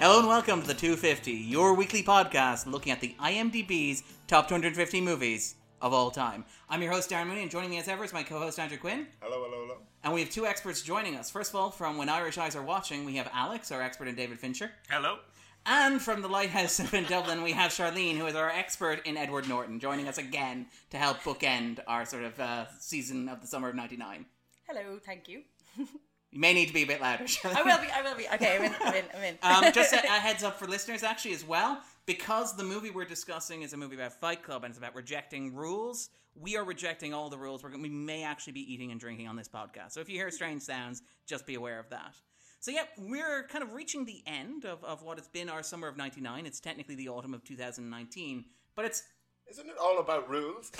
Hello and welcome to the 250, your weekly podcast looking at the IMDb's top 250 movies of all time. I'm your host Darren Mooney, and joining me as ever is my co-host Andrew Quinn. Hello, hello, hello. And we have two experts joining us. First of all, from When Irish Eyes Are Watching, we have Alex, our expert in David Fincher. Hello. And from the Lighthouse in Dublin, we have Charlene, who is our expert in Edward Norton, joining us again to help bookend our sort of uh, season of the summer of '99. Hello, thank you. You may need to be a bit louder. Charlene. I will be. I will be. Okay, I'm in. I'm in. I'm in. um, just a, a heads up for listeners, actually, as well, because the movie we're discussing is a movie about Fight Club and it's about rejecting rules. We are rejecting all the rules. We're, gonna- we may actually be eating and drinking on this podcast. So if you hear strange sounds, just be aware of that. So yeah, we're kind of reaching the end of, of what has been our summer of '99. It's technically the autumn of 2019, but it's Isn't it all about rules?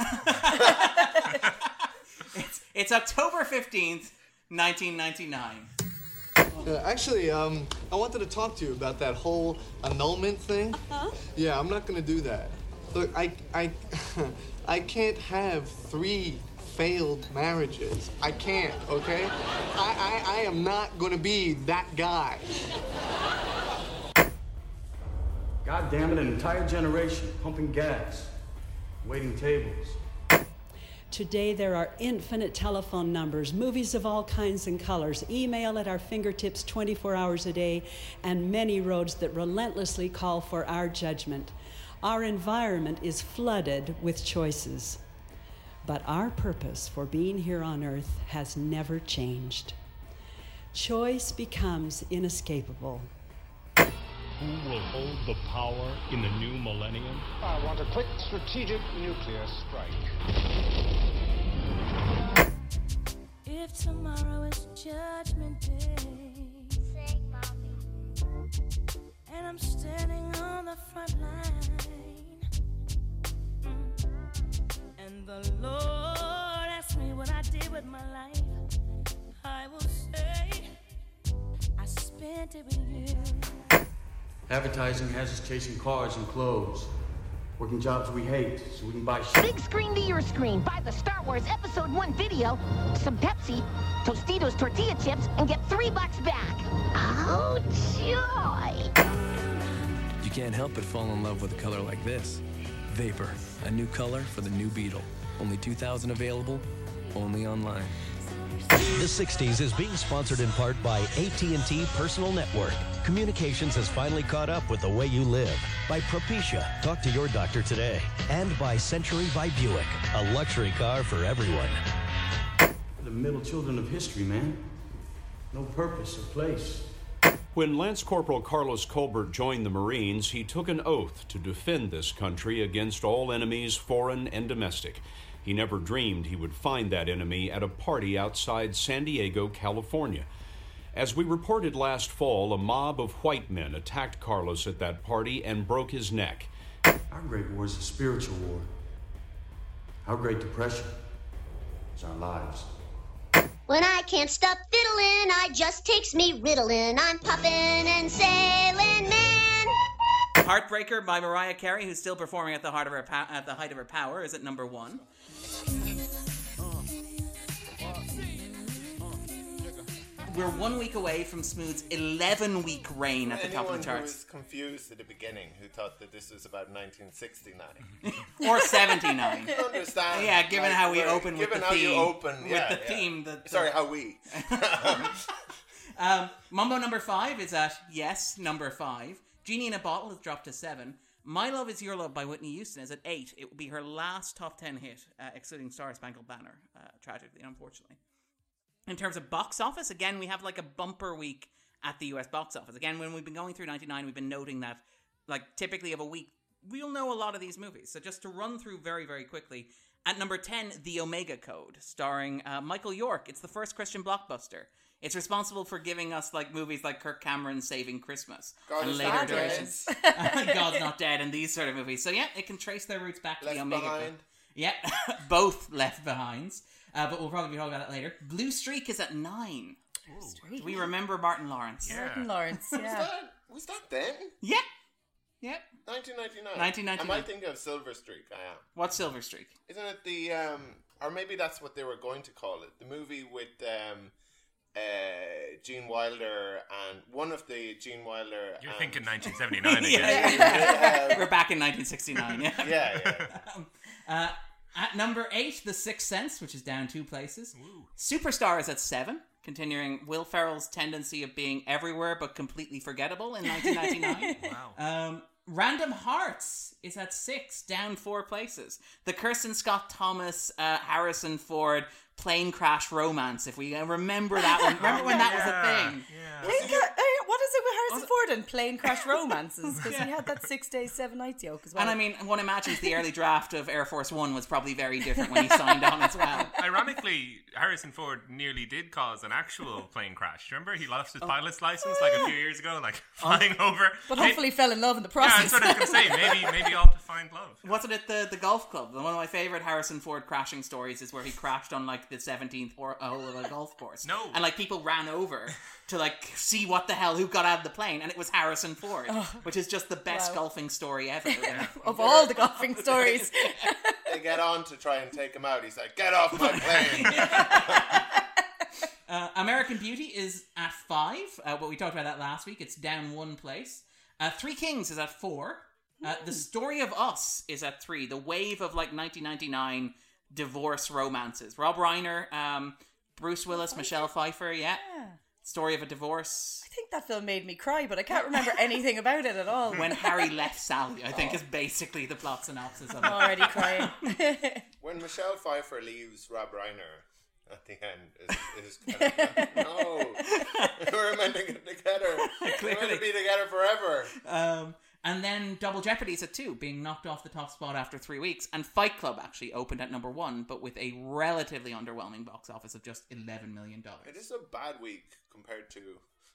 it's it's October 15th, 1999. Uh, actually, um, I wanted to talk to you about that whole annulment thing. Uh-huh. Yeah, I'm not gonna do that. Look, I, I, I can't have three failed marriages. I can't. Okay? I, I, I am not gonna be that guy. God damn it, an entire generation pumping gas, waiting tables. Today, there are infinite telephone numbers, movies of all kinds and colors, email at our fingertips 24 hours a day, and many roads that relentlessly call for our judgment. Our environment is flooded with choices. But our purpose for being here on earth has never changed. Choice becomes inescapable. Who will hold the power in the new millennium? I want a quick strategic nuclear strike. If tomorrow is judgment day, and I'm standing on the front line, mm, and the Lord asks me what I did with my life, I will say, I spent it with you. Advertising has us chasing cars and clothes, working jobs we hate so we can buy shit. Big screen to your screen. Buy the Star Wars Episode 1 video, some Pepsi, Tostitos tortilla chips, and get three bucks back. Oh, joy! You can't help but fall in love with a color like this. Vapor, a new color for the new Beetle. Only 2,000 available, only online. The 60s is being sponsored in part by AT&T Personal Network. Communications has finally caught up with the way you live. By Propecia, talk to your doctor today. And by Century by Buick, a luxury car for everyone. The middle children of history, man. No purpose or place. When Lance Corporal Carlos Colbert joined the Marines, he took an oath to defend this country against all enemies, foreign and domestic. He never dreamed he would find that enemy at a party outside San Diego, California. As we reported last fall, a mob of white men attacked Carlos at that party and broke his neck. Our Great War is a spiritual war. Our Great Depression is our lives. When I can't stop fiddling, I just takes me Ritalin. I'm puffin' and sailing, man. Heartbreaker by Mariah Carey, who's still performing at the heart of her pow- at the height of her power, is at number one. We're one week away from Smooth's 11 week reign at the top of the Anyone who was confused at the beginning, who thought that this was about 1969, Or 79. I understand. Yeah, given like, how we open with the how theme. you open with yeah, the yeah. theme. The, Sorry, how we. Um, Mambo number five is at yes, number five. Genie in a Bottle has dropped to seven. My Love Is Your Love by Whitney Houston is at eight. It will be her last top ten hit, uh, excluding Star Spangled Banner, uh, tragically, unfortunately. In terms of box office, again, we have like a bumper week at the US box office. Again, when we've been going through 99, we've been noting that, like, typically of a week, we'll know a lot of these movies. So just to run through very, very quickly. At number 10, The Omega Code, starring uh, Michael York. It's the first Christian blockbuster. It's responsible for giving us like movies like Kirk Cameron Saving Christmas God and is later not dead. iterations. God's not dead and these sort of movies. So yeah, it can trace their roots back to the Omega Behind. Code. Yeah, both left behinds. Uh, but we'll probably be talking about that later. Blue Streak is at nine. Do we remember Martin Lawrence? Martin Lawrence, Was that, was that then? Yeah. Yep. 1999. 1999. I might think of Silver Streak. I am. What's Silver Streak? Isn't it the um, or maybe that's what they were going to call it? The movie with um, uh, Gene Wilder and one of the Gene Wilder. You're and- thinking 1979 again. Yeah. We're back in 1969. Yeah. Yeah, yeah. Uh, at number eight, The Sixth Sense, which is down two places. Superstar is at seven, continuing Will Ferrell's tendency of being everywhere but completely forgettable in 1999. wow. Um, Random Hearts is at six, down four places. The Kristin Scott Thomas, uh, Harrison Ford plane crash romance. If we remember that one, remember when that was a thing? Plane cra- eh, what is it with Harrison Ford and plane crash romances? Because he had that six days, seven nights yoke as well. And I mean, one imagines the early draft of Air Force One was probably very different when he signed on as well. Ironically, Harrison Ford nearly did cause an actual plane crash. Remember, he lost Oh. his pilot's license like a oh, few years ago, like oh. flying over. but May- hopefully fell in love in the process. yeah, process. that's what I was gonna say. Maybe, maybe all to find love. Wasn't it the the golf club? One of my favorite Harrison Ford crashing stories is where he crashed on like the seventeenth or hole of a golf course. No. and like people ran over to like see what the hell who got out of the plane, and it was Harrison Ford, which is just the best Wow. golfing story ever. of all the golfing stories. They get on to try and take him out. He's like, "Get off my plane!" Uh, American Beauty is at five, uh, but we talked about that last week. It's down one place. Uh, Three Kings is at four. Uh, the Story of Us is at three. The wave of like 1999 divorce romances. Rob Reiner, um, Bruce Willis, Michelle Pfeiffer. Yeah. Story of a divorce. I think that film made me cry, but I can't remember anything about it at all. When Harry left Sally, I think is basically the plot synopsis of it. I'm already crying. when Michelle Pfeiffer leaves Rob Reiner at the end, is, is kind of, no, we're meant to get together. We were meant Clearly. to be together forever. Um, and then Double Jeopardy's at two, being knocked off the top spot after three weeks. And Fight Club actually opened at number one, but with a relatively underwhelming box office of just $11 million. It is a bad week compared to.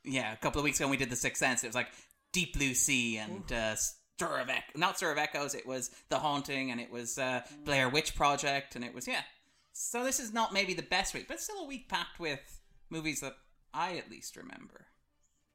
Yeah, a couple of weeks ago when we did The Sixth Sense, it was like Deep Blue Sea and uh, Stir of Echoes. Not Stir of Echoes, it was The Haunting and it was uh, Blair Witch Project and it was, yeah. So this is not maybe the best week, but still a week packed with movies that I at least remember.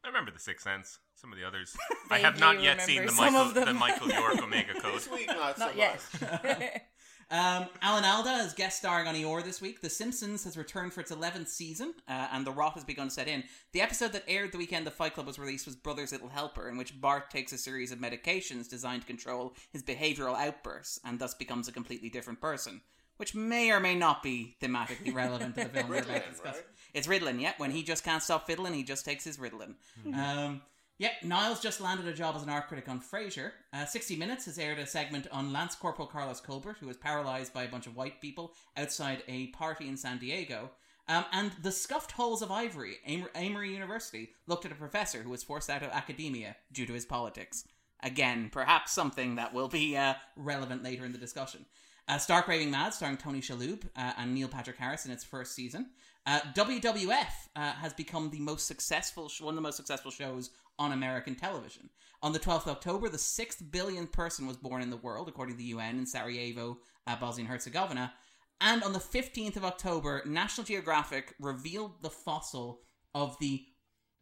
I remember The Sixth Sense. Some of the others. I have not yet seen the Michael, the Michael York Omega Code. This week, not, so Not yet. much. Um, Alan Alda is guest starring on Eeyore this week. The Simpsons has returned for its 11th season, uh, and The Rot has begun to set in. The episode that aired the weekend the Fight Club was released was Brothers Little Helper, in which Bart takes a series of medications designed to control his behavioral outbursts and thus becomes a completely different person. Which may or may not be thematically relevant to the film we're about to Ritalin, discuss. right? It's Ritalin, yeah. When he just can't stop fiddling, he just takes his Ritalin. Um, yeah, Niles just landed a job as an art critic on Frasier. Uh, 60 Minutes has aired a segment on Lance Corporal Carlos Colbert, who was paralyzed by a bunch of white people outside a party in San Diego. Um, and The Scuffed Halls of Ivory, Amer- Emory University, looked at a professor who was forced out of academia due to his politics. Again, perhaps something that will be uh, relevant later in the discussion. Uh, Stark Raving Mad, starring Tony Shalhoub uh, and Neil Patrick Harris in its first season. Uh, WWF uh, has become the most successful, sh- one of the most successful shows on American television. On the 12th of October, the sixth billionth person was born in the world, according to the UN, in Sarajevo, uh, Bosnia and Herzegovina. And on the 15th of October, National Geographic revealed the fossil of the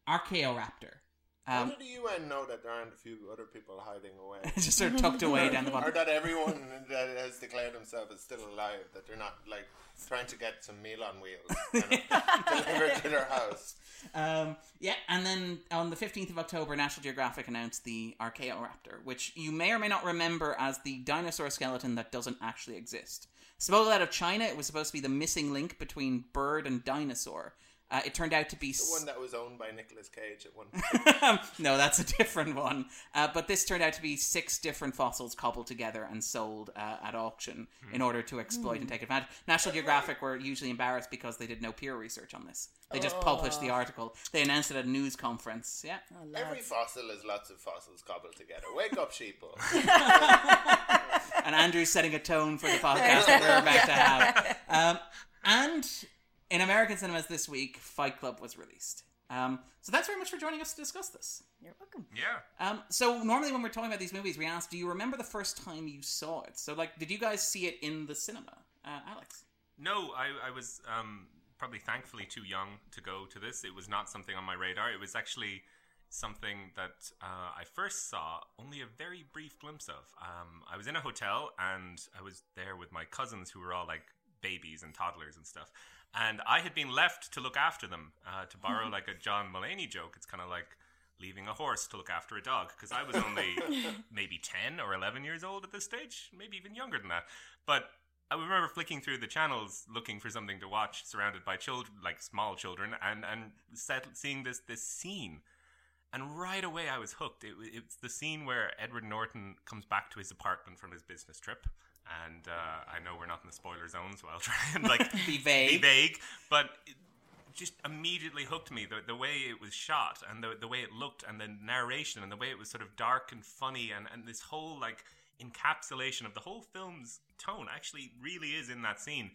Archaeoraptor. How Um, did the UN know that there aren't a few other people hiding away? Just sort of tucked away down the bottom. Or that everyone that has declared themselves is still alive, that they're not like trying to get some meal on wheels kind of, delivered to their house. Um, yeah, and then on the 15th of October, National Geographic announced the Archaeoraptor, which you may or may not remember as the dinosaur skeleton that doesn't actually exist. Smuggled out of China, it was supposed to be the missing link between bird and dinosaur. Uh, it turned out to be. The one that was owned by Nicolas Cage at one point. no, that's a different one. Uh, but this turned out to be six different fossils cobbled together and sold uh, at auction in order to exploit and Hmm. take advantage. National Geographic were usually embarrassed because they did no peer research on this. They just Oh. published the article. They announced it at a news conference. Yeah. Every fossil is lots of fossils cobbled together. Wake up, sheeple. and Andrew's setting a tone for the podcast that we're about to have. Um, and in American cinemas this week, Fight Club was released. Um, so thanks very much for joining us to discuss this. You're welcome. Yeah. Um, so normally when we're talking about these movies, we ask, do you remember the first time you saw it? So like, did you guys see it in the cinema, uh, Alex? No, I, I was um, probably thankfully too young to go to this. It was not something on my radar. It was actually something that uh, I first saw only a very brief glimpse of. Um, I was in a hotel and I was there with my cousins who were all like babies and toddlers and stuff. And I had been left to look after them. Uh, to borrow like a John Mulaney joke, it's kind of like leaving a horse to look after a dog because I was only maybe 10 or 11 years old at this stage, maybe even younger than that. But I remember flicking through the channels looking for something to watch surrounded by children, like small children, and, and set, seeing this, this scene. And right away I was hooked. It, it's the scene where Edward Norton comes back to his apartment from his business trip. And uh, I know we're not in the spoiler zone, so I'll try and like Be vague. Be vague, but it just immediately hooked me. The, the way it was shot, and the the way it looked, and the narration, and the way it was sort of dark and funny, and and this whole like encapsulation of the whole film's tone actually really is in that scene.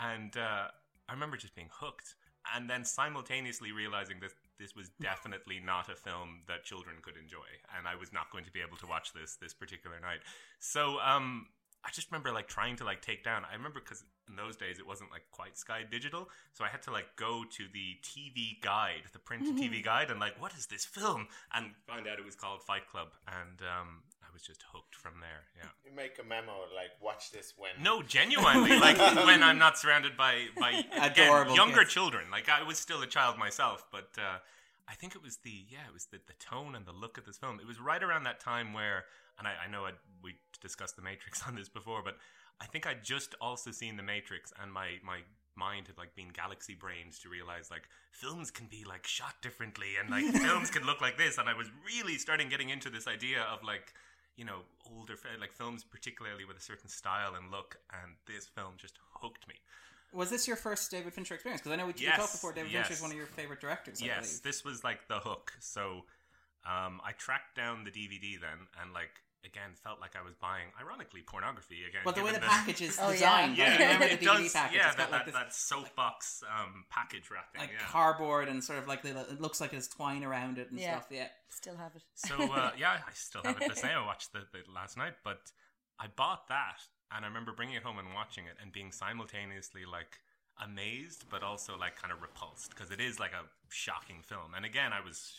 And uh, I remember just being hooked, and then simultaneously realizing that this was definitely not a film that children could enjoy, and I was not going to be able to watch this this particular night. So um, I just remember like trying to like take down. I remember because in those days it wasn't like quite Sky Digital, so I had to like go to the TV guide, the print TV guide, and like what is this film? And find out it was called Fight Club, and um, I was just hooked from there. Yeah. You make a memo like, watch this when. No, genuinely, like when I'm not surrounded by by again, younger kids. children. Like I was still a child myself, but uh, I think it was the yeah, it was the, the tone and the look of this film. It was right around that time where, and I, I know I'd, we discussed the Matrix on this before, but I think I'd just also seen the Matrix, and my my mind had like been galaxy brains to realize like films can be like shot differently and like films can look like this and i was really starting getting into this idea of like you know older like films particularly with a certain style and look and this film just hooked me Was this your first David Fincher experience? Because I know we, we Yes, talked before. David yes. Fincher is one of your favorite directors. I yes believe. this was like the hook so um, i tracked down the dvd then and like again felt like i was buying ironically pornography again Well, the way given the package is Oh, yeah. designed. yeah, like, you remember it the DVD does, package? yeah it's got that, like that, this that soapbox um, package wrapping like yeah cardboard and sort of like the, it looks like there's twine around it and Yeah. stuff. Yeah. Still have it. So uh, yeah, I still have it the same. I watched the, the last night, but I bought that, and I remember bringing it home and watching it, and being simultaneously like amazed, but also like kind of repulsed because it is like a shocking film. And again, I was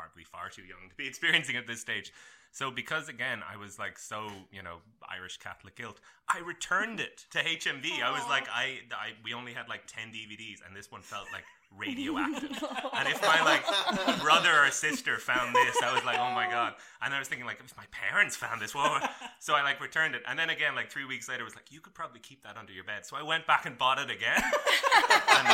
probably far too young to be experiencing at this stage. So because again, I was like so you know Irish Catholic guilt, I returned it to HMV. I was like, I, I we only had like ten DVDs, and this one felt like radioactive. and if my like brother or sister found this, I was like, oh my god. And I was thinking like, if my parents found this, what? So I like returned it, and then again, like three weeks later, was like, you could probably keep that under your bed. So I went back and bought it again. and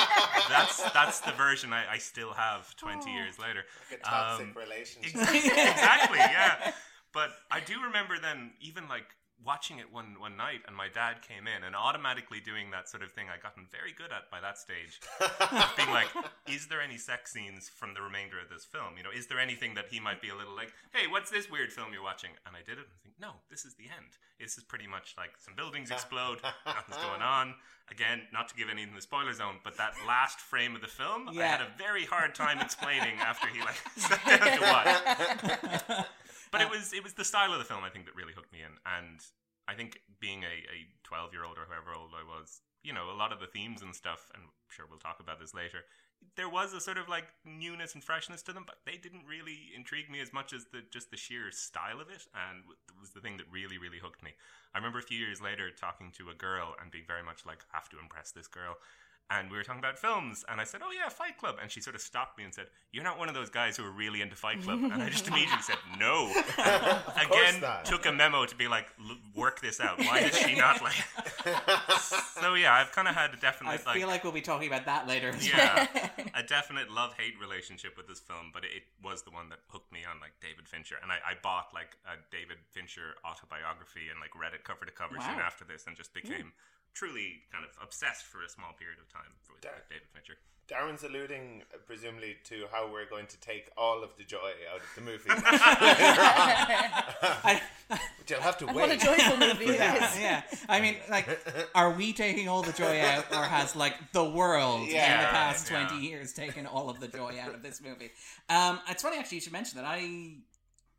that's that's the version I, I still have twenty years later. Like a toxic Um, relationship. Exactly, exactly, yeah. But I do remember then, even like watching it one one night, and my dad came in, and automatically doing that sort of thing I gotten very good at by that stage, being like, "Is there any sex scenes from the remainder of this film? You know, is there anything that he might be a little like, hey, what's this weird film you're watching?" And I did it, and I think, no, this is the end. This is pretty much like some buildings explode, nothing's going on. Again, not to give anything in the spoiler zone, but that last frame of the film, I had a very hard time explaining after he like sat down to watch. But it uh, was it was the style of the film I think that really hooked me in, and I think being a a twelve year old or however old I was, you know, a lot of the themes and stuff, and I'm sure we'll talk about this later. There was a sort of like newness and freshness to them, but they didn't really intrigue me as much as the just the sheer style of it, and was the thing that really really hooked me. I remember a few years later talking to a girl and being very much like, have to impress this girl. And we were talking about films, and I said, "Oh yeah, Fight Club." And she sort of stopped me and said, "You're not one of those guys who are really into Fight Club." And I just immediately said, "No." And Again, not. took a memo to be like, "L- "Work this out. Why does she not like?" so yeah, I've kind of had a definite I feel like we'll be talking about that later. yeah, a definite love hate relationship with this film, but it, it was the one that hooked me on like David Fincher, and I, I bought like a David Fincher autobiography and like read it cover to cover soon after this, and just became truly kind of obsessed for a small period of time with, with David Fincher. Darren's alluding, uh, presumably, to how we're going to take all of the joy out of the movie. but you'll have to I wait. want a joyful movie, for yeah, yeah. I mean, like, are we taking all the joy out, or has like the world in the past yeah. twenty years taken all of the joy out of this movie? Um, it's funny actually you should mention that. I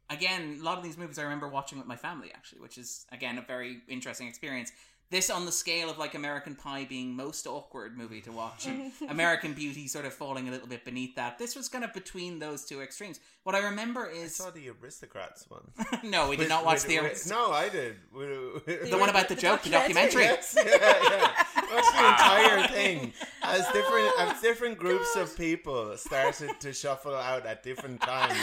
again, a lot of these movies I remember watching with my family actually, which is again a very interesting experience. This on the scale of like American Pie being most awkward movie to watch, and American Beauty sort of falling a little bit beneath that. This was kind of between those two extremes. What I remember is I is saw the Aristocrats one. no, we did not watch with- the with- Arist- No, I did. With- the one about the joke, the documentary. Yes, yeah, yeah. Watch the entire thing as different as different groups of people started to shuffle out at different times,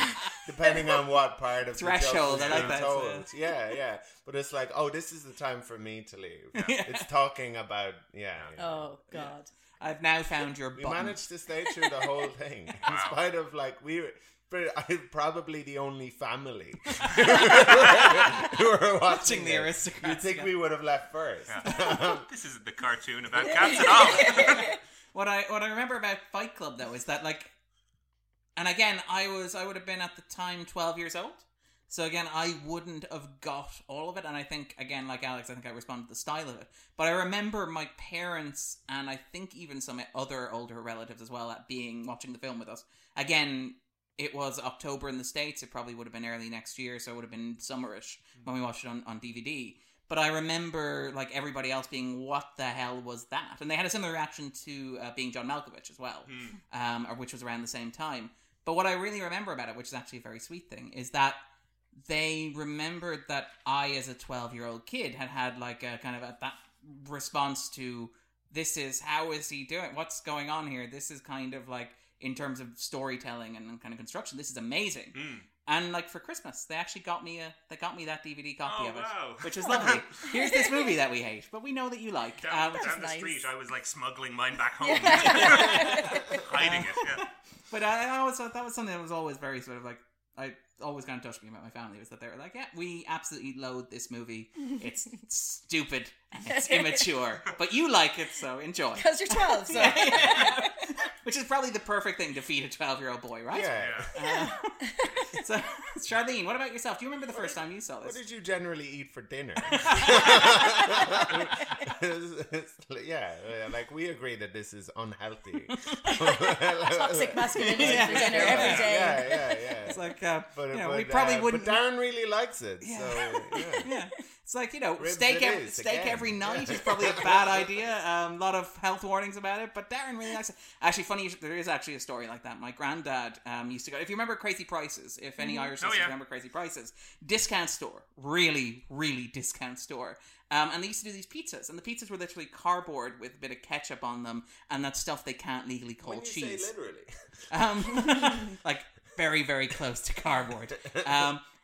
depending on what part of Threshold, the I joke was like being that, told. Yeah, yeah. But it's like, oh, this is the time for me to leave. It's talking about, yeah. yeah. Oh God. I've now found your We button. managed to stay through the whole thing, in spite of like we were. But I'm probably the only family who are watching the. Aristocrats, You think yeah. we would have left first? this isn't the cartoon about cats at all. what I what I remember about Fight Club though is that like, and again, I was I would have been at the time twelve years old. So again, I wouldn't have got all of it, and I think again, like Alex, I think I responded to the style of it. But I remember my parents, and I think even some other older relatives as well, at being watching the film with us. Again, it was October in the states. It probably would have been early next year, so it would have been summerish when we watched it on, on DVD. But I remember like everybody else being, "What the hell was that?" And they had a similar reaction to uh, being John Malkovich as well, um, or which was around the same time. But what I really remember about it, which is actually a very sweet thing, is that they remembered that I, as a 12 year old kid, had had like a kind of a, that response to this is how is he doing? What's going on here? This is kind of like in terms of storytelling and kind of construction. This is amazing. Hmm. And like for Christmas, they actually got me a they got me that DVD copy Oh, of it, wow. which was lovely. Here's this movie that we hate, but we know that you like. Down, uh, which down is the nice. street, I was like smuggling mine back home, hiding it. Yeah. But I, I always thought that was something that was always very sort of like I always kind of touched me about my family was that they were like, yeah, we absolutely loathe this movie. It's stupid and it's immature, but you like it, so enjoy. Because you're 12, so. Yeah, yeah. Which is probably the perfect thing to feed a twelve-year-old boy, right? Yeah. Uh, so, Charlene, what about yourself? Do you remember the first time you saw this? What did you generally eat for dinner? It's- it's yeah, like we agree that this is unhealthy. Toxic masculinity Yeah. for dinner every day. Yeah, yeah, yeah. It's like, uh, but, you know, but, we probably uh, wouldn't- But Darren really likes it, so yeah. yeah. It's like you know, Ribs steak it every, is, steak again. every night is probably a bad idea. A um, lot of health warnings about it, but Darren really likes it. Actually, funny, there is actually a story like that. My granddad um, used to go. If you remember Crazy Prices, if any Mhm. Irish Oh, yeah. remember Crazy Prices, discount store, really, really discount store. Um, and they used to do these pizzas, and the pizzas were literally cardboard with a bit of ketchup on them, and that stuff they can't legally call When you cheese. say literally. Um, like very, very close to cardboard.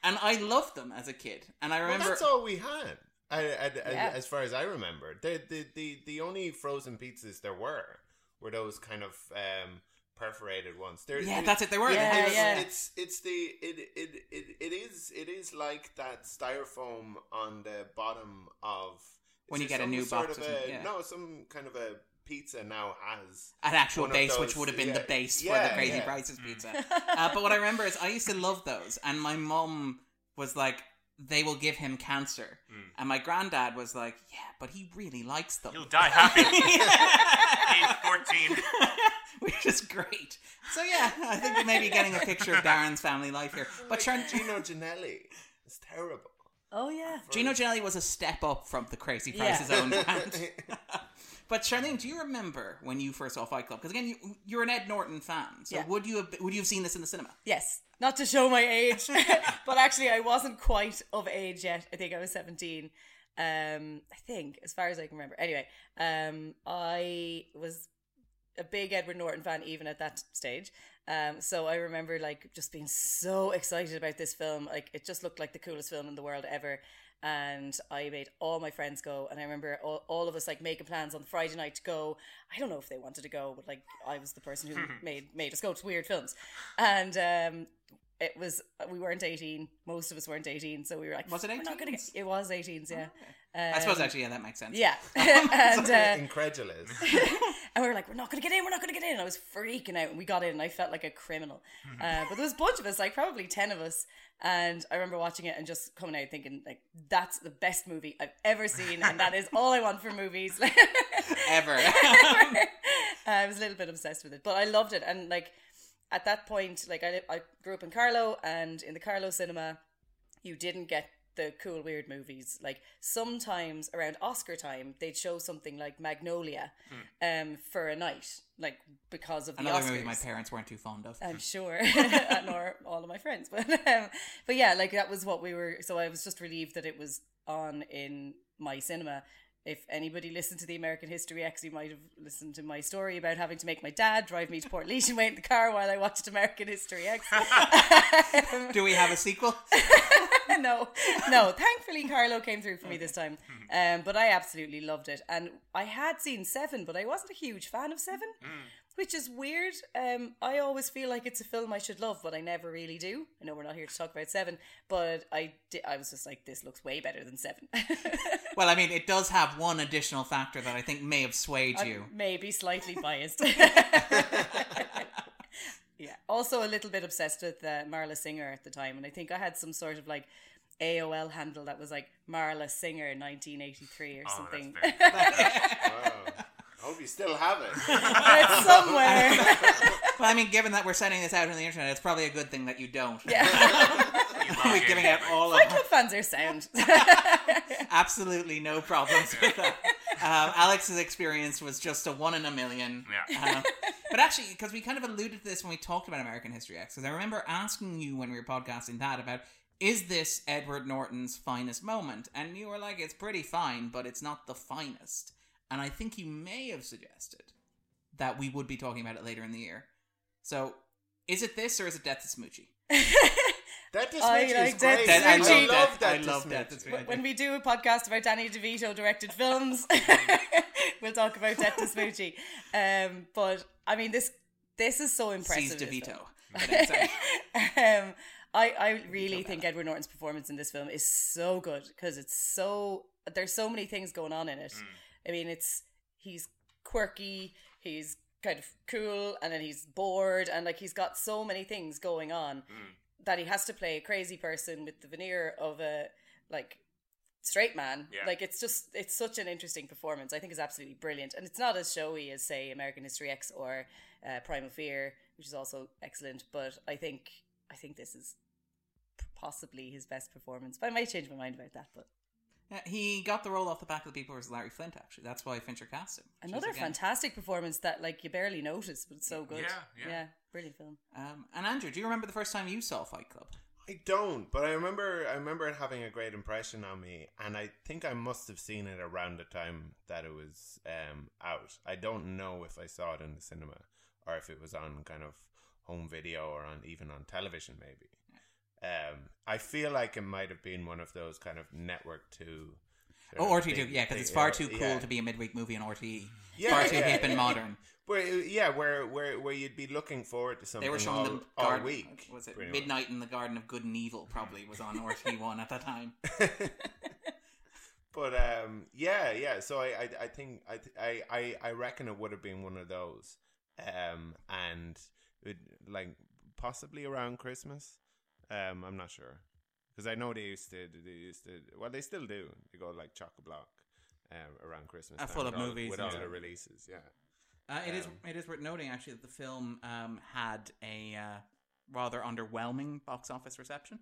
And I loved them as a kid, and I Well, remember that's all we had. I, I, I- Yeah. as far as I remember, the, the the the only frozen pizzas there were were those kind of um, perforated ones. There, Yeah, that's it, they were. Yeah, it's, yeah. It's it's the it, it it it is it is like that styrofoam on the bottom of when you get a new sort box of or a- yeah. No, some kind of a pizza now has an actual one of base, which would have been the yeah, base for the Crazy yeah. Prices pizza. uh, but what I remember is I used to love those, and my mom was like, "They will give him cancer," and my granddad was like, "Yeah, but he really likes them." He'll die happy. Age 14. Which is great. So yeah, I think we may be getting a picture of Darren's family life here. But Char- Gino Ginelli is terrible. Oh yeah. Gino Ginelli was a step up from the Crazy Yeah. Price's own brand. but Charlene, do you remember when you first saw Fight Club? Because again, you, you're an Ed Norton fan. So Yeah. would you have would you have seen this in the cinema? Yes. Not to show my age, but actually, I wasn't quite of age yet. I think I was 17. Um, I think, as far as I can remember. Anyway, um, I was a big Edward Norton fan even at that stage. Um, so I remember like just being so excited about this film. Like it just looked like the coolest film in the world ever. And I made all my friends go, and I remember all, all of us like making plans on the Friday night to go. I don't know if they wanted to go, but like I was the person who made made us go to weird films, and um, it was we weren't eighteen. Most of us weren't eighteen, so we were like, Was it "We're not gonna 18s? It was 18s, yeah. I suppose Um, actually, yeah, that makes sense. Yeah, and uh, Incredulous. and we were like, we're not going to get in, we're not going to get in. And I was freaking out, and we got in, and I felt like a criminal. Uh, but there was a bunch of us, like probably 10 of us. And I remember watching it and just coming out thinking, like, that's the best movie I've ever seen, and that is all I want for movies. Ever. I was a little bit obsessed with it, but I loved it. And like at that point, like I, I grew up in Carlow, and in the Carlow cinema, you didn't get the cool weird movies. Like sometimes around Oscar time, they'd show something like Magnolia, um, for a night, like because of the Another Oscars. movie my parents weren't too fond of. I'm sure, nor all of my friends, but um, but yeah, like that was what we were. So I was just relieved that it was on in my cinema. If anybody listened to the American History X, you might have listened to my story about having to make my dad drive me to Portlaoise and wait in the car while I watched American History X. Do we have a sequel? no, no. Thankfully, Carlow came through for me this time. Um, but I absolutely loved it, and I had seen Seven, but I wasn't a huge fan of Seven, which is weird. Um, I always feel like it's a film I should love, but I never really do. I know we're not here to talk about Seven, but I di- I was just like, this looks way better than Seven. Well, I mean, it does have one additional factor that I think may have swayed I'm you. maybe slightly biased. yeah. Also, a little bit obsessed with uh, Marla Singer at the time, and I think I had some sort of like AOL handle that was like Marla Singer 1983 or Oh, something. Wow. I hope you still have it. it's somewhere. Well, I mean, given that we're sending this out on the internet, it's probably a good thing that you don't. Yeah. we're giving out all of Fight funds are sound. absolutely no problems with that. Um, Alex's experience was just a one in a million. Yeah. Um, but actually, because we kind of alluded to this when we talked about American History X, because I remember asking you when we were podcasting that about is this Edward Norton's finest moment? And you were like, it's pretty fine, but it's not the finest. And I think you may have suggested that we would be talking about it later in the year. So, is it this or is it Death to Smoochy? That is I Smoochy like is Death great. to I Smoochy. love love that. I Death to love Death to Smoochy. Smoochy. when we do a podcast about Danny DeVito directed films, we'll talk about Death to Smoochy. Um, but I mean, this this is so impressive. Sees DeVito. film. But it's, um, I I really think Edward Norton's performance in this film is so good because it's so there's so many things going on in it. I mean, it's he's quirky, he's kind of cool, and then he's bored, and like he's got so many things going on that he has to play a crazy person with the veneer of a like straight man. Yeah. Like it's just it's such an interesting performance. I think it's absolutely brilliant, and it's not as showy as say American History X or uh, Primal Fear, which is also excellent. But I think I think this is possibly his best performance. But I might change my mind about that. But Yeah, he got the role off the back of the people versus Larry Flynt. Actually, that's why Fincher cast him. another again- fantastic performance that like you barely notice, but it's so good. Yeah, yeah. brilliant film. Um, and Andrew, do you remember the first time you saw Fight Club? I don't, but I remember I remember it having a great impression on me, and I think I must have seen it around the time that it was um, out. I don't know if I saw it in the cinema or if it was on kind of home video or on even on television, maybe. Um, I feel like it might have been one of those kind of network two. Oh, of RTE2, yeah, because it's far uh, too cool yeah. to be a midweek movie on RTE. Yeah, far too yeah. hip and modern. Where yeah, where where where you'd be looking forward to something They were showing all, them all week. Was it pretty much. Midnight in the Garden of Good and Evil? Probably was on RTE one at that time. But um, yeah, yeah. So I, I, I think I, I, I, I reckon it would have been one of those, um, and it, like possibly around Christmas. Um, I'm not sure because I know they used to, they used to. Well, they still do. They go like chock a block um, around Christmas. Uh, full of all- movies with all stuff. the releases. Yeah. Uh, it is Um, it is worth noting actually that the film um, had a uh, rather underwhelming box office reception.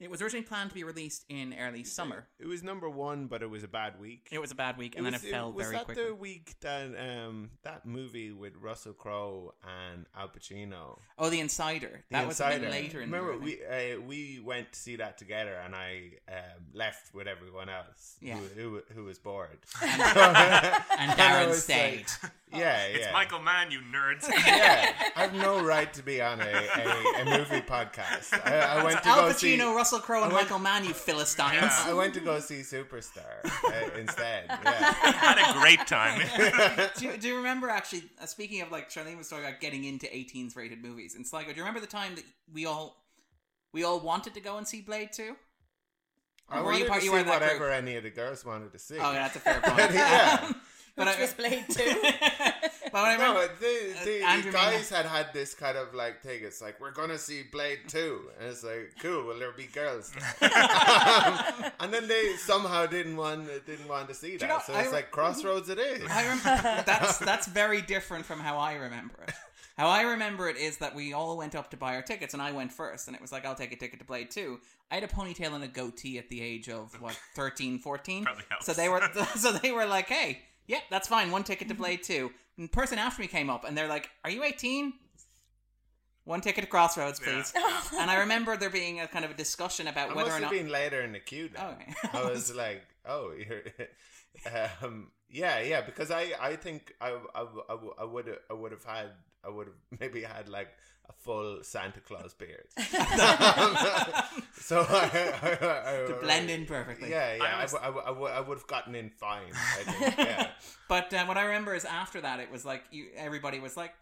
It was originally planned to be released in early summer. It was number one, but it was a bad week. It was a bad week, and then was- it fell was very that quickly. the week that um that movie with Russell Crowe and Al Pacino? Oh, The Insider. The That was a bit Insider. later in Remember, year, I we uh, we went to see that together, and I um, left with everyone else Yeah. who, who who was bored, And- I and Darren was stayed. yeah, It's. Michael Mann, you nerds. yeah, I have no right to be on a, a, a movie podcast. I, I went to Al go see. Pacino, Russell Crowe, and I went- Michael Mann, you Philistines. I went to go see Superstar uh, instead. Yeah. Had a great time. do, you, do you remember actually? Uh, speaking of like Charlene was talking about getting into 18s rated movies in Sligo. Do you remember the time that we all we all wanted to go and see Blade 2? I Or were wanted you part- to you see were in that whatever group? any of the girls wanted to see. Oh, yeah, that's a fair point. yeah. But Which I- was Blade Two. But I no, remember, the, uh, the, Andrew the guys had had this kind of like thing. It's like we're gonna see Blade two, and it's like cool. Will there be girls? Um, and then they somehow didn't want didn't want to see that. know, so it's re- like Crossroads. It is. I remember that's that's very different from how I remember it. How I remember it is that we all went up to buy our tickets, and I went first, and it was like, I'll take a ticket to Blade 2. I had a ponytail and a goatee at the age of, what, 13, 14? Probably helps. So they were so they were like, hey, yeah, that's fine, one ticket to Blade 2. And the person after me came up, and they're like, are you 18? One ticket to Crossroads, please. and I remember there being a kind of a discussion about I whether must or have not. been later in the queue. Then. Oh, okay. I was like, oh, you're. um, yeah, yeah, because I, I think I, I, I, I would, I would have had, I would have maybe had like a full Santa Claus beard. so I, I, I, To blend in perfectly. Yeah, yeah, I I, always- w- I, w- I, w- I would have gotten in fine. I think. Yeah. But uh, what I remember is after that, it was like you, everybody was like,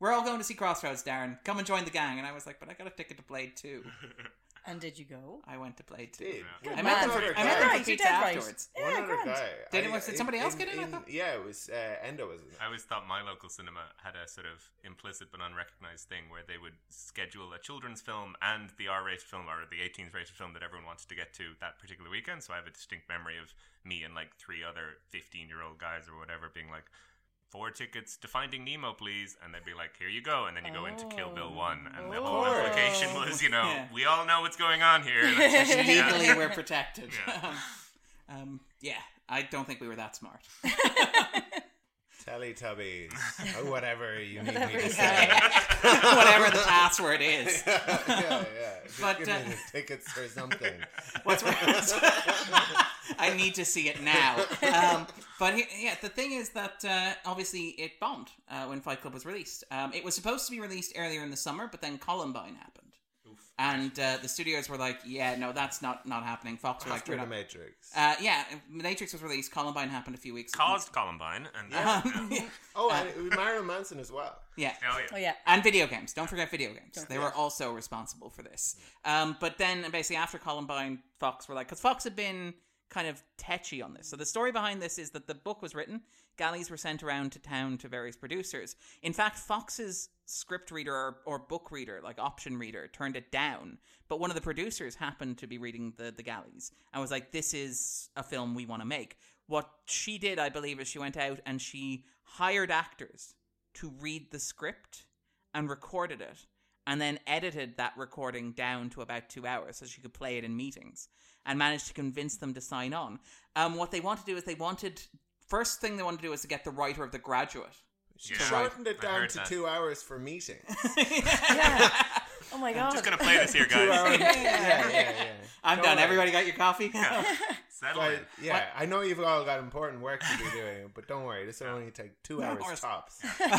"We're all going to see Crossroads, Darren. Come and join the gang." And I was like, "But I got a ticket to Blade 2. And did you go? I went to Blade 2. Did. I met them man. for, One I other met them for you pizza did right. afterwards. One other guy. Did, I- was it in- somebody else get in? I in- Yeah, it was uh, Endo. Was it? I always thought my local cinema had a sort of implicit but unrecognized thing where they would schedule a children's film and the R-rated film or the 18th rated film that everyone wanted to get to that particular weekend. So I have a distinct memory of me and like three other 15-year-old guys or whatever being like, four tickets to Finding Nemo, please. And they'd be like, here you go. And then you go into Kill Bill 1. And the whole Oh. implication was, you know, Yeah. we all know what's going on here. Let's yeah. Legally, we're protected. Yeah. um, yeah, I don't think we were that smart. Teletubbies, or whatever you need Whatever me to you say. Whatever the password is. yeah, yeah. Just But, give uh, me the tickets or something. What's what's I need to see it now. Um, but he, yeah, the thing is that uh, obviously it bombed uh, when Fight Club was released. Um, it was supposed to be released earlier in the summer, but then Columbine happened. And uh, the studios were like, "Yeah, no, that's not not happening." Fox were like, After "We're the not." Matrix. Uh, yeah, Matrix was released. Columbine happened a few weeks. Caused Columbine. And Yeah. yeah. Oh, and it Marilyn Manson as well. Yeah. Oh, yeah. Oh, yeah. And video games. Don't forget video games. Don't they forget. were also responsible for this. Um, but then basically after Columbine, Fox were like, because Fox had been kind of tetchy on this. So the story behind this is that the book was written, galleys were sent around to town to various producers. In fact, Fox's script reader or, or book reader, like option reader, turned it down. But one of the producers happened to be reading the, the galleys and was like, this is a film we want to make. What she did, I believe, is she went out and she hired actors to read the script and recorded it and then edited that recording down to about two hours so she could play it in meetings and managed to convince them to sign on. Um, what they wanted to do is they wanted first thing they wanted to do was to get the writer of The Graduate. She to shortened it down to that. two hours for meetings. yeah. Oh my god. I'm just going to play this here, Two hours. guys. yeah, yeah, yeah. I'm Don't done. worry. Everybody got your coffee? Settle But, in. yeah, I know you've all got important work to be doing, but don't worry, this will only take two hours hours. tops. well,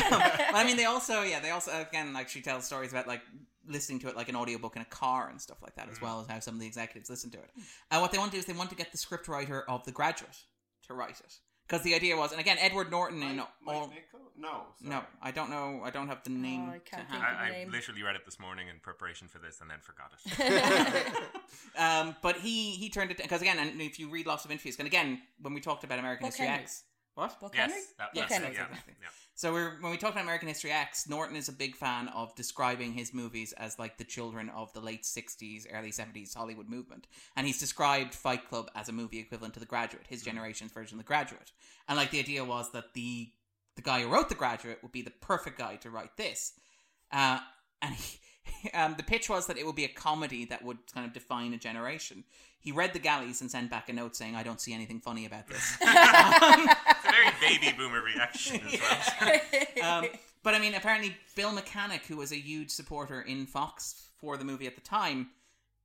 I mean, they also, yeah, they also, again, like she tells stories about like listening to it like an audiobook in a car and stuff like that, as well as how some of the executives listen to it. Uh, what they want to do is they want to get the scriptwriter of The Graduate to write it. Because the idea was, and again, Edward Norton in all. No, No, I don't know. I don't have the name. I can't think of the I, I literally read it this morning in preparation for this and then forgot it. um, but he he turned it because again, and if you read lots of interviews, and again, when we talked about American Buck History Henry. X, what? Buck yes, Henry? that, Yes, that's Henry, yeah. exactly. yeah. So we're, when we talk about American History X, Norton is a big fan of describing his movies as like the children of the late 60s, early 70s Hollywood movement. And he's described Fight Club as a movie equivalent to The Graduate, his generation's version of The Graduate. And like the idea was that the the guy who wrote The Graduate would be the perfect guy to write this. Uh, and he, um, the pitch was that it would be a comedy that would kind of define a generation. He read The Galleys and sent back a note saying, I don't see anything funny about this. It's a very baby boomer reaction as well. um, but I mean, apparently Bill Mechanic, who was a huge supporter in Fox for the movie at the time,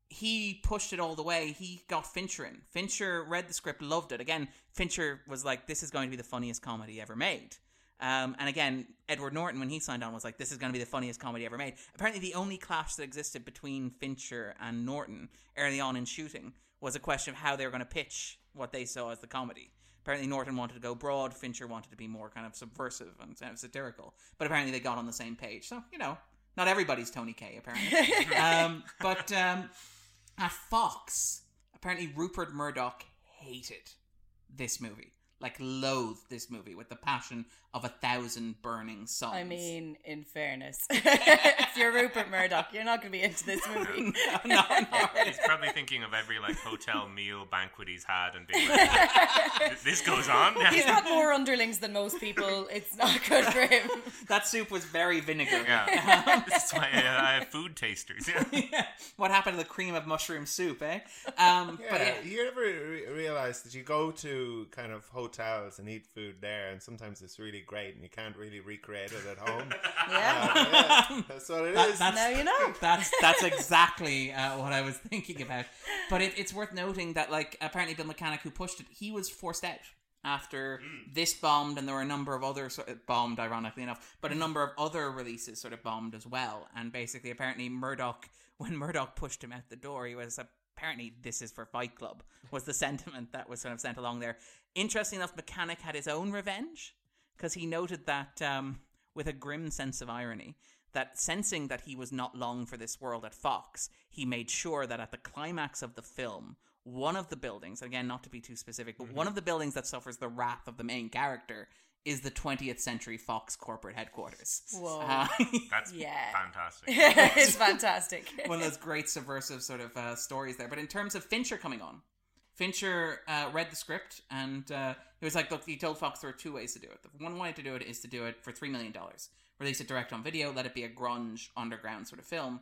he pushed it all the way. He got Fincher in. Fincher read the script, loved it. Again, Fincher was like, "This is going to be the funniest comedy ever made." Um, and again, Edward Norton, when he signed on, was like, "This is going to be the funniest comedy ever made." Apparently, the only clash that existed between Fincher and Norton early on in shooting was a question of how they were going to pitch what they saw as the comedy. Apparently, Norton wanted to go broad. Fincher wanted to be more kind of subversive and kind of satirical. But apparently, they got on the same page. So you know, not everybody's Tony Kaye Apparently, um, but um, at Fox, apparently Rupert Murdoch hated this movie. like loathed this movie with the passion of a thousand burning suns. I mean, in fairness, you're Rupert Murdoch, you're not going to be into this movie. no, no. He's probably thinking of every like hotel meal banquet he's had and being like, "This goes on." He's got more underlings than most people. It's not good for him. that soup was very vinegary. Yeah, this is why uh, I have food tasters. Yeah. what happened to the cream of mushroom soup, eh? Um, Yeah, but yeah, you ever re- realize that you go to kind of hotels and eat food there, and sometimes it's really great, and you can't really recreate it at home. Yeah. Uh, yeah, that's what it is. That- that's, Now you know. That's that's exactly uh, what I was thinking about. But it, it's worth noting that, like, apparently Bill Mechanic, who pushed it, he was forced out after this bombed, and there were a number of other sort of bombed, ironically enough, but a number of other releases sort of bombed as well. And basically, apparently, Murdoch, when Murdoch pushed him out the door, he was apparently this is for Fight Club was the sentiment that was sort of sent along there. Interesting enough, Mechanic had his own revenge because he noted that um, with a grim sense of irony that sensing that he was not long for this world at Fox, he made sure that at the climax of the film, one of the buildings, again, not to be too specific, but one of the buildings that suffers the wrath of the main character is the 20th Century Fox corporate headquarters. Whoa. Uh, That's Yeah. fantastic. it's fantastic. one of those great subversive sort of uh, stories there. But in terms of Fincher coming on, Fincher uh, read the script and uh, he was like, "Look, he told Fox there are two ways to do it. The one way to do it is to do it for three million dollars, release it direct on video, let it be a grunge underground sort of film.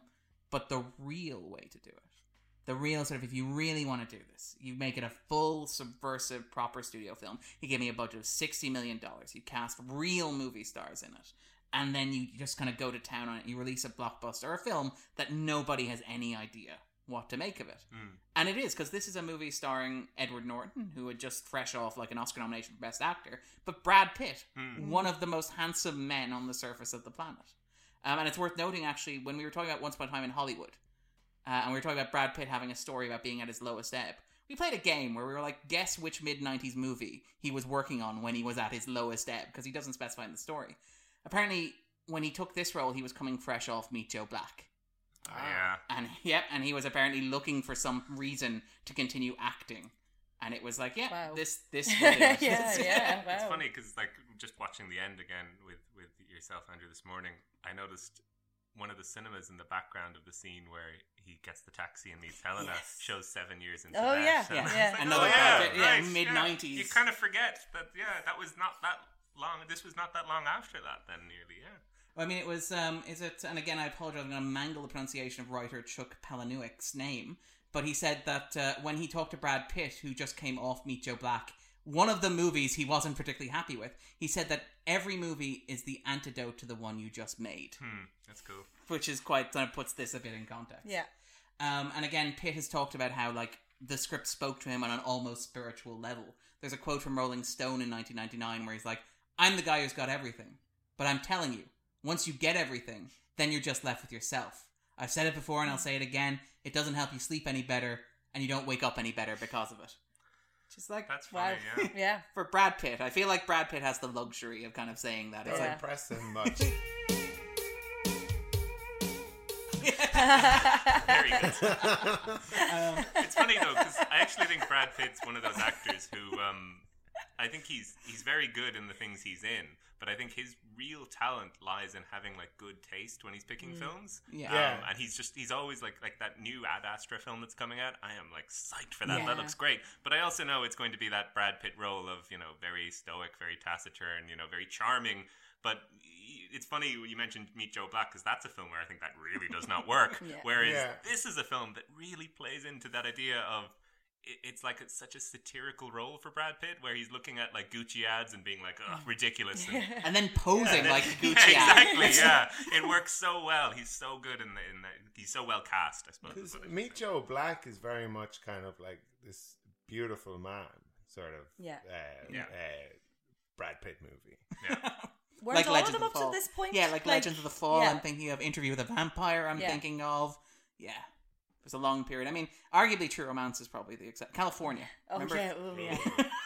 But the real way to do it, the real sort of, if you really want to do this, you make it a full subversive proper studio film. He gave me a budget of sixty million dollars. You cast real movie stars in it." And then you just kind of go to town on it. You release a blockbuster a film that nobody has any idea what to make of it. And it is because this is a movie starring Edward Norton, who had just fresh off like an Oscar nomination for Best Actor, but Brad Pitt, one of the most handsome men on the surface of the planet. Um, and it's worth noting actually when we were talking about Once Upon a Time in Hollywood, uh, and we were talking about Brad Pitt having a story about being at his lowest ebb. We played a game where we were like, guess which mid '90s movie he was working on when he was at his lowest ebb, because he doesn't specify in the story. Apparently, when he took this role, he was coming fresh off Meet Joe Black. Oh, yeah. And yep, and he was apparently looking for some reason to continue acting. And it was like, yeah, Wow. this this will yeah, yeah. Wow. It's funny because like just watching the end again with with yourself Andrew this morning, I noticed one of the cinemas in the background of the scene where he gets the taxi and meets Helena Yes. shows seven years into Oh, that. yeah, And I yeah. like, Another oh, yeah, project, yeah, right, mid-nineties. You kind of forget that yeah, that was not that long. This was not that long after that. Then nearly yeah. I mean, it was. Um, is it? And again, I apologize. I'm going to mangle the pronunciation of writer Chuck Palahniuk's name, but he said that uh, when he talked to Brad Pitt, who just came off Meet Joe Black, one of the movies he wasn't particularly happy with. He said that every movie is the antidote to the one you just made, Hmm, that's cool. which is quite kind of puts this a bit in context. Yeah. Um, and again, Pitt has talked about how like the script spoke to him on an almost spiritual level. There's a quote from Rolling Stone in 1999 where he's like, "I'm the guy who's got everything, but I'm telling you, once you get everything, then you're just left with yourself. I've said it before and I'll say it again. It doesn't help you sleep any better, and you don't wake up any better because of it." Just like That's Wow. funny. Yeah. Yeah. for Brad Pitt, I feel like Brad Pitt has the luxury of kind of saying that. It's Don't like, impress him much. Very good. it's funny though because I actually think Brad Pitt's one of those actors who um, I think he's he's very good in the things he's in, but I think his real talent lies in having like good taste when he's picking films. Yeah. Um, Yeah. and he's just he's always like like that new Ad Astra film that's coming out. I am like psyched for that. Yeah. That looks great. But I also know it's going to be that Brad Pitt role of you know very stoic, very taciturn, you know very charming. But it's funny you mentioned Meet Joe Black because that's a film where I think that really does not work. Yeah. Whereas Yeah. this is a film that really plays into that idea of it- it's like it's such a satirical role for Brad Pitt, where he's looking at like Gucci ads and being like, "Oh, ridiculous," and, and then posing and then- like yeah, Gucci exactly. ads. Yeah, it works so well. He's so good in the, in the he's so well cast. I suppose. is Because what I should Meet. Joe Black is very much kind of like this beautiful man, sort of. Yeah. Uh, Yeah. Uh, Brad Pitt movie. Weren't like all Legends of them of up the Fall. to this point? Yeah, like, Legends of the Fall. yeah. I'm thinking of Interview with a Vampire. I'm Yeah. thinking of yeah. There's a long period. I mean, arguably True Romance is probably the exception. Kalifornia. Oh remember? yeah, oh, yeah.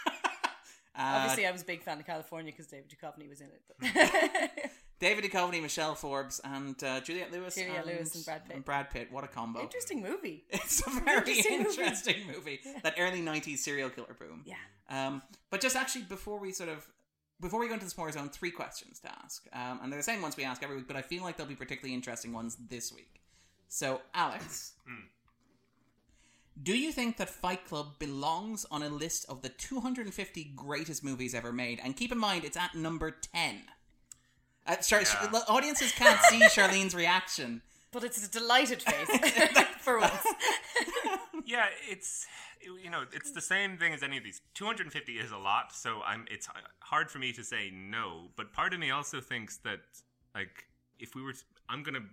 Uh, Obviously, I was a big fan of Kalifornia because David Duchovny was in it. But David Duchovny, Michelle Forbes, and uh, Juliette Lewis. Juliette and, Lewis and Brad Pitt. Brad Pitt. What a combo! Interesting movie. It's a very Interesting movie. interesting movie. That early '90s serial killer boom. Yeah. Um, but just actually before we sort of before we go into the spoiler zone, three questions to ask, um, and they're the same ones we ask every week, but I feel like they'll be particularly interesting ones this week. So, Alex, do you think that Fight Club belongs on a list of the 250 greatest movies ever made? And keep in mind, it's at number 10. Uh, sorry, Yeah. the audiences can't see Charlene's reaction. But it's a delighted face for once. yeah, it's you know it's the same thing as any of these. 250 is a lot, so I'm it's hard for me to say no. But part of me also thinks that like if we were, to, I'm gonna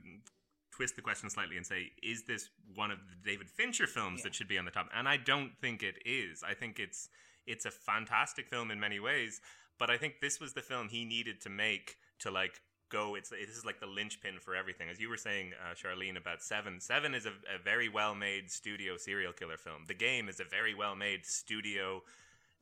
twist the question slightly and say, is this one of the David Fincher films that should be on the top? And I don't think it is. I think it's it's a fantastic film in many ways, but I think this was the film he needed to make to like go. It's this is like the linchpin for everything. As you were saying, uh, Charlene, about Seven. Seven is a, a very well made studio serial killer film. The Game is a very well made studio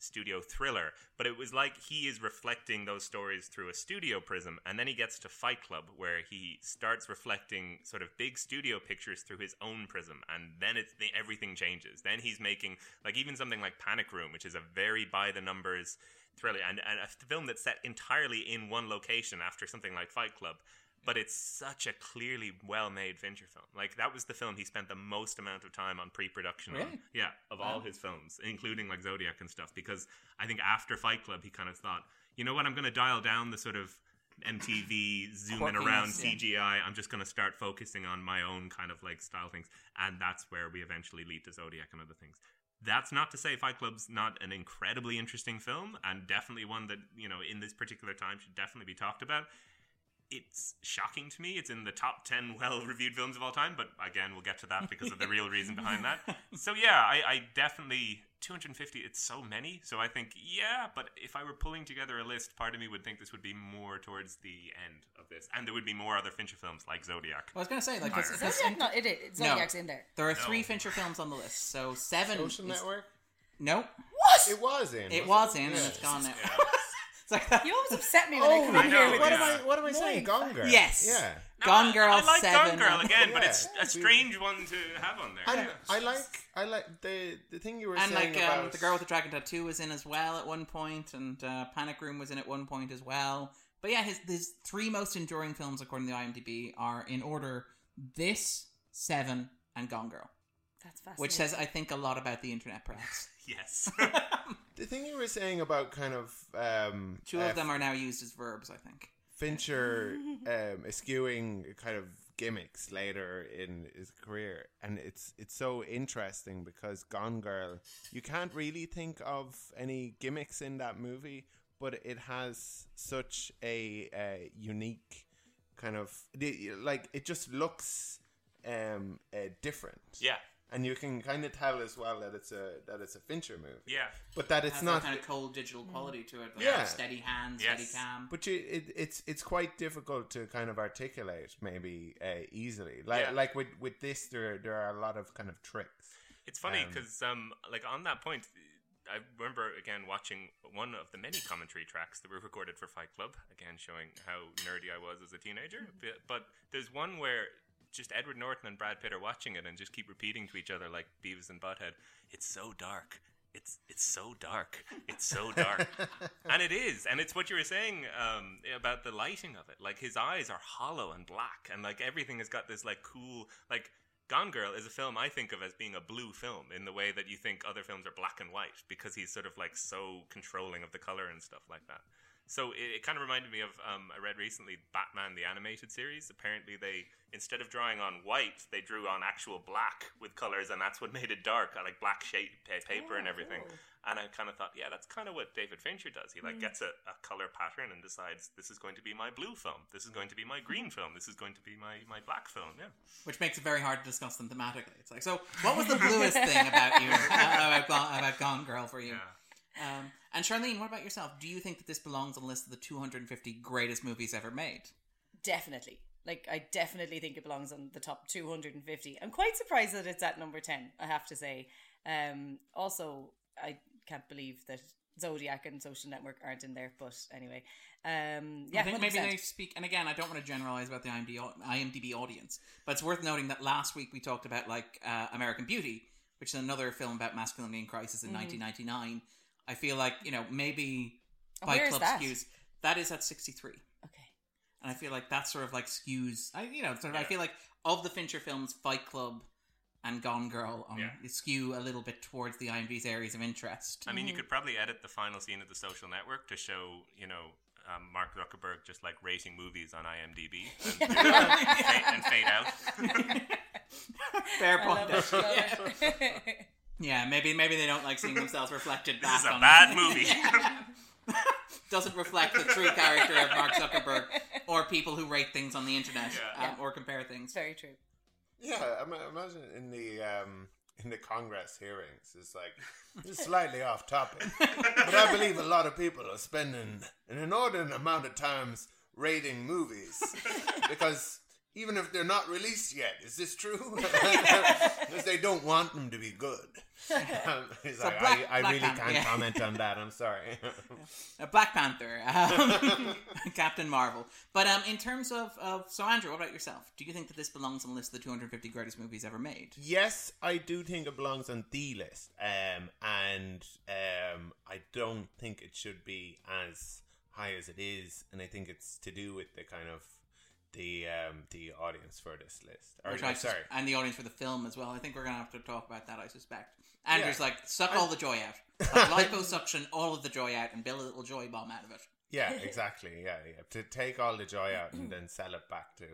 studio thriller, but it was like he is reflecting those stories through a studio prism, and then he gets to Fight Club, where he starts reflecting sort of big studio pictures through his own prism, and then it's everything changes. Then he's making like even something like Panic Room, which is a very by the numbers thriller, and, and a film that's set entirely in one location after something like Fight Club. But it's such a clearly well-made Fincher film. Like that was the film he spent the most amount of time on pre-production on. Yeah, of all his films, including like Zodiac and stuff, because I think after Fight Club, he kind of thought, you know what, I'm going to dial down the sort of MTV zooming around CGI. I'm just going to start focusing on my own kind of like style things, and that's where we eventually lead to Zodiac and other things. That's not to say Fight Club's not an incredibly interesting film, and definitely one that you know in this particular time should definitely be talked about it's shocking to me. It's in the top 10 well reviewed films of all time, but again, we'll get to that because of the real reason behind that. So, yeah, I, I definitely. 250, it's so many. So I think, yeah, but if I were pulling together a list, part of me would think this would be more towards the end of this. And there would be more other Fincher films like Zodiac. I was going to say, like, Higher. this, this, Zodiac, not it. it Zodiac's in there. There are No. three Fincher films on the list. So, seven. Social is- Network. No. What? It was in. It wasn't was in, and it's gone now. You always upset me when I Oh, come I in know, here with what this. am I? What am I saying? Gone Girl. Yes. Yeah. No, Gone I- Girl I, like seven. Gone Girl again, but it's a strange one to have on there. And I like, I like the the thing you were And saying like um, about the girl with the dragon tattoo was in as well at one point, and uh, Panic Room was in at one point as well. But yeah, his his three most enduring films according to IMDb are in order: this, Seven, and Gone Girl, That's fascinating. which says I think a lot about the internet, perhaps. yes. the thing you were saying about kind of um, Two uh, of them are now used as verbs, I think. Fincher um, eschewing kind of gimmicks later in his career, and it's it's so interesting because Gone Girl, you can't really think of any gimmicks in that movie, but it has such a, uh unique kind of like it just looks um uh, different. Yeah. And you can kind of tell as well that it's a that it's a Fincher movie. Yeah. But that It it's has not that kind of cold digital quality to it. Like Yeah. steady hand, Yes. steady cam. But you, it, it's it's quite difficult to kind of articulate maybe uh, easily. Like Yeah. like with with this, there there are a lot of kind of tricks. It's funny Um, because, um, like on that point, I remember again watching one of the many commentary tracks that were recorded for Fight Club. Again, showing how nerdy I was as a teenager. But, but there's one where just Edward Norton and Brad Pitt are watching it and just keep repeating to each other like Beavis and Butthead. It's so dark. It's it's so dark. It's so dark, and it is, and it's what you were saying um, about the lighting of it. Like his eyes are hollow and black, and like everything has got this like cool like Gone Girl is a film I think of as being a blue film in the way that you think other films are black and white because he's sort of like so controlling of the color and stuff like that. So it, it kind of reminded me of um, I read recently Batman the animated series. Apparently, they instead of drawing on white, they drew on actual black with colors, and that's what made it dark, like black shade pa- paper and everything. And I kind of thought, yeah, that's kind of what David Fincher does. He like Mm. gets a, a color pattern and decides this is going to be my blue film, this is going to be my green film, this is going to be my my black film. Yeah. Which makes it very hard to discuss them thematically. It's like, so what was the bluest thing about you, uh, about, about Gone Girl for you? Um, and Charlene, what about yourself? Do you think that this belongs on the list of the 250 greatest movies ever made? Definitely. Like, I definitely think it belongs on the top 250. I'm quite surprised that it's at number 10, I have to say. Um, also, I can't believe that Zodiac and Social Network aren't in there, but anyway, um, I yeah, think maybe 100%. they speak. And again, I don't want to generalize about the IMDb, IMDb audience, but it's worth noting that last week we talked about like uh, American Beauty, which is another film about masculinity in crisis in Mhm. 1999. I feel like you know maybe Oh, Fight where is Club that? skews. That is at 63. Okay. And I feel like that sort of like skews. I you know sort of I feel like of the Fincher films, Fight Club and Gone Girl um, Yeah. skew a little bit towards the IMDb's areas of interest. I mean, you could probably edit the final scene of the social network to show, you know, um, Mark Zuckerberg just like rating movies on IMDb and, fade, and fade out. Fair point. love it, love Yeah. maybe maybe they don't like seeing themselves reflected back. This back is a on bad movie. Doesn't reflect the true character of Mark Zuckerberg or people who rate things on the internet Yeah. um, or compare things. Very true. Yeah, ima- imagine in the um, in the Congress hearings, it's like this is slightly off topic, but I believe a lot of people are spending an inordinate amount of times rating movies because even if they're not released yet, is this true? Because they don't want them to be good. Um, he's So like, Black- I, I Black really Panther, can't yeah. comment on that. I'm sorry. Uh, Black Panther, um, Captain Marvel. But um, in terms of, of so Andrew, what about yourself? Do you think that this belongs on the list of the 250 greatest movies ever made? Yes, I do think it belongs on the list, um, and um, I don't think it should be as high as it is, and I think it's to do with the kind of the um, the audience for this list. Or, Which no, sorry, and the audience for the film as well. I think we're going to have to talk about that, I suspect. Andrew's Yeah. like, suck I- all the joy out. Like liposuction all of the joy out and build a little joy bomb out of it. yeah, exactly, yeah, yeah. To take all the joy out and then sell it back to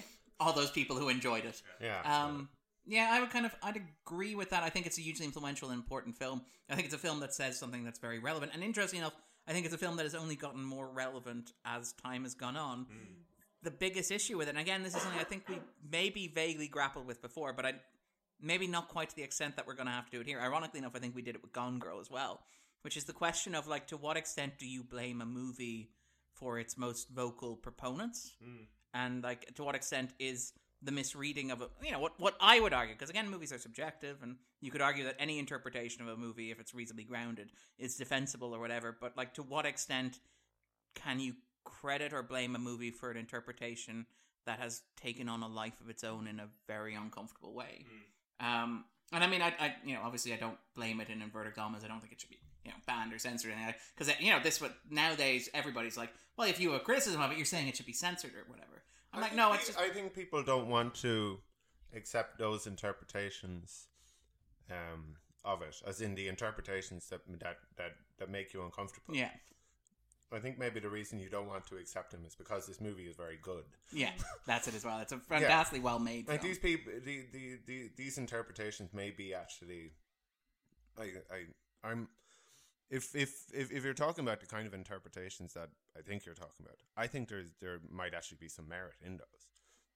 all those people who enjoyed it. Yeah. Um, yeah, I would kind of I'd agree with that. I think it's a hugely influential and important film. I think it's a film that says something that's very relevant. And interesting enough, I think it's a film that has only gotten more relevant as time has gone on. The biggest issue with it, and again, this is something I think we maybe vaguely grappled with before, but I maybe not quite to the extent that we're going to have to do it here. Ironically enough, I think we did it with Gone Girl as well, which is the question of like, to what extent do you blame a movie for its most vocal proponents? Hmm. and like to what extent is the misreading of a you know what what I would argue because again movies are subjective and you could argue that any interpretation of a movie if it's reasonably grounded is defensible or whatever but like to what extent can you credit or blame a movie for an interpretation that has taken on a life of its own in a very uncomfortable way um and I mean, I, I, you know, obviously, I don't blame it in inverted commas. I don't think it should be, you know, banned or censored, or anything. because you know, this what nowadays everybody's like, well, if you have a criticism of it, you're saying it should be censored or whatever. I'm like, no, it's just I think people don't want to accept those interpretations um, of it, as in the interpretations that that that, that make you uncomfortable. Yeah. I think maybe the reason you don't want to accept them is because this movie is very good. Yeah, that's it as well. It's a fantastically well made. Like these people, the, the, the, these interpretations may be actually, I, I, I'm, if, if if if you're talking about the kind of interpretations that I think you're talking about, I think there's there might actually be some merit in those,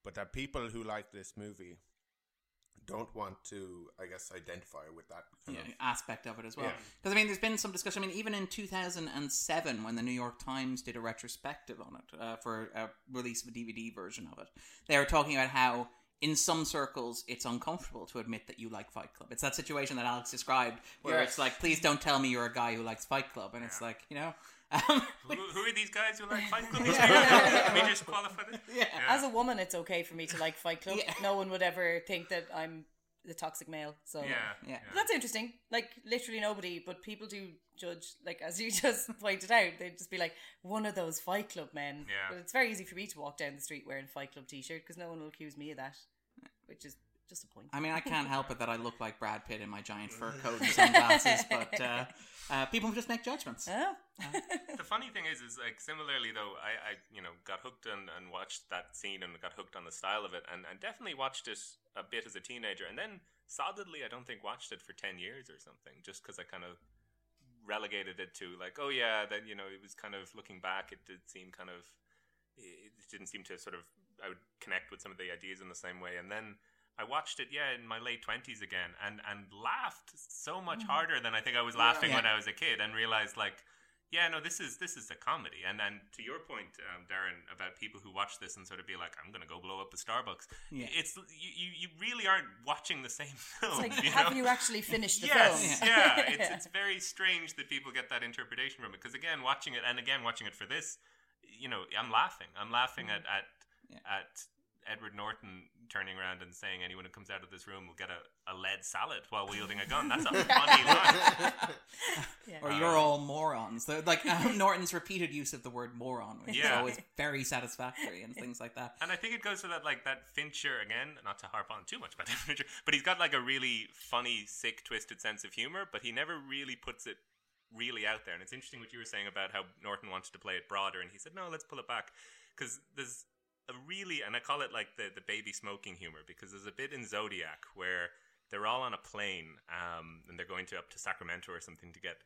but that people who like this movie don't want to, I guess, identify with that kind yeah, of aspect of it as well. Yeah. Because I mean, there's been some discussion. I mean, even in 2007, when the New York Times did a retrospective on it uh, for a release of a DVD version of it, they were talking about how. In some circles, it's uncomfortable to admit that you like Fight Club. It's that situation that Alex described, where Yes. it's like, "Please don't tell me you're a guy who likes Fight Club," and it's like, you know, um, who, who are these guys who like Fight Club? Let me just qualify this. Yeah. As a woman, it's okay for me to like Fight Club. No one would ever think that I'm the toxic male. So Yeah, yeah. But that's interesting. Like literally nobody, but people do judge. Like as you just pointed out, they'd just be like one of those Fight Club men. Yeah. But it's very easy for me to walk down the street wearing Fight Club t-shirt because no one will accuse me of that, which is just a point. I mean, I can't help it that I look like Brad Pitt in my giant fur coat and sunglasses, but uh, uh, people just make judgments. Oh. the funny thing is, is like similarly though, I, I you know got hooked on and watched that scene and got hooked on the style of it, and, and definitely watched it a bit as a teenager, and then solidly, I don't think watched it for ten years or something, just because I kind of relegated it to like, oh yeah, then you know it was kind of looking back, it did seem kind of it didn't seem to sort of I would connect with some of the ideas in the same way, and then. I watched it, yeah, in my late twenties again, and and laughed so much harder than I think I was laughing Yeah. when I was a kid, and realized like, Yeah, no, this is this is a comedy, and and to your point, um, Darren, about people who watch this and sort of be like, "I'm going to go blow up a Starbucks." Yeah. It's you, you, you really aren't watching the same film. It's like, you have know? you actually finished the yes, film? yeah. It's it's very strange that people get that interpretation from it because again, watching it and again watching it for this, you know, I'm laughing. I'm laughing at at at Edward Norton turning around and saying anyone who comes out of this room will get a, a lead salad while wielding a gun. That's a funny line. Or Uh, you're all morons. So, like um, Norton's repeated use of the word moron, which is always very satisfactory and things like that. And I think it goes to that, like that Fincher again. Not to harp on too much about Fincher, but he's got like a really funny, sick, twisted sense of humor. But he never really puts it really out there. And it's interesting what you were saying about how Norton wanted to play it broader, and he said, "No, let's pull it back," because there's a really, and I call it like the the baby smoking humor, because there's a bit in Zodiac where they're all on a plane, um, and they're going to up to Sacramento or something to get,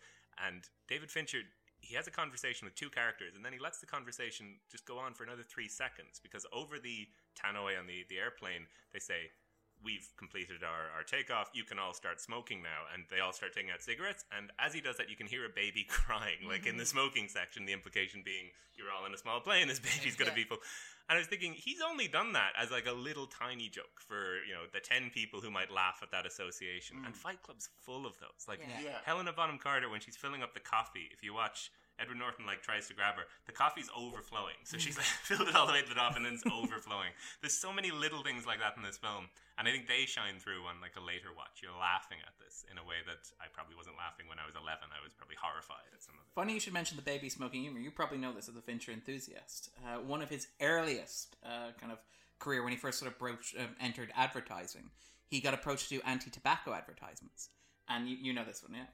and David Fincher he has a conversation with two characters and then he lets the conversation just go on for another three seconds because over the tannoy on the, the airplane they say we've completed our, our takeoff. You can all start smoking now. And they all start taking out cigarettes and as he does that you can hear a baby crying like in the smoking section the implication being you're all in a small plane. This baby's going to Yeah. be full and I was thinking he's only done that as like a little tiny joke for you know the ten people who might laugh at that association. And mm. Fight Club's full of those. Like Yeah. Yeah. Helena Bonham Carter when she's filling up the coffee. If you watch Edward Norton like tries to grab her, the coffee's overflowing. So she's like filled it all the way to the top and then it's overflowing. There's so many little things like that in this film, and I think they shine through on like a later watch. You're laughing at this in a way that I probably wasn't laughing when I was 11. I was probably horrified at some of it. Funny you should mention the baby smoking humor. You probably know this as a Fincher enthusiast. Uh, one of his earliest uh, kind of career when he first sort of broached, um, entered advertising, he got approached to do anti-tobacco advertisements, and you, you know this one, yeah.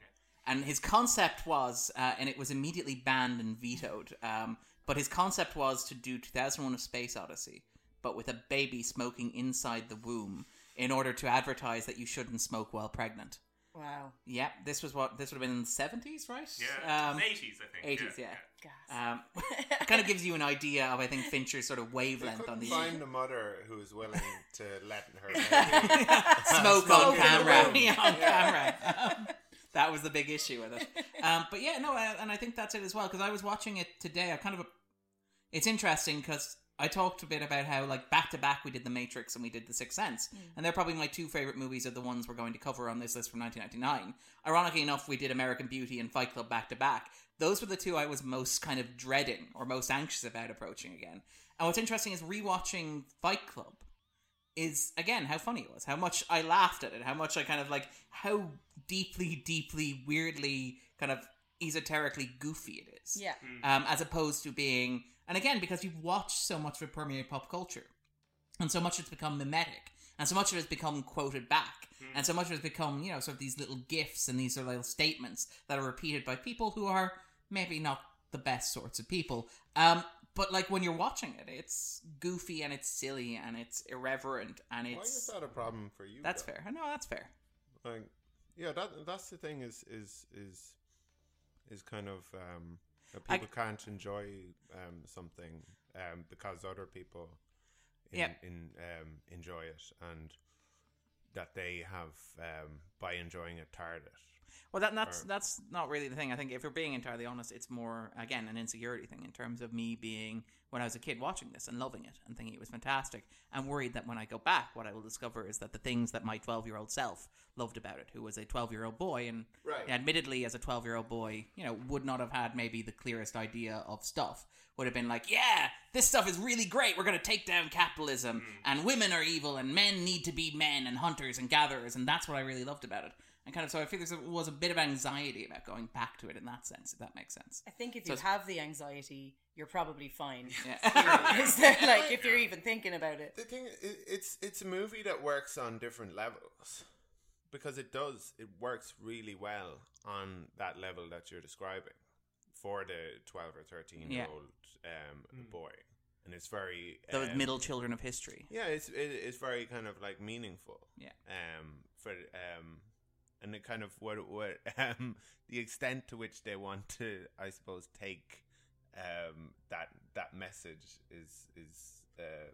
And his concept was, uh, and it was immediately banned and vetoed. Um, but his concept was to do 2001: A Space Odyssey, but with a baby smoking inside the womb, in order to advertise that you shouldn't smoke while pregnant. Wow. Yeah, this was what this would have been in the seventies, right? Yeah, um, 80s, I think. Eighties, yeah. yeah. Um, it kind of gives you an idea of, I think, Fincher's sort of wavelength on these. find a mother who is willing to let her baby Smoke on camera. room. On Yeah. camera. Um, that was the big issue with it. Um, but yeah, no, and I think that's it as well because I was watching it today. I kind of, it's interesting because I talked a bit about how like back to back we did The Matrix and we did The Sixth Sense, and they're probably my two favorite movies of the ones we're going to cover on this list from 1999. Ironically enough, we did American Beauty and Fight Club back to back. Those were the two I was most kind of dreading or most anxious about approaching again. And what's interesting is rewatching Fight Club is again how funny it was, how much I laughed at it, how much I kind of like how deeply, deeply, weirdly, kind of esoterically goofy it is. Yeah. Um, as opposed to being, and again because you've watched so much of it permeate pop culture, and so much it's become mimetic, and so much of it has become quoted back, and so much of it has become you know sort of these little gifs and these sort of little statements that are repeated by people who are maybe not the best sorts of people. Um, but like when you're watching it, it's goofy and it's silly and it's irreverent and it's. Why is that a problem for you? that's though? fair. No, that's fair. Like, yeah, that that's the thing is is is is kind of um, that I- people can't enjoy um, something um, because other people in, Yeah. in um, enjoy it and that they have um, by enjoying it tarred it. Well, that, that's Or- that's not really the thing. I think if you're being entirely honest, it's more again an insecurity thing in terms of me being when I was a kid watching this and loving it and thinking it was fantastic, and worried that when I go back, what I will discover is that the things that my 12 year old self loved about it, who was a 12 year old boy, and Right. admittedly as a 12 year old boy, you know, would not have had maybe the clearest idea of stuff. Would have been like, yeah, this stuff is really great. We're going to take down capitalism, mm. and women are evil, and men need to be men, and hunters and gatherers, and that's what I really loved about it. And kind of so I feel there was a bit of anxiety about going back to it in that sense, if that makes sense. I think if So you have the anxiety, you're probably fine. Yeah. Is there, like if you're even thinking about it? The thing, i it's it's a movie that works on different levels because it does. It works really well on that level that you're describing for the twelve or thirteen year old um, boy, and it's very Those um, middle children of history. Yeah, it's it, it's very kind of like meaningful. Yeah. Um. For um, and it kind of what what um the extent to which they want to, I suppose, take um that that message is is uh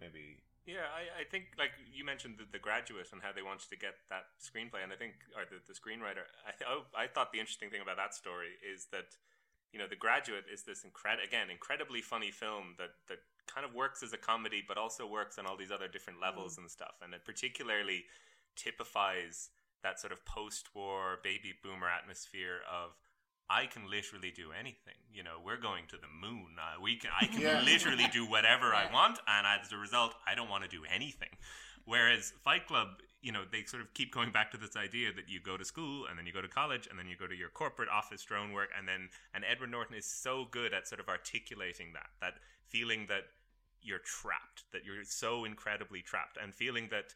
maybe Yeah, I, I think like you mentioned the, the graduate and how they wanted to get that screenplay, and I think or the, the screenwriter. I, th- oh, I thought the interesting thing about that story is that you know, The Graduate is this incredible, again, incredibly funny film that that kind of works as a comedy, but also works on all these other different levels and stuff, and it particularly typifies that sort of post-war baby boomer atmosphere of I can literally do anything. You know, we're going to the moon. Uh, we can, I can Yeah. literally do whatever I want, and as a result, I don't want to do anything. Whereas Fight Club, you know, they sort of keep going back to this idea that you go to school and then you go to college and then you go to your corporate office drone work and then and Edward Norton is so good at sort of articulating that that feeling that you're trapped, that you're so incredibly trapped, and feeling that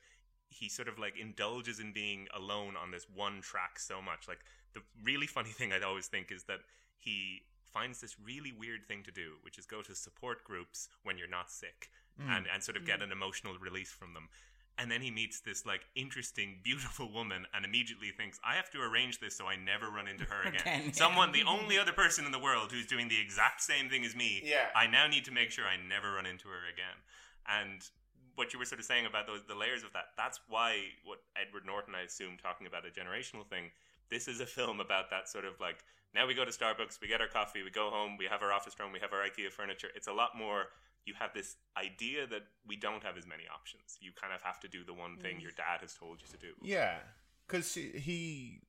he sort of like indulges in being alone on this one track so much. Like the really funny thing I'd always think is that he finds this really weird thing to do, which is go to support groups when you're not sick Mm. and, and sort of get an emotional release from them. And then he meets this like interesting, beautiful woman and immediately thinks, I have to arrange this so I never run into her again. Again. Someone, the only other person in the world who's doing the exact same thing as me. Yeah. I now need to make sure I never run into her again. And what you were sort of saying about those the layers of that, that's why what Edward Norton, I assume, talking about a generational thing, this is a film about that sort of like now we go to Starbucks, we get our coffee, we go home, we have our office room, we have our IKEA furniture. It's a lot more you have this idea that we don't have as many options. You kind of have to do the one thing Mm. your dad has told you to do. Yeah, because he,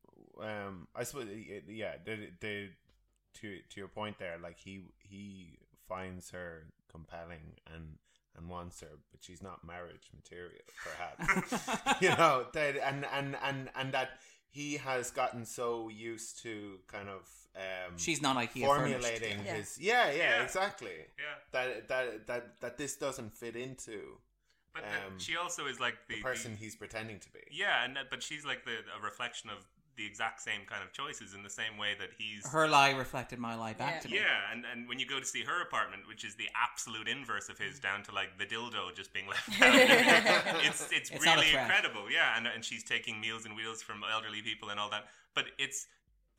um, I suppose, yeah, the, the to to your point there, like he he finds her compelling and and wants her, but she's not marriage material, perhaps. you know that, and and and and that he has gotten so used to kind of um, She's not IKEA formulating furnished. Yeah. his yeah, yeah Yeah. exactly Yeah. that that that that this doesn't fit into. But the- she also is like the, the person he's pretending to be. Yeah, and but she's like the a reflection of the exact same kind of choices in the same way that he's Her lie reflected my lie back to me. Yeah, and, and when you go to see her apartment, which is the absolute inverse of his, down to like the dildo just being left out, it's it's, It's really incredible. Yeah, and and she's taking meals and wheels from elderly people and all that. But it's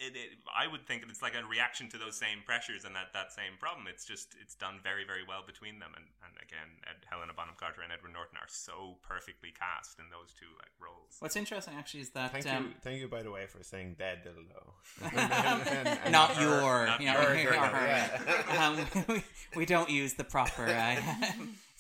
it, it, I would think it's like a reaction to those same pressures and that, that same problem. It's just it's done very very well between them. And and again, Ed, Helena Bonham Carter and Edward Norton are so perfectly cast in those two like roles. What's interesting actually is that Thank um, you, thank you, by the way, for saying dead dildo. not her- your, not you know, your her, dildo, her, yeah. um, we, we don't use the proper. Uh,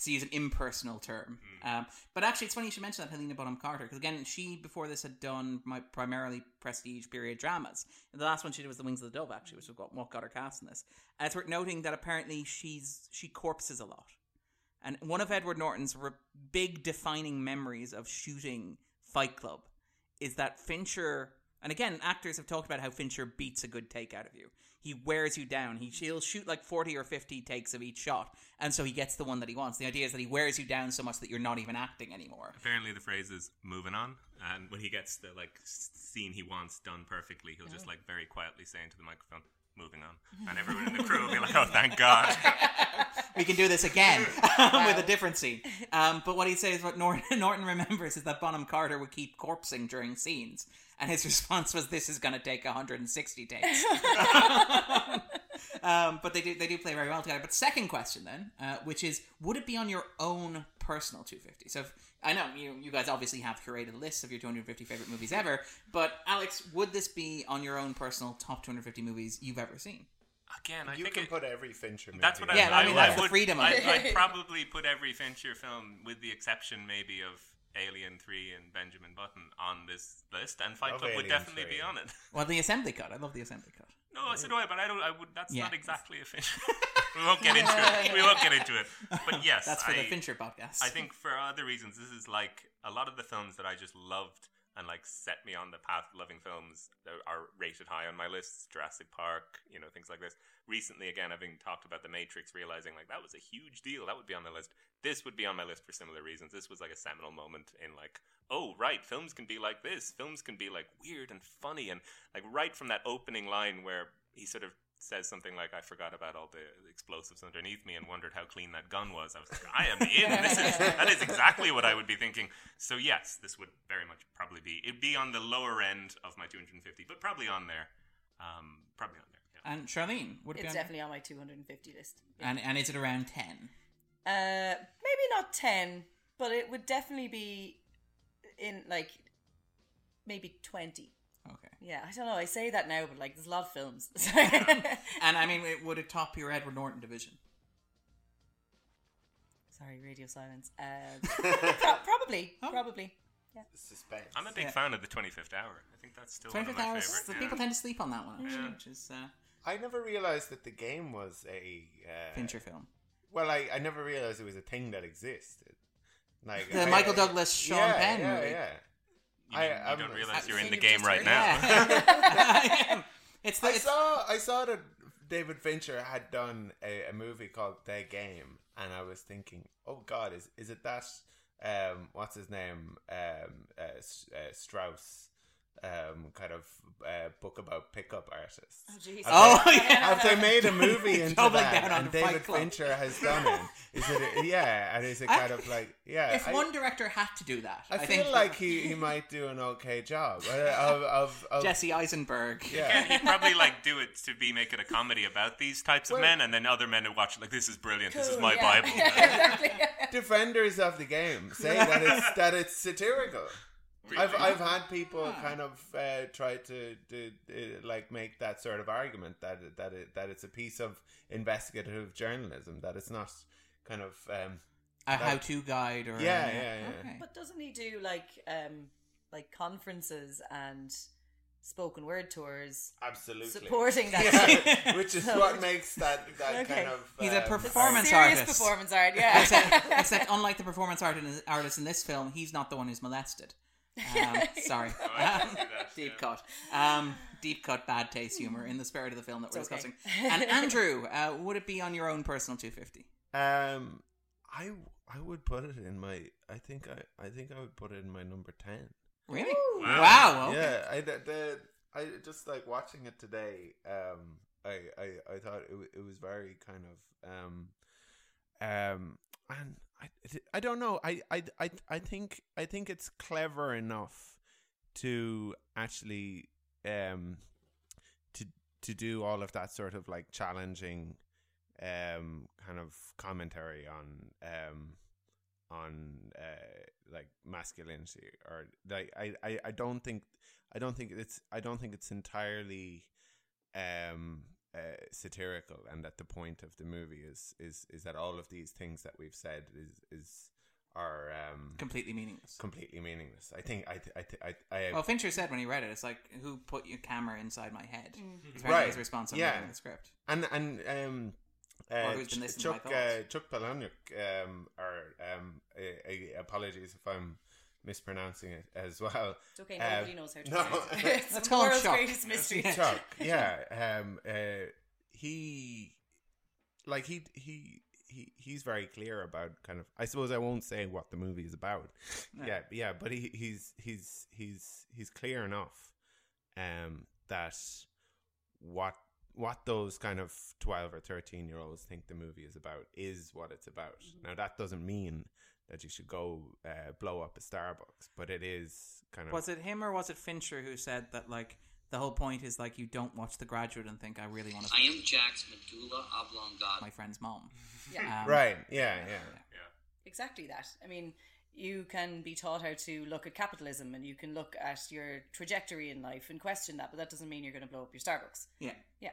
to use an impersonal term, um, but actually, it's funny you should mention that Helena Bonham Carter because again, she before this had done my primarily prestige period dramas. And the last one she did was The Wings of the Dove, actually, which was what, what got her cast in this. And it's worth noting that apparently she's she corpses a lot. And one of Edward Norton's re- big defining memories of shooting Fight Club is that Fincher, and again, actors have talked about how Fincher beats a good take out of you. He wears you down. He, he'll shoot like 40 or 50 takes of each shot, and so he gets the one that he wants. The idea is that he wears you down so much that you're not even acting anymore. Apparently, the phrase is "moving on," and when he gets the like scene he wants done perfectly, he'll just like very quietly say into the microphone, "Moving on," and everyone in the crew will be like, "Oh, thank God." we can do this again with a different scene. Um, but what he says, what Norton, Norton remembers, is that Bonham Carter would keep corpsing during scenes, and his response was, "This is going to take 160 takes." Um, but they do they do play very well together. But second question then, uh, which is, would it be on your own personal 250? So if, I know you you guys obviously have curated lists of your 250 favorite movies ever, but Alex, would this be on your own personal top 250 movies you've ever seen? Again, I you think can it- put every Fincher movie. That's what I, Yeah, I mean, that's the would, freedom I, it. I'd probably put every Fincher film, with the exception maybe of Alien Three and Benjamin Button, on this list, and Fight Love Club would definitely 3. be on it. Well, the assembly cut. I love the assembly cut. No, I said, I, but I don't. I would. That's Yeah. not exactly a Fincher. we won't get into it. We won't get into it. But yes, That's for the I- Fincher podcast. I think for other reasons, this is like a lot of the films that I just loved and like set me on the path of loving films that are rated high on my lists. Jurassic Park, you know, things like this. Recently, again, having talked about The Matrix, realizing like that was a huge deal. That would be on the list. This would be on my list for similar reasons. This was like a seminal moment in like, oh right, films can be like this. Films can be like weird and funny and like right from that opening line where he sort of says something like, "I forgot about all the explosives underneath me and wondered how clean that gun was." I was like, "I am in. This is that is exactly what I would be thinking." So yes, this would very much probably be it'd be on the lower end of my 250, but probably on there. Um, probably on there. Yeah. And Charlene, would it It's be on definitely on my 250 list. And and is it around ten? Uh, maybe not 10, but it would definitely be in like maybe 20. Okay. Yeah, I don't know. I say that now, but like, there's a lot of films. And I mean, it, would it top your Edward Norton division? Sorry, radio silence. Uh, pro- probably, probably. Yeah. Suspense. I'm a big Yeah. fan of the 25th Hour. I think that's still one of 25th my hours. favorites. The yeah. people tend to sleep on that one, actually, Yeah. which is uh, I never realized that the game was a uh, Fincher film. Well, I, I never realized it was a thing that existed. Like The I- Michael I- Douglas, Sean yeah, Penn yeah, movie. Yeah, You, I- mean you I'm- don't realize you're in the game right heard now. Yeah. it's the, I it's, saw I saw that David Fincher had done a, a movie called The Game, and I was thinking, oh God, is is it that? Um, what's his name? Um, uh, uh, Strauss. Um, kind of uh, book about pickup artists. Oh, jeez. Oh, they, yeah. have they made a movie into Doubling that? down on and David Club. Fincher has done it. Is it? A, yeah, and is it kind of like yeah? if I- one director had to do that, I, I, feel think like he, he might do an okay job uh, of of, of Jesse Eisenberg. Yeah. He'd probably like do it to be make it a comedy about these types of Well- men, and then other men who watch it like this is brilliant. This is my yeah. Bible. exactly. defenders of the game say that it's that it's satirical. I've I've had people kind of uh, try to, to uh, like make that sort of argument that that it, that it's a piece of investigative journalism that it's not kind of um, A that- how-to guide or Yeah, uh, yeah, yeah. Okay. But doesn't he do like um like conferences and spoken word tours absolutely supporting that? Yeah, which is what makes that that Okay. kind of He's a uh, performance Serious artist. performance art, yeah. except, except unlike the performance art in, artist in this film, he's not the one who's molested. Um, sorry, Oh, Um, that, deep yeah. cut. Um, deep cut, bad taste humor in the spirit of the film that we're It's okay. discussing. And Andrew, uh, would it be on your own personal 250? Um, I I would put it in my. I think I I think I would put it in my number ten. Really? Wow. Wow. okay. Yeah, I the, the I just like watching it today. Um, I I, I thought it, it was very kind of um, um, and I I don't know. I I I I think I think it's clever enough to actually um to to do all of that sort of like challenging um kind of commentary on um on uh like masculinity or like I, I I don't think I don't think it's I don't think it's entirely um uh, satirical and that the point of the movie is is is that all of these things that we've said is is are um Completely meaningless. completely meaningless. I think I th- I th- I, I Well, Fincher said when he read it, it's like, who put your camera inside my head? It's Right. his response on Yeah. reading the script. and and um Or uh, who's been Ch- listening to my Chuck uh, Chuck Palahniuk um or um a, a, apologies if I'm mispronouncing it as well. It's okay, Um, nobody knows how to no, pronounce it. It's Let's the world's Chuck. greatest mystery. Chuck, yeah, um, uh, he, like he he he he's very clear about kind of. I suppose I won't say what the movie is about. No. Yeah, yeah, but he he's he's he's he's clear enough, um, that what what those kind of twelve or thirteen year olds think the movie is about is what it's about. Now that doesn't mean that you should go uh, blow up a Starbucks, but it is kind of Was it him or was it Fincher who said that, like, the whole point is, like, you don't watch The Graduate and think, I really want to I am Jack's medulla oblongata. my friend's mom. Yeah. Um, right. Yeah, yeah. Yeah. Exactly that. I mean, you can be taught how to look at capitalism and you can look at your trajectory in life and question that, but that doesn't mean you're going to blow up your Starbucks. Yeah. Yeah.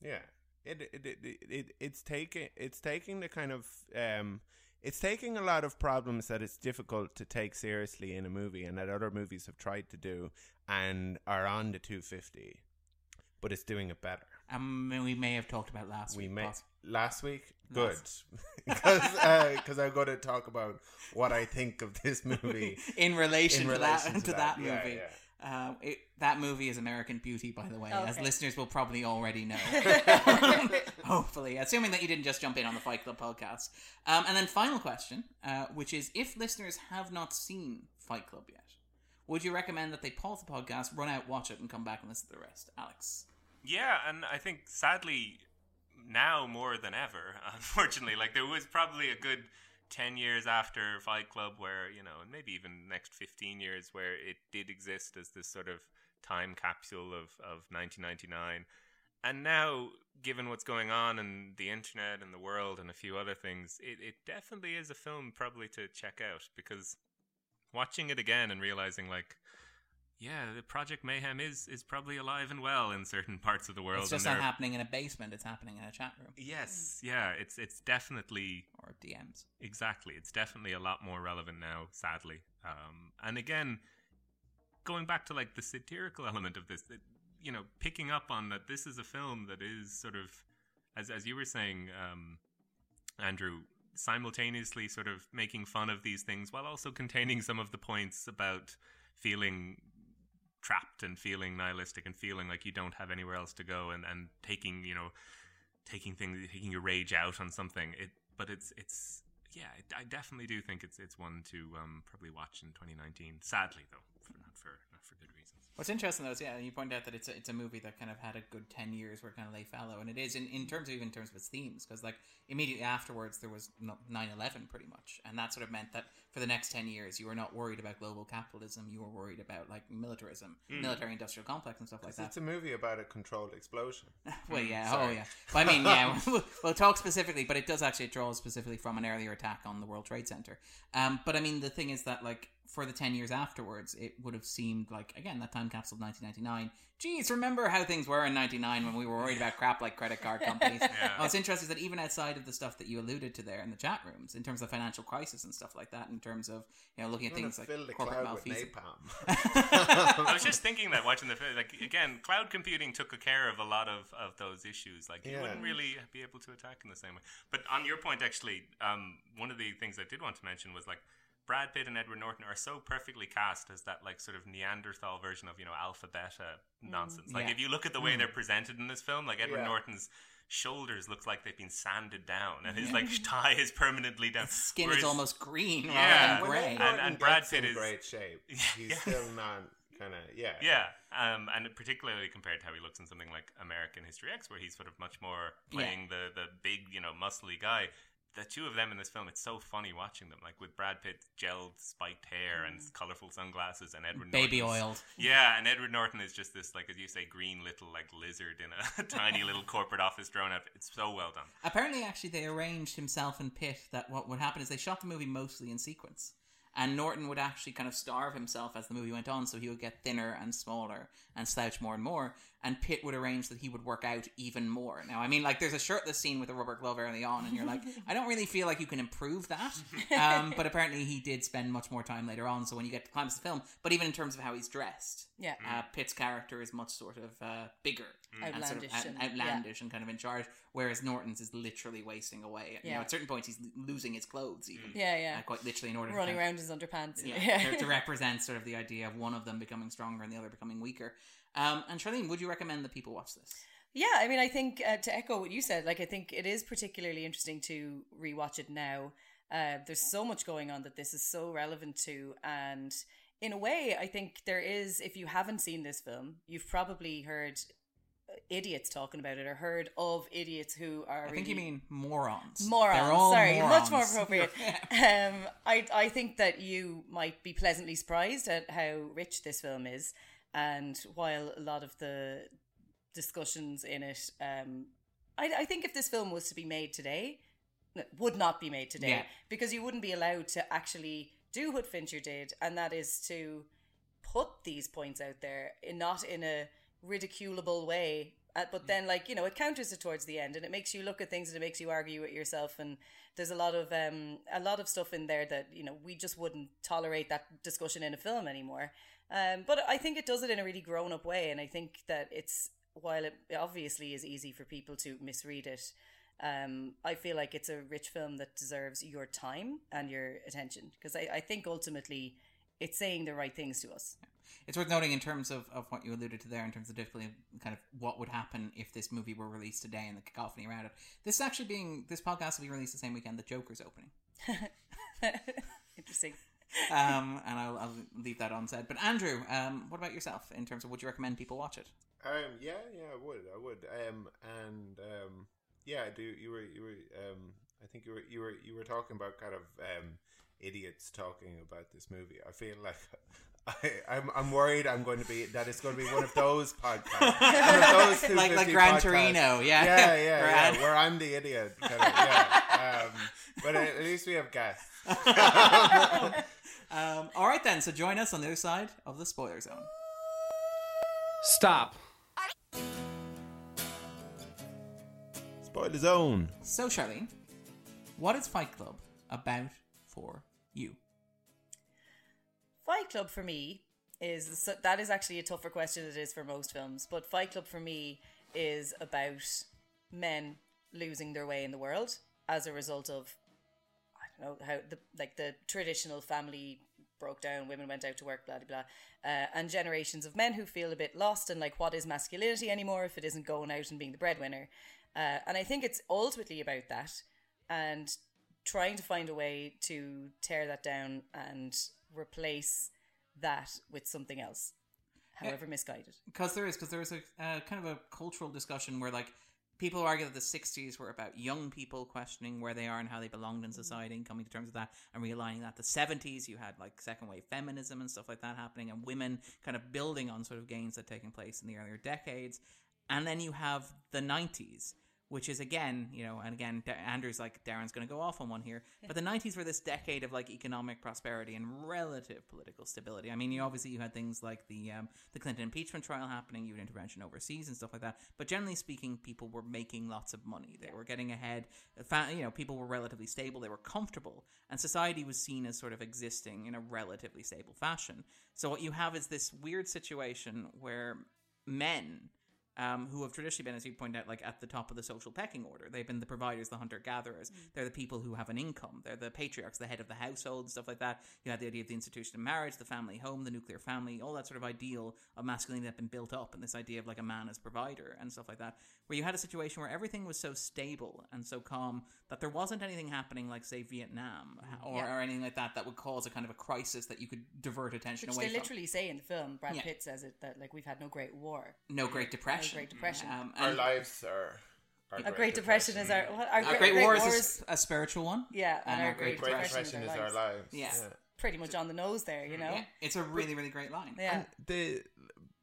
Yeah, it it, it, it, it it's taking it's taking the kind of um it's taking a lot of problems that it's difficult to take seriously in a movie and that other movies have tried to do and are on the 250, but it's doing it better. Um, we may have talked about last We week. may last week good because because I'm going to talk about what I think of this movie in relation, in to, relation that, to that Yeah, movie. yeah. Um, it, that movie is American Beauty, by the way, as listeners will probably already know. Hopefully, assuming that you didn't just jump in on the Fight Club podcast. Um, and then, final question, uh, which is if listeners have not seen Fight Club yet, would you recommend that they pause the podcast, run out, watch it, and come back and listen to the rest? Alex. Yeah, and I think sadly now more than ever, unfortunately, like there was probably a good 10 years after Fight Club where, you know, and maybe even next 15 years where it did exist as this sort of time capsule of, of 1999. And now, given what's going on in the internet and the world and a few other things, it, it definitely is a film probably to check out because watching it again and realizing like yeah, the Project Mayhem is is probably alive and well in certain parts of the world. It's just not happening in a basement; it's happening in a chat room. Yes, yeah, it's it's definitely or DMs. Exactly, it's definitely a lot more relevant now, sadly. Um, and again, going back to like the satirical element of this, it, you know, picking up on that this is a film that is sort of, as as you were saying, um, Andrew, simultaneously sort of making fun of these things while also containing some of the points about feeling trapped and feeling nihilistic and feeling like you don't have anywhere else to go and, and taking you know taking things taking your rage out on something. It but it's it's yeah I, I definitely do think it's it's one to um, probably watch in 2019 sadly though for, not for not for good reasons What's interesting though is yeah, you point out that it's a, it's a movie that kind of had a good ten years where it kind of lay fallow, and it is in, in terms of even in terms of its themes, because like immediately afterwards there was no- 9-11 pretty much, and that sort of meant that for the next ten years you were not worried about global capitalism, you were worried about like militarism, Mm. military industrial complex and stuff like that. It's a movie about a controlled explosion. Well, yeah, Sorry. oh yeah. But I mean, yeah, we'll, we'll talk specifically, but it does actually draw specifically from an earlier attack on the World Trade Center. Um, but I mean, the thing is that like for the ten years afterwards, it would have seemed like again that time capsule of 1999. Geez, remember how things were in '99 when we were worried about crap like credit card companies? Yeah. What's interesting is that even outside of the stuff that you alluded to there in the chat rooms, in terms of financial crisis and stuff like that, in terms of you know looking at things like corporate malfeasance. napalm. I was just thinking that watching the film, like again, cloud computing took care of a lot of, of those issues. Like you wouldn't really be able to attack in the same way. But on your point, actually, um, one of the things I did want to mention was like Brad Pitt and Edward Norton are so perfectly cast as that like sort of Neanderthal version of you know alpha beta nonsense. Like Yeah. if you look at the way Mm. they're presented in this film, like Edward Yeah. Norton's shoulders look like they've been sanded down and his like tie is permanently down. Skin Whereas- is almost green rather Yeah. than grey. Ed And- and Brad gets Pitt in is- great shape. He's Yeah. still not kind of yeah. Yeah, um, and particularly compared to how he looks in something like American History X, where he's sort of much more playing the the big, you know, muscly guy. The two of them in this film, it's so funny watching them. Like with Brad Pitt, gelled, spiked hair and mm. colorful sunglasses, and Edward Norton. Baby Norton's- oiled. Yeah, and Edward Norton is just this, like as you say, green little like lizard in a tiny little corporate office drone outfit. It's so well done. Apparently, actually, they arranged himself and Pitt that what would happen is they shot the movie mostly in sequence. And Norton would actually kind of starve himself as the movie went on, so he would get thinner and smaller and slouch more and more. And Pitt would arrange that he would work out even more. Now, I mean, like, there's a shirtless scene with a rubber glove early on, and you're like, I don't really feel like you can improve that. Um, but apparently, he did spend much more time later on. So when you get to climax of the film, but even in terms of how he's dressed, Yeah. uh, Pitt's character is much sort of uh, bigger and sort of Outlandish out- and- yeah. outlandish and kind of in charge, whereas Norton's is literally wasting away. You know, at certain points, he's losing his clothes, even. Yeah, yeah. Uh, quite literally, in order Running to around his underpants. yeah, to, to represent sort of the idea of one of them becoming stronger and the other becoming weaker. Um, and Charlene, would you recommend that people watch this? Yeah, I mean, I think uh, to echo what you said, like I think it is particularly interesting to rewatch it now. Uh, there's so much going on that this is so relevant to, and in a way, I think there is. If you haven't seen this film, you've probably heard uh, idiots talking about it or heard of idiots who are. I think you mean morons. morons. Sorry, much more morons. appropriate. um, I I think that you might be pleasantly surprised at how rich this film is, and while a lot of the discussions in it, um, I, I think if this film was to be made today, would not be made today Yeah. because you wouldn't be allowed to actually do what Fincher did, and that is to put these points out there, in, not in a ridiculable way. Uh, but then, like you know, it counters it towards the end, and it makes you look at things, and it makes you argue with yourself. And there's a lot of um, a lot of stuff in there that you know we just wouldn't tolerate that discussion in a film anymore. Um, but I think it does it in a really grown up way, and I think that it's while it obviously is easy for people to misread it. Um, I feel like it's a rich film that deserves your time and your attention because I, I think ultimately it's saying the right things to us. It's worth noting in terms of, of what you alluded to there, in terms of difficulty, kind of what would happen if this movie were released today and the cacophony around it. This is actually being this podcast will be released the same weekend that Joker's opening. Interesting. Um, and I'll, I'll leave that unsaid. But Andrew, um, what about yourself in terms of would you recommend people watch it? Um, yeah, yeah, I would, I would. Um, and um, yeah, I do. You were, you were. Um, I think you were, you were, you were talking about kind of um, idiots talking about this movie. I feel like. I, I'm, I'm worried I'm going to be that it's going to be one of those podcasts, one of those Like- 250 like Gran podcasts. Torino, yeah. yeah, yeah, Where yeah, where I'm the idiot, kind of, yeah. Um, but at least we have guests. Um, all right then, so join us on the other side of the spoiler zone. Stop. Spoiler zone. So, Charlene, what is Fight Club about for you? Fight Club for me is so that is actually a tougher question than it is for most films. But Fight Club for me is about men losing their way in the world as a result of I don't know how the like the traditional family broke down, women went out to work, blah blah blah, uh, and generations of men who feel a bit lost and like what is masculinity anymore if it isn't going out and being the breadwinner. Uh, and I think it's ultimately about that and trying to find a way to tear that down and replace that with something else, however misguided. Because there is, because there is a uh, kind of a cultural discussion where like people argue that the 60s were about young people questioning where they are and how they belonged in mm-hmm. society and coming to terms with that and realigning that. The 70s, you had like second wave feminism and stuff like that happening and women kind of building on sort of gains that taken place in the earlier decades. And then you have the 90s, which is again, you know, and again, Andrew's like, Darren's going to go off on one here. But the 90s were this decade of like economic prosperity and relative political stability. I mean, you obviously you had things like the um, the Clinton impeachment trial happening, you had intervention overseas and stuff like that. But generally speaking, people were making lots of money. They were getting ahead. You know, people were relatively stable. They were comfortable, and society was seen as sort of existing in a relatively stable fashion. So what you have is this weird situation where men um, who have traditionally been, as you point out, like at the top of the social pecking order. They've been the providers, the hunter gatherers. They're the people who have an income. They're the patriarchs, the head of the household, stuff like that. You had the idea of the institution of marriage, the family home, the nuclear family, all that sort of ideal of masculinity that had been built up, and this idea of like a man as provider and stuff like that. Where you had a situation where everything was so stable and so calm that there wasn't anything happening, like say Vietnam or, Yeah. or anything like that, that would cause a kind of a crisis that you could divert attention Which away they from. literally say in the film. Brad Yeah. Pitt says it that like we've had no great war, No Great Depression. No Great Depression. Um, Our lives are. our a Great Depression is our what, our, Our great, Great War is a War spiritual one. Yeah, and, our, Great, Great Depression, Depression is is our our lives. lives. Yeah. Yeah. Pretty much on the nose there, you know. Yeah, it's a really, really great line. Yeah. the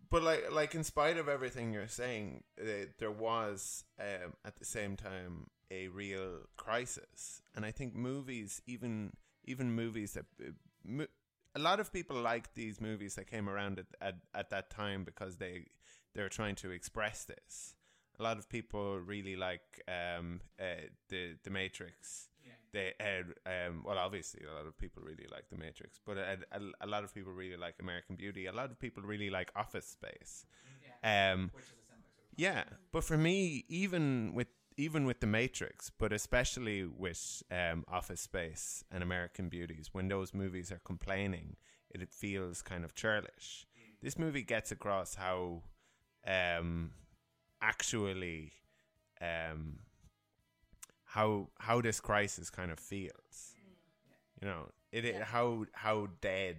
but like like in spite of everything you're saying uh, there was um, at the same time a real crisis and i think movies even even movies that uh, mo- a lot of people like these movies that came around at, at, at that time because they they're trying to express this. A lot of people really like um, uh, the the matrix. They uh, um, well obviously a lot of people really like the matrix but a, a, a lot of people really like american beauty. A lot of people really like office space. Um, yeah but for me even with even with the matrix but especially with um, office space and american beauties when those movies are complaining it, it feels kind of churlish. This movie gets across how um, actually um, how how this crisis kind of feels. You know, it, it how how dead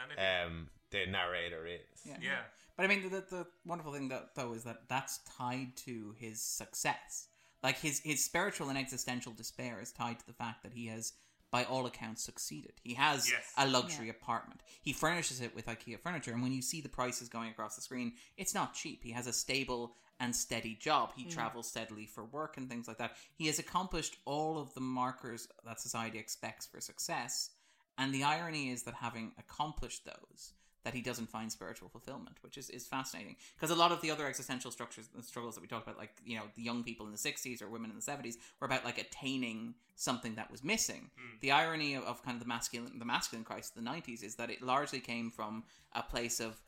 um, the narrator is. Yeah. But I mean, the, the wonderful thing that, though is that that's tied to his success. Like his his spiritual and existential despair is tied to the fact that he has, by all accounts, succeeded. He has Yes. a luxury apartment. He furnishes it with IKEA furniture, and when you see the prices going across the screen, it's not cheap. He has a stable and steady job. He Mm. travels steadily for work and things like that. He has accomplished all of the markers that society expects for success. And the irony is that having accomplished those, that he doesn't find spiritual fulfillment, which is, is fascinating. Because a lot of the other existential structures and struggles that we talked about, like, you know, the young people in the 60s or women in the 70s, were about, like, attaining something that was missing. Hmm. The irony of, of kind of the masculine, the masculine crisis of the 90s is that it largely came from a place of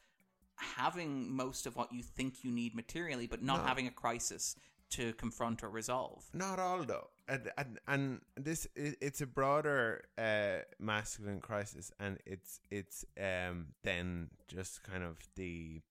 having most of what you think you need materially, but not No. having a crisis to confront or resolve. Not all though, and and, and this it's a broader uh, masculine crisis, and it's it's um then just kind of the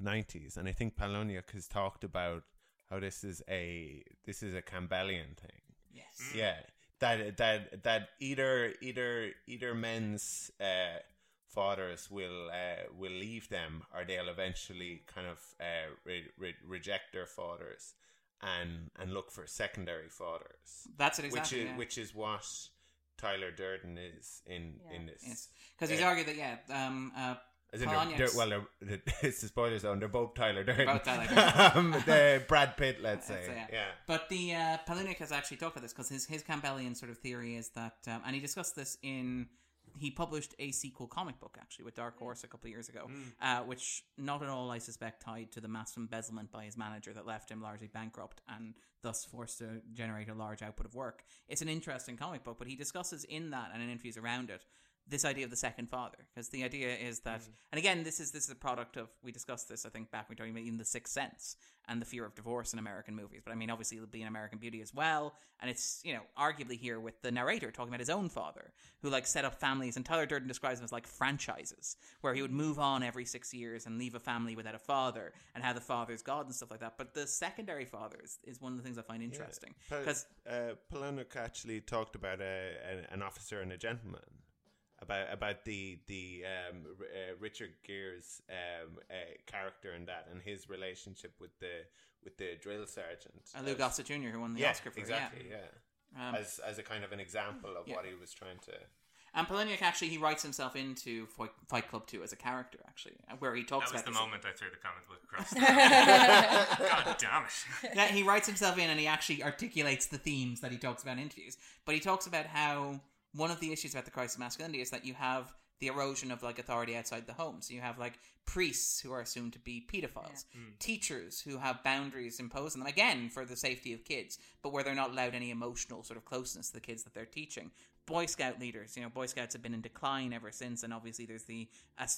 nineties, and I think Palahniuk has talked about how this is a this is a Campbellian thing. Yes. Yeah, that that that either either either men's uh, fathers will uh, will leave them, or they'll eventually kind of uh, re- re- reject their fathers and and look for secondary fathers. That's it exactly, Which is yeah. which is what Tyler Durden is in in this. Yes. Because he's Uh, argued that, yeah, um, uh, as in they're, they're, well, they're, it's the spoiler zone. They're both Tyler Durden. both Tyler Durden. um, the Brad Pitt, let's say. That's it, yeah. But the uh, Palahniuk has actually talked about this because his his Campbellian sort of theory is that, um, and he discussed this in he published a sequel comic book actually with Dark Horse a couple of years ago, Mm. uh, which not at all I suspect tied to the massive embezzlement by his manager that left him largely bankrupt and thus forced to generate a large output of work. It's an interesting comic book, but he discusses in that and in interviews around it this idea of the second father because the idea is that Mm. and again this is this is a product of we discussed this i think back when we were talking about even the sixth sense and the fear of divorce in american movies but i mean obviously it'll be in american beauty as well and it's you know arguably here with the narrator talking about his own father who like set up families and tyler durden describes them as like franchises where he would move on every six years and leave a family without a father and how the father's god and stuff like that but the secondary fathers is one of the things i find interesting because uh, Palahniuk actually talked about a, a, an officer and a gentleman. About about the the um, uh, Richard Gere's um, uh, character in that and his relationship with the with the drill sergeant. Uh, Lou As- Gossett Jr., who won the yeah, Oscar for it, exactly yeah. yeah, Um, as as a kind of an example of Yeah. what he was trying to. And Palahniuk actually he writes himself into Fight, Fight Club 2 as a character actually, where he talks That was about the moment I threw the comic book across. the room. God damn it! yeah, he writes himself in and he actually articulates the themes that he talks about in interviews. But he talks about how one of the issues about the crisis of masculinity is that you have the erosion of like authority outside the home. So you have like priests who are assumed to be pedophiles, teachers who have boundaries imposed on them again for the safety of kids, but where they're not allowed any emotional sort of closeness to the kids that they're teaching. Boy Scout leaders, you know, Boy Scouts have been in decline ever since, and obviously there's the,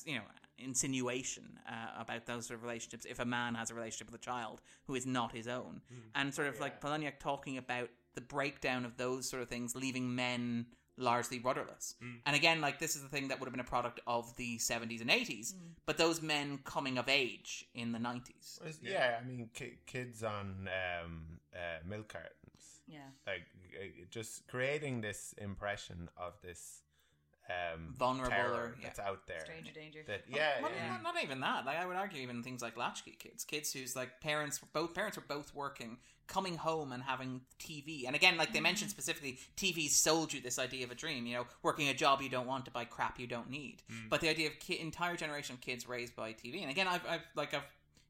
you know, insinuation uh, about those sort of relationships. If a man has a relationship with a child who is not his own, and sort of like Palahniuk talking about the breakdown of those sort of things, leaving men largely rudderless. And again, like this is the thing that would have been a product of the 70s and 80s, but those men coming of age in the 90s. Yeah, I mean, ki- kids on um, uh, milk cartons. Yeah. like uh, just creating this impression of this um, Vulnerable terror or- yeah. that's out there. Stranger danger. That yeah, Well, yeah. Not, not even that. Like I would argue, even things like latchkey kids, kids whose like parents, both parents were both working, coming home and having TV. And again, like they mentioned specifically, TV's sold you this idea of a dream. You know, working a job you don't want to buy crap you don't need. But the idea of ki- entire generation of kids raised by TV. And again, I've, I've like I've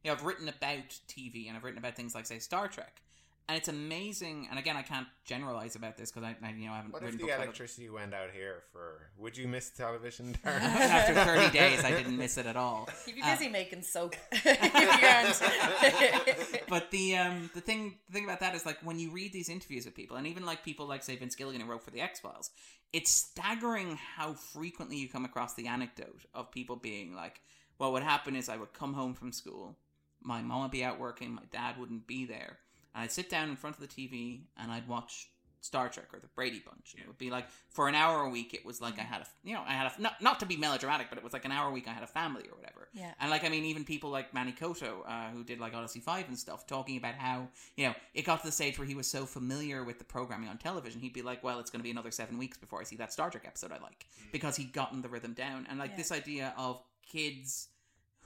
you know I've written about TV and I've written about things like say Star Trek. And it's amazing, and again, I can't generalize about this because I, I, you know, I haven't What written if the books about it. electricity went out here for? Would you miss television? Darren? After 30 days, I didn't miss it at all. You'd be Uh, busy making soap. if you can't. but the um the thing the thing about that is like when you read these interviews with people and even like people like say Vince Gilligan who wrote for the X Files, it's staggering how frequently you come across the anecdote of people being like, Well what happened is I would come home from school, my mom would be out working, my dad wouldn't be there, and I'd sit down in front of the TV and I'd watch Star Trek or the Brady Bunch. And it would be like for an hour a week. It was like I had a, you know, I had a not not to be melodramatic, but it was like an hour a week. I had a family or whatever. Yeah. And like I mean, even people like Manny Coto, uh, who did like Odyssey Five and stuff, talking about how you know it got to the stage where he was so familiar with the programming on television, he'd be like, "Well, it's going to be another seven weeks before I see that Star Trek episode I like," because he'd gotten the rhythm down. And like Yeah. this idea of kids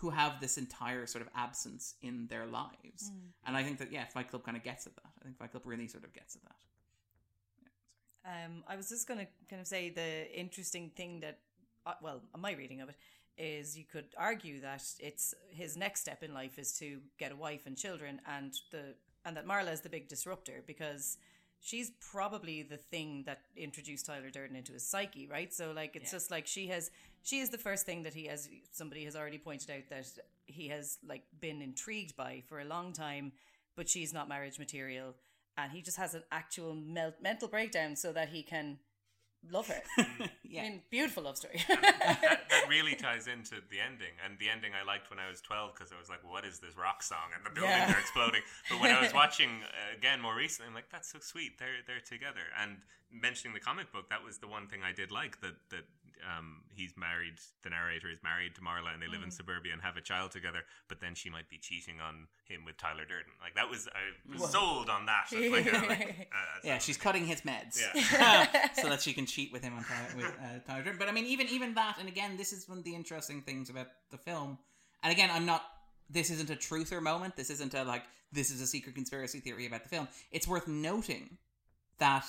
who have this entire sort of absence in their lives, Mm. and I think that yeah, Fight Club kind of gets at that. I think Fight Club really sort of gets at that. Um, I was just going to kind of say the interesting thing that, uh, well, my reading of it is you could argue that it's his next step in life is to get a wife and children, and the and that Marla is the big disruptor because she's probably the thing that introduced Tyler Durden into his psyche, right? So like it's Yeah. just like she has she is the first thing that he has somebody has already pointed out that he has like been intrigued by for a long time, but she's not marriage material and he just has an actual mel- mental breakdown so that he can love her. yeah. I mean, beautiful love story. that, that really ties into the ending, and the ending I liked when I was twelve because I was like, "What is this rock song?" And the buildings Yeah. are exploding. But when I was watching uh, again more recently, I'm like, "That's so sweet. They're they're together." And mentioning the comic book, that was the one thing I did like that that um, he's married. The narrator is married to Marla, and they live in Mhm. suburbia and have a child together. But then she might be cheating on him with Tyler Durden. Like that was I was sold on that. Like, like, uh, yeah, she's cutting his meds Yeah. so that she can cheat with him on Tyler, with uh, Tyler Durden. But I mean, even even that, and again, this is one of the interesting things about the film. And again, I'm not. This isn't a truther moment. This isn't a like. This is a secret conspiracy theory about the film. It's worth noting that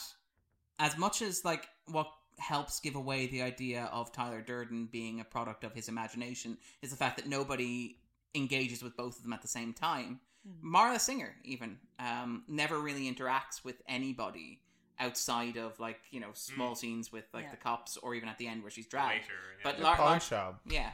as much as like what helps give away the idea of Tyler Durden being a product of his imagination is the fact that nobody engages with both of them at the same time. Marla Singer even um, never really interacts with anybody outside of like you know small scenes with like Yeah. the cops or even at the end where she's dragged. Later, yeah. But The lar- pawn lar- shop. yeah.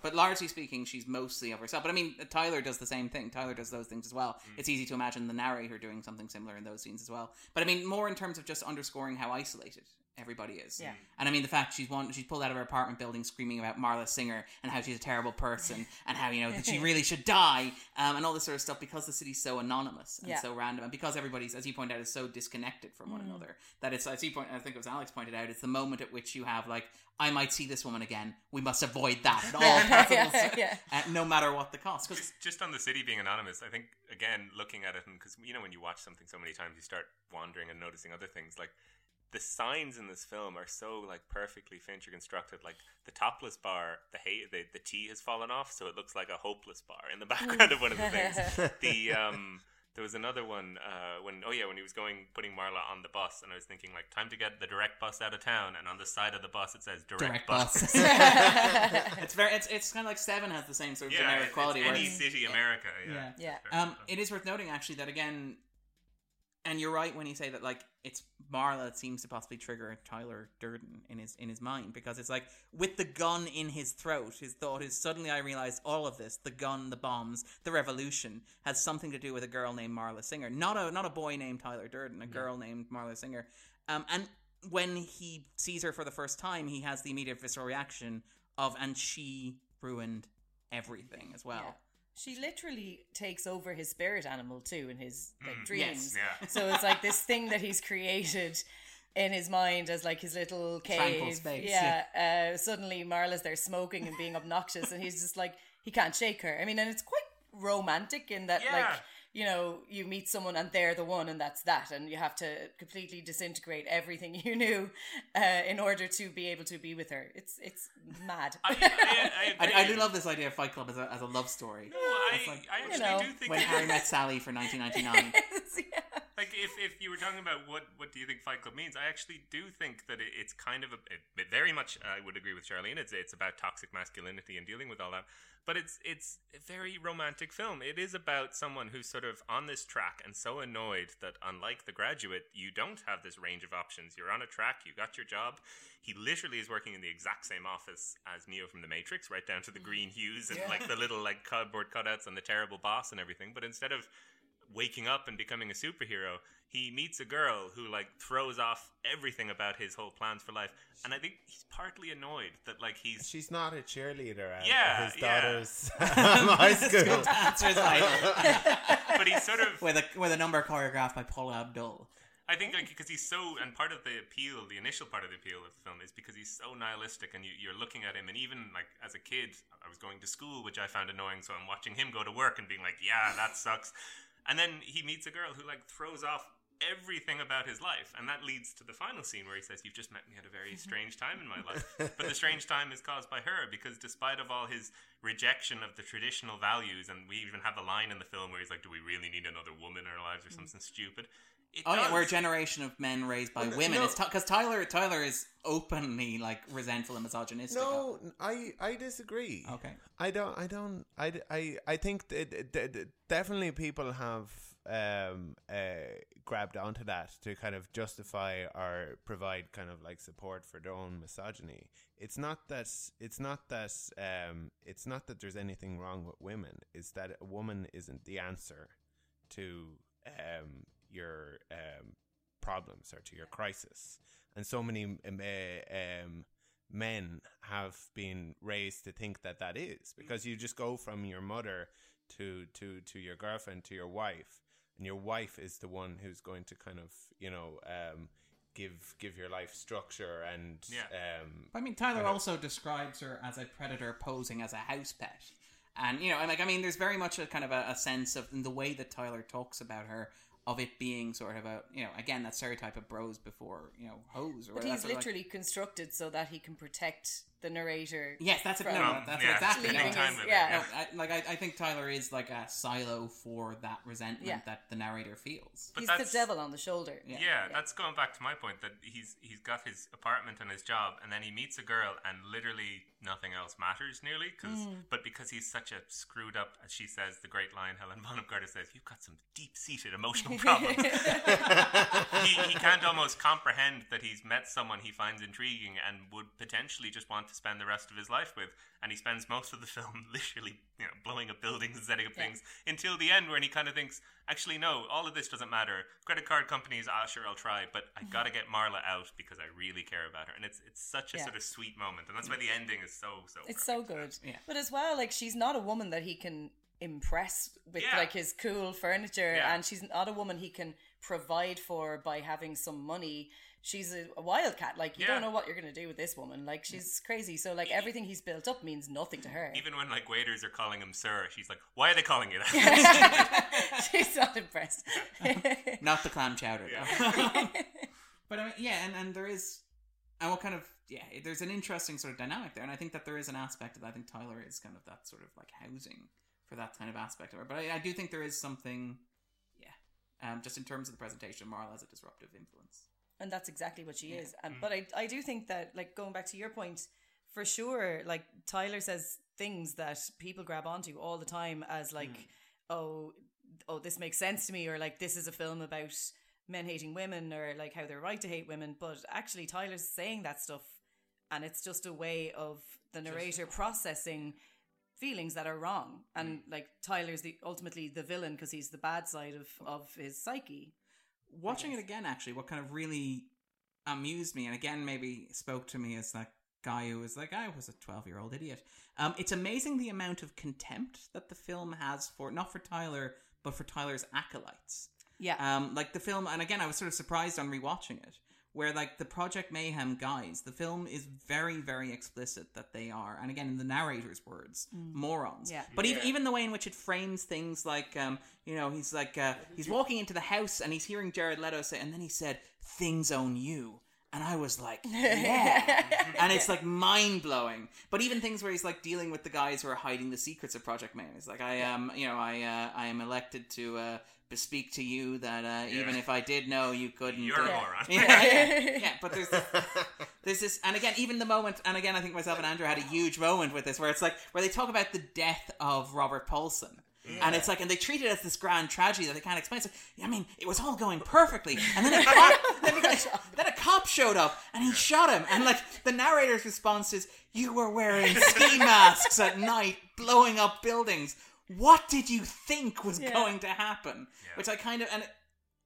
But largely speaking, she's mostly of herself. But I mean, Tyler does the same thing. Tyler does those things as well. Mm. It's easy to imagine the narrator doing something similar in those scenes as well. But I mean, more in terms of just underscoring how isolated everybody is. Yeah. And I mean, the fact she's one, she's pulled out of her apartment building screaming about Marla Singer and how she's a terrible person and how you know that she really should die um, and all this sort of stuff because the city's so anonymous and Yeah. so random and because everybody's, as you point out, is so disconnected from one Mm. another that it's as you point, I think it was Alex pointed out, it's the moment at which you have like, I might see this woman again. We must avoid that at all possible, Yeah, yeah. uh, no matter what the cost. Because just, just on the city being anonymous, I think again looking at it, and because you know when you watch something so many times, you start wandering and noticing other things. Like the signs in this film are so like perfectly Fincher constructed. Like the topless bar, the hay, the, the T has fallen off, so it looks like a hopeless bar in the background of one of the things. The um. There was another one uh, when oh yeah when he was going putting Marla on the bus and I was thinking like time to get the direct bus out of town and on the side of the bus it says direct, direct bus. bus. it's very. It's, it's kind of like Seven has the same sort of yeah, generic it's quality. where any city America. Yeah, Yeah. Yeah. Um, it is worth noting actually that again, and you're right when you say that like it's Marla that seems to possibly trigger Tyler Durden in his in his mind because it's like with the gun in his throat, his thought is suddenly I realized all of this, the gun, the bombs, the revolution has something to do with a girl named Marla Singer, not a not a boy named Tyler Durden, a girl named Marla Singer. Um, and when he sees her for the first time, he has the immediate visceral reaction of and she ruined everything as well. Yeah. She literally takes over his spirit animal too in his like Mm, dreams. yes, yeah. So it's like this thing that he's created in his mind as like his little Tranquil cave. space, yeah. Uh, suddenly Marla's there smoking and being obnoxious, and he's just like he can't shake her. I mean, and it's quite romantic in that like Yeah. You know you meet someone and they're the one and that's that, and you have to completely disintegrate everything you knew uh, in order to be able to be with her. It's it's mad. I, I, I, I, I do love this idea of Fight Club as a, as a love story. No, I, like, I actually know, do think when Harry met Sally for 1999. like if, if you were talking about what what do you think Fight Club means, I actually do think that it, it's kind of a it, very much I would agree with Charlene. It's it's about toxic masculinity and dealing with all that, but it's it's a very romantic film. It is about someone who's sort of on this track and so annoyed that unlike The Graduate, you don't have this range of options. You're on a track, you got your job. He literally is working in the exact same office as Neo from The Matrix, right down to the mm. green hues and like the little like cardboard cutouts and the terrible boss and everything. But instead of waking up and becoming a superhero, he meets a girl who like throws off everything about his whole plans for life. And I think he's partly annoyed that like he's She's not a cheerleader at Yeah, his yeah. daughter's high school. Dancers idol. but he's sort of with a with a number choreographed by Paula Abdul. I think like because he's so and part of the appeal, the initial part of the appeal of the film is because he's so nihilistic and you, you're looking at him and even like as a kid, I was going to school, which I found annoying, so I'm watching him go to work and being like, yeah, that sucks. And then he meets a girl who like throws off everything about his life, and that leads to the final scene where he says, "You've just met me at a very strange time in my life." but the strange time is caused by her because, despite of all his rejection of the traditional values, and we even have a line in the film where he's like, "Do we really need another woman in our lives or mm. something stupid?" It Oh yeah, we're a generation of men raised by women. no- It's because Tyler Tyler is openly like resentful and misogynistic. No, I I disagree. Okay. I don't. I don't. I, I, I think that, that- that definitely people have um uh grabbed onto that to kind of justify or provide kind of like support for their own misogyny. It's not that. It's not that. Um. It's not that there's anything wrong with women. It's that a woman isn't the answer to um your um problems or to your crisis. And so many um, uh, um, men have been raised to think that that is because you just go from your mother to to to your girlfriend to your wife, and your wife is the one who's going to kind of you know um, give give your life structure and Yeah. um, I mean, Tyler kind of- also describes her as a predator posing as a house pet. And, you know, and like, I mean, there's very much a kind of a, a sense of in the way that Tyler talks about her, of it being sort of a, you know, again, that stereotype of bros before, you know, hoes or But he's Like- literally constructed so that he can protect the narrator. Yes, that's a, from- no, no, that's yeah, exactly no, time it's- with it, yeah. no, I, like I, I think Tyler is like a silo for that resentment Yeah. that the narrator feels. But He's that's- the devil on the shoulder. Yeah. that's going back to my point that he's he's got his apartment and his job, and then he meets a girl, and literally nothing else matters nearly. Cause, Mm. but because he's such a screwed up, as she says, the great line Helena Bonham Carter says, "You've got some deep seated emotional problems." he, he can't almost comprehend that he's met someone he finds intriguing and would potentially just want to spend the rest of his life with. And he spends most of the film literally, you know, blowing up buildings and setting up Yeah. things until the end, when he kind of thinks, actually, no, all of this doesn't matter. Credit card companies, ah, sure, I'll try, but I got to get Marla out because I really care about her. And it's it's such a Yeah. sort of sweet moment, and that's why the ending is so so. It's so good. Yeah. But as well, like she's not a woman that he can impress with Yeah. like his cool furniture Yeah. and she's not a woman he can provide for by having some money. She's a, a wildcat. Like you Yeah. don't know what you're gonna do with this woman. Like she's crazy. So like everything he's built up means nothing to her. Even when like waiters are calling him sir, she's like, "Why are they calling you that?" she's not impressed. Not the clam chowder, though. but I mean, yeah, and, and there is, and what kind of, yeah, there's an interesting sort of dynamic there, and I think that there is an aspect of that. I think Tyler is kind of that sort of like housing for that kind of aspect of her. But I, I do think there is something, yeah, um, just in terms of the presentation, Marla has a disruptive influence. And that's exactly what she Yeah. is. And but I I do think that like going back to your point, for sure, like Tyler says things that people grab onto all the time as like, Mm. oh, oh, this makes sense to me, or like this is a film about men hating women, or like how they're right to hate women. But actually, Tyler's saying that stuff, and it's just a way of the narrator processing feelings that are wrong. And Mm. like Tyler's the ultimately the villain because he's the bad side of of his psyche. Watching it again, actually, what kind of really amused me, and again maybe spoke to me as that guy who was like, I was a twelve-year-old idiot. Um, it's amazing the amount of contempt that the film has for not for Tyler, but for Tyler's acolytes. Yeah. Um, like the film, and again, I was sort of surprised on rewatching it, where like the Project Mayhem guys, the film is very, very explicit that they are, and again, in the narrator's words, Mm. morons. Yeah. But even Yeah. even the way in which it frames things, like um, you know, he's like uh, he's walking into the house and he's hearing Jared Leto say, and then he said, "Things own you." And I was like, yeah. and it's like mind blowing. But even things where he's like dealing with the guys who are hiding the secrets of Project Mayhem. He's like, I am, you know, I, uh, I am elected to uh, bespeak to you that uh, even if I did know, you couldn't. You're a moron. Yeah, yeah, yeah. But there's, there's this, and again, even the moment, and again, I think myself and Andrew had a huge moment with this, where it's like where they talk about the death of Robert Paulson. And it's like, and they treat it as this grand tragedy that they can't explain. It's like, I mean, it was all going perfectly, and then a cop, then, a, then a cop showed up and he shot him. And like the narrator's response is, "You were wearing ski masks at night, blowing up buildings. What did you think was Yeah. going to happen?" Which I kind of and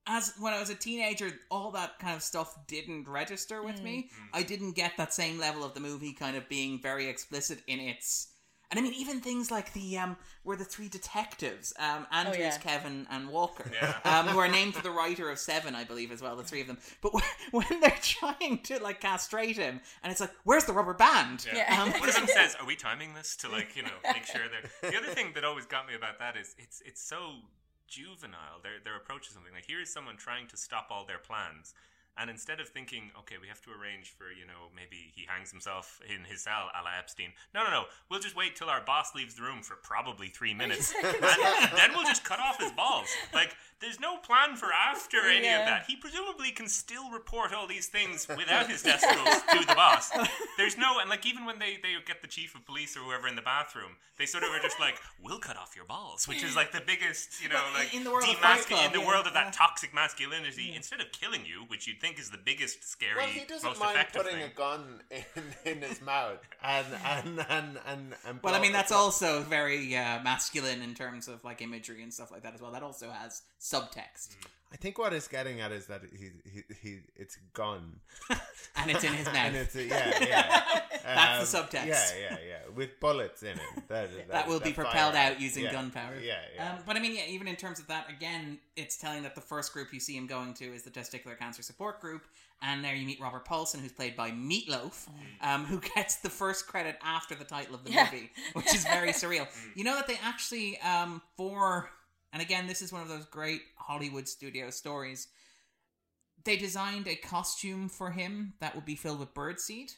as when I was a teenager, all that kind of stuff didn't register with mm. me. Mm. I didn't get that same level of the movie kind of being very explicit in its. And I mean, even things like the um, were the three detectives, um, Andrews, yeah. Kevin, and Walker, Yeah. um, who are named for the writer of Seven, I believe, as well. The three of them. But when, when they're trying to like castrate him, and it's like, "Where's the rubber band?" Yeah. Um, One of them says, "Are we timing this to like you know make sure they're?" The other thing that always got me about that is it's it's so juvenile. Their their approach is something like here is someone trying to stop all their plans. And instead of thinking, okay, we have to arrange for, you know, maybe he hangs himself in his cell a la Epstein. No, no, no. We'll just wait till our boss leaves the room for probably three minutes. and then we'll just cut off his balls. Like, there's no plan for after any Yeah. of that. He presumably can still report all these things without his testicles to the boss. There's no, and like even when they, they get the chief of police or whoever in the bathroom, they sort of are just like, "We'll cut off your balls," which is like the biggest, you know, like in the world of Club, in the yeah, world of that yeah. toxic masculinity. Instead of killing you, which you'd think is the biggest, scary, Well, he doesn't most mind putting thing. a gun in, in his mouth and and and and, and Well, I mean, that's also very uh, masculine in terms of like imagery and stuff like that as well. That also has subtext. I think what it's getting at is that he he, he it's a gun, And it's in his mouth. and it's a, yeah yeah. That's the Um, subtext. Yeah yeah yeah, with bullets in it. That, that will be propelled fire out using Yeah, gunpowder. Yeah yeah. Um, but I mean, yeah, even in terms of that, again, it's telling that the first group you see him going to is the testicular cancer support group, and there you meet Robert Paulson, who's played by Meatloaf, um, who gets the first credit after the title of the Yeah. movie, which is very surreal. You know that they actually um, for, and again, this is one of those great Hollywood studio stories. They designed a costume for him that would be filled with birdseed.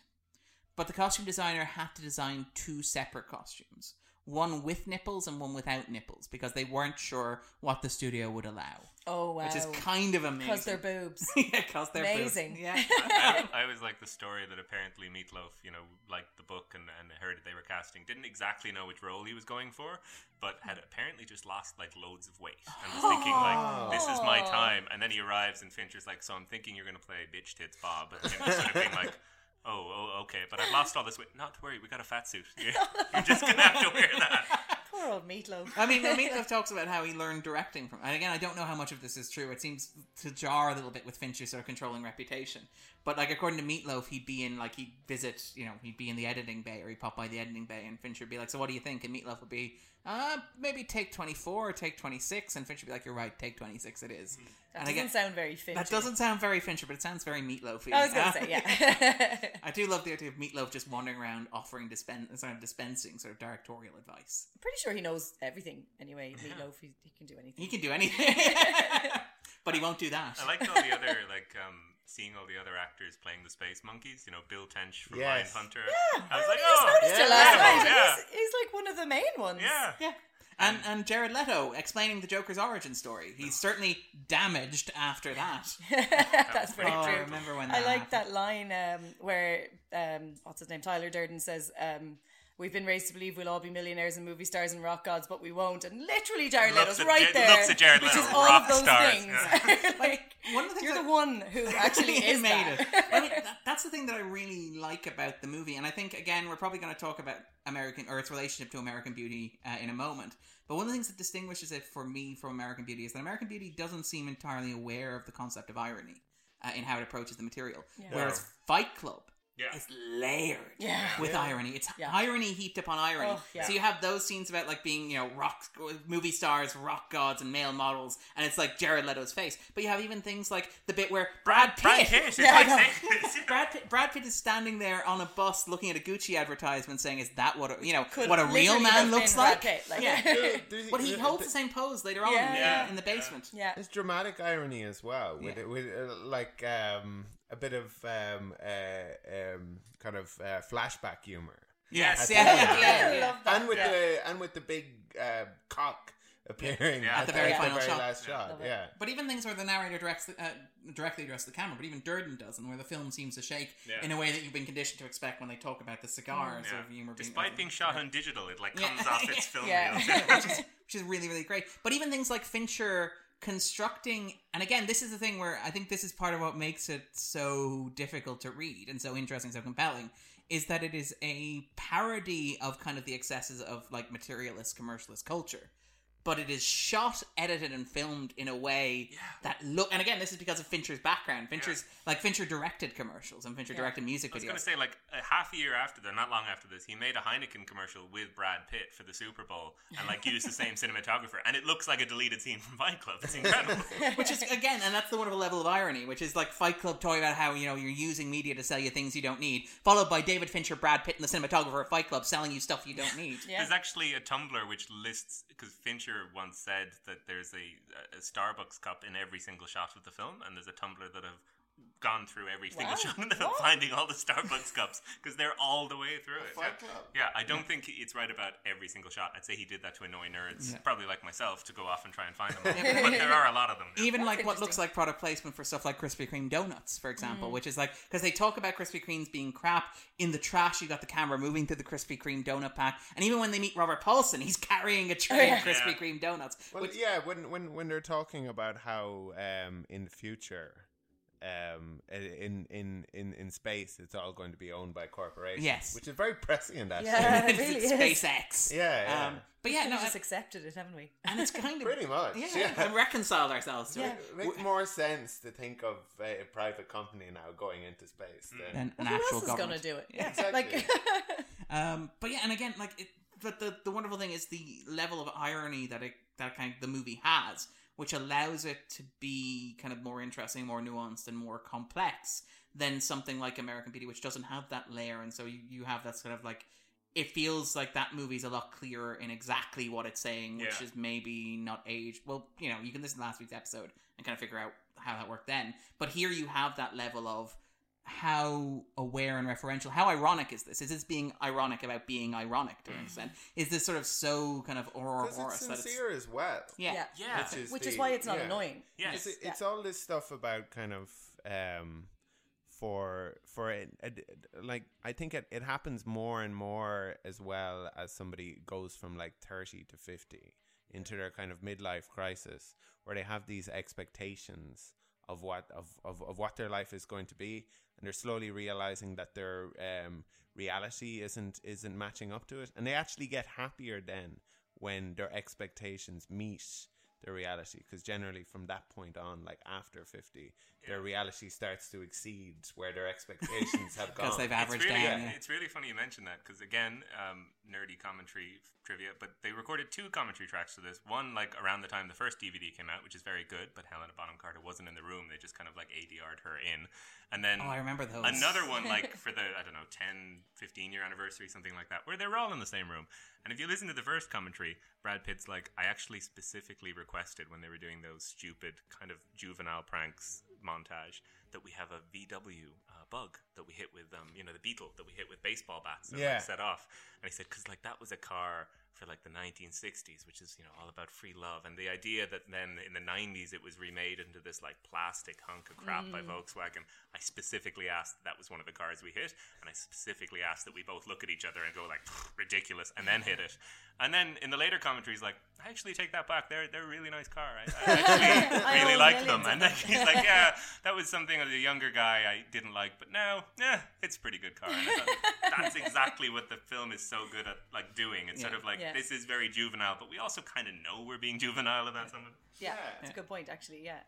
but the costume designer had to design two separate costumes. One with nipples and one without nipples because they weren't sure what the studio would allow. Oh wow. Which is kind of amazing. Because they're boobs. yeah, because they're boobs. Amazing. Yeah. I, I always like the story that apparently Meatloaf, you know, liked the book and, and heard that they were casting. Didn't exactly know which role he was going for, but had apparently just lost like loads of weight and was thinking like, oh. "This is my time." And then he arrives and Fincher's like, "So I'm thinking you're going to play bitch tits Bob," and him sort of being like. Oh, oh, okay, but I've lost all this weight. Not to worry, we got a fat suit. You're, you're just gonna have to wear that. Poor old meatloaf. I mean, Meatloaf talks about how he learned directing from. And again, I don't know how much of this is true. It seems to jar a little bit with Fincher's sort of controlling reputation. But like, according to Meatloaf, he'd be in like he'd visit, you know, he'd be in the editing bay or he'd pop by the editing bay, and Fincher would be like, "So what do you think?" And Meatloaf would be, "Uh, maybe take twenty four or take twenty six. And Fincher would be like, "You're right, take twenty six. It is." That and doesn't sound very Fincher. That doesn't sound very Fincher, but it sounds very Meatloafy. I was gonna say, yeah. I do love the idea of Meatloaf just wandering around offering dispen- sort of dispensing sort of directorial advice. Pretty sure he knows everything anyway. Meatloaf, he, he can do anything. He can do anything, but he won't do that. I like all the other like um, seeing all the other actors playing the space monkeys. You know, Bill Tench from Yes. Hunter. Yeah, I was like, just oh, noticed yeah, it last night. yeah. He's, he's like one of the main ones. Yeah. Yeah. And and Jared Leto explaining the Joker's origin story. He's certainly damaged after that. That's very Oh, I true. remember when I that like that line um, where um, what's his name? Tyler Durden says, um, "We've been raised to believe we'll all be millionaires and movie stars and rock gods, but we won't." And literally, Jared Looks Leto's right Ja- there, looks at Jared which is all of those stars, things. yeah. like, One of the things you're that- the one who actually is made that. it. I mean, that, that's the thing that I really like about the movie, and I think again we're probably going to talk about American or its relationship to American Beauty uh, in a moment. But one of the things that distinguishes it for me from American Beauty is that American Beauty doesn't seem entirely aware of the concept of irony uh, in how it approaches the material, Yeah. whereas Fight Club. Yeah. is layered Yeah. with Yeah. irony. It's Yeah. irony heaped upon irony. Oh, yeah. So you have those scenes about like being, you know, rock movie stars, rock gods, and male models, and it's like Jared Leto's face. But you have even things like the bit where Brad Pitt, Brad Pitt, Yeah, like I know. saying- Brad Pitt, Brad Pitt is standing there on a bus looking at a Gucci advertisement, saying, "Is that what a, you know Could what a real man looks like?" Pitt, like- yeah, There's- but he holds the same pose later on in, the, in the basement. Yeah. It's dramatic irony as well, with Yeah. it, with uh, like um, a bit of um, uh, um, kind of uh, flashback humor. Yes, yeah, yeah, yeah, I yeah. love that. and with yeah. the and with the big uh, cock appearing Yeah. At the very at final the very shot. last shot. Love. Yeah, But even things where the narrator directs the, uh, directly addresses the camera, but even Durden does, and where the film seems to shake Yeah. in a way that you've been conditioned to expect when they talk about the cigar Yeah. sort of humor. Despite being shot on digital, it like Yeah. comes off its film Yeah. reel. which, is, which is really really great. But even things like Fincher constructing, and again, this is the thing where I think this is part of what makes it so difficult to read and so interesting, so compelling, is that it is a parody of kind of the excesses of like materialist commercialist culture. But it is shot, edited, and filmed in a way that look. And again, this is because of Fincher's background. Fincher's like Fincher directed commercials and Fincher Yeah. directed music videos. I was going to say, like, a half a year after, that, not long after this, he made a Heineken commercial with Brad Pitt for the Super Bowl and, like, used the same cinematographer. And it looks like a deleted scene from Fight Club. It's incredible. which is again, and that's the wonderful level of irony, which is like Fight Club talking about how you know you're using media to sell you things you don't need, followed by David Fincher, Brad Pitt, and the cinematographer of Fight Club selling you stuff you don't need. Yeah. There's actually a Tumblr which lists, because Fincher once said that there's a, a Starbucks cup in every single shot of the film, and there's a Tumblr that have gone through every single Wow. shot of the film, What? finding all the Starbucks cups, because they're all the way through it. Fight yeah. Club. Yeah, I don't think it's right about every single shot. I'd say he did that to annoy nerds, Yeah. probably like myself, to go off and try and find them. all. but there are a lot of them. Even That's like what looks interesting. like product placement for stuff like Krispy Kreme donuts, for Mm. example, which is like because they talk about Krispy Kremes being crap in the trash. You got the camera moving through the Krispy Kreme donut pack, and even when they meet Robert Paulson, he's carrying a tray yeah. of Krispy Yeah. Kreme donuts. Well, which- yeah, when when when they're talking about how um, in the future, um, in in in in space, it's all going to be owned by corporations. Yes. which is very prescient. Actually, Yeah, it it's really is. SpaceX. yeah, yeah. Um, but yeah, We've no, just I- accepted it, haven't we? and it's kind of pretty much. yeah, Yeah, and reconciled ourselves to Yeah. it. It makes more sense to think of a, a private company now going into space than Than an Who actual else is government. gonna do it? Yeah. Exactly. Like, Um, but yeah, and again, like, it, but the the wonderful thing is the level of irony that it that kind of the movie has, which allows it to be kind of more interesting, more nuanced, and more complex than something like American Beauty, which doesn't have that layer, and so you you have that sort of like. It feels like that movie's a lot clearer in exactly what it's saying, which Yeah. is maybe not aged. Well, you know, you can listen to last week's episode and kind of figure out how that worked then. But here you have that level of how aware and referential, how ironic is this? Is this being ironic about being ironic to an extent? Is this sort of so kind of aura Because aura it's that it's sincere as well. Yeah. Yeah. yeah. Which is which is why it's not annoying. Yes, it's, it's all this stuff about kind of um, for for it, it- like I think it, it happens more and more as well as somebody goes from like thirty to fifty into their kind of midlife crisis where they have these expectations of what of, of, of what their life is going to be and they're slowly realizing that their um, reality isn't isn't matching up to it. And they actually get happier then when their expectations meet their reality because generally from that point on like after 50 their reality starts to exceed where their expectations have gone. because they've averaged it's really, It's really funny you mention that because again, um, nerdy commentary f- trivia, but they recorded two commentary tracks to this. One like around the time the first DVD came out, which is very good, but Helena Bonham Carter wasn't in the room. They just kind of like ADR'd her in, and then Oh, I remember those. Another one like for the I don't know 10, 15 year anniversary, something like that, where they were all in the same room. And if you listen to the first commentary, Brad Pitt's like, I actually specifically requested when they were doing those stupid kind of juvenile pranks montage that we have a VW bug that we hit with, um, you know, the Beetle that we hit with baseball bats and Yeah. like, set off. And he said, because like that was a car for like the 1960s, which is you know all about free love, and the idea that then in the 90s it was remade into this like plastic hunk of crap by Mm. Volkswagen. I specifically asked that, that was one of the cars we hit, and I specifically asked that we both look at each other and go like ridiculous, and then hit it. And then in the later commentaries, like I actually take that back. They're they're a really nice car. I, I actually really own like them. And like, he's like, yeah, that was something as the younger guy I didn't like, but now, yeah, it's a pretty good car. And I thought, that's exactly what the film is so good at like doing. It's sort of like Yeah. This is very juvenile, but we also kind of know we're being juvenile about something. Yeah, it's a good point actually. Yeah,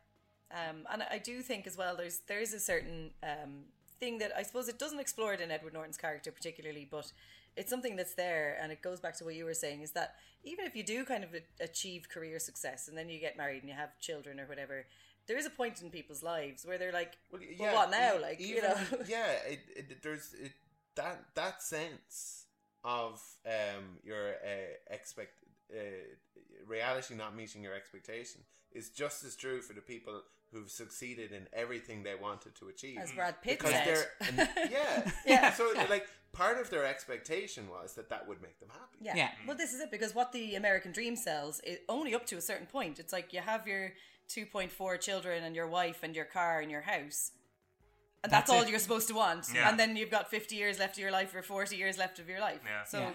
um, and I do think as well. There's there is a certain um, thing that I suppose it doesn't explore it in Edward Norton's character particularly, but it's something that's there, and it goes back to what you were saying is that even if you do kind of achieve career success and then you get married and you have children or whatever. There is a point in people's lives where they're like, "Well, what now?" Like, you know, yeah, it, it, there's it, that that sense of um, your uh, expect uh, reality not meeting your expectation is just as true for the people who've succeeded in everything they wanted to achieve. As Brad Pitt because said. they're and- yeah, Yeah. So like part of their expectation was that that would make them happy. Yeah. Well, this is it because what the American dream sells is only up to a certain point. It's like you have your 2.4 children and your wife and your car and your house. And that's, That's all it. you're supposed to want. Yeah. And then you've got 50 years left of your life or 40 years left of your life. Yeah. So Yeah.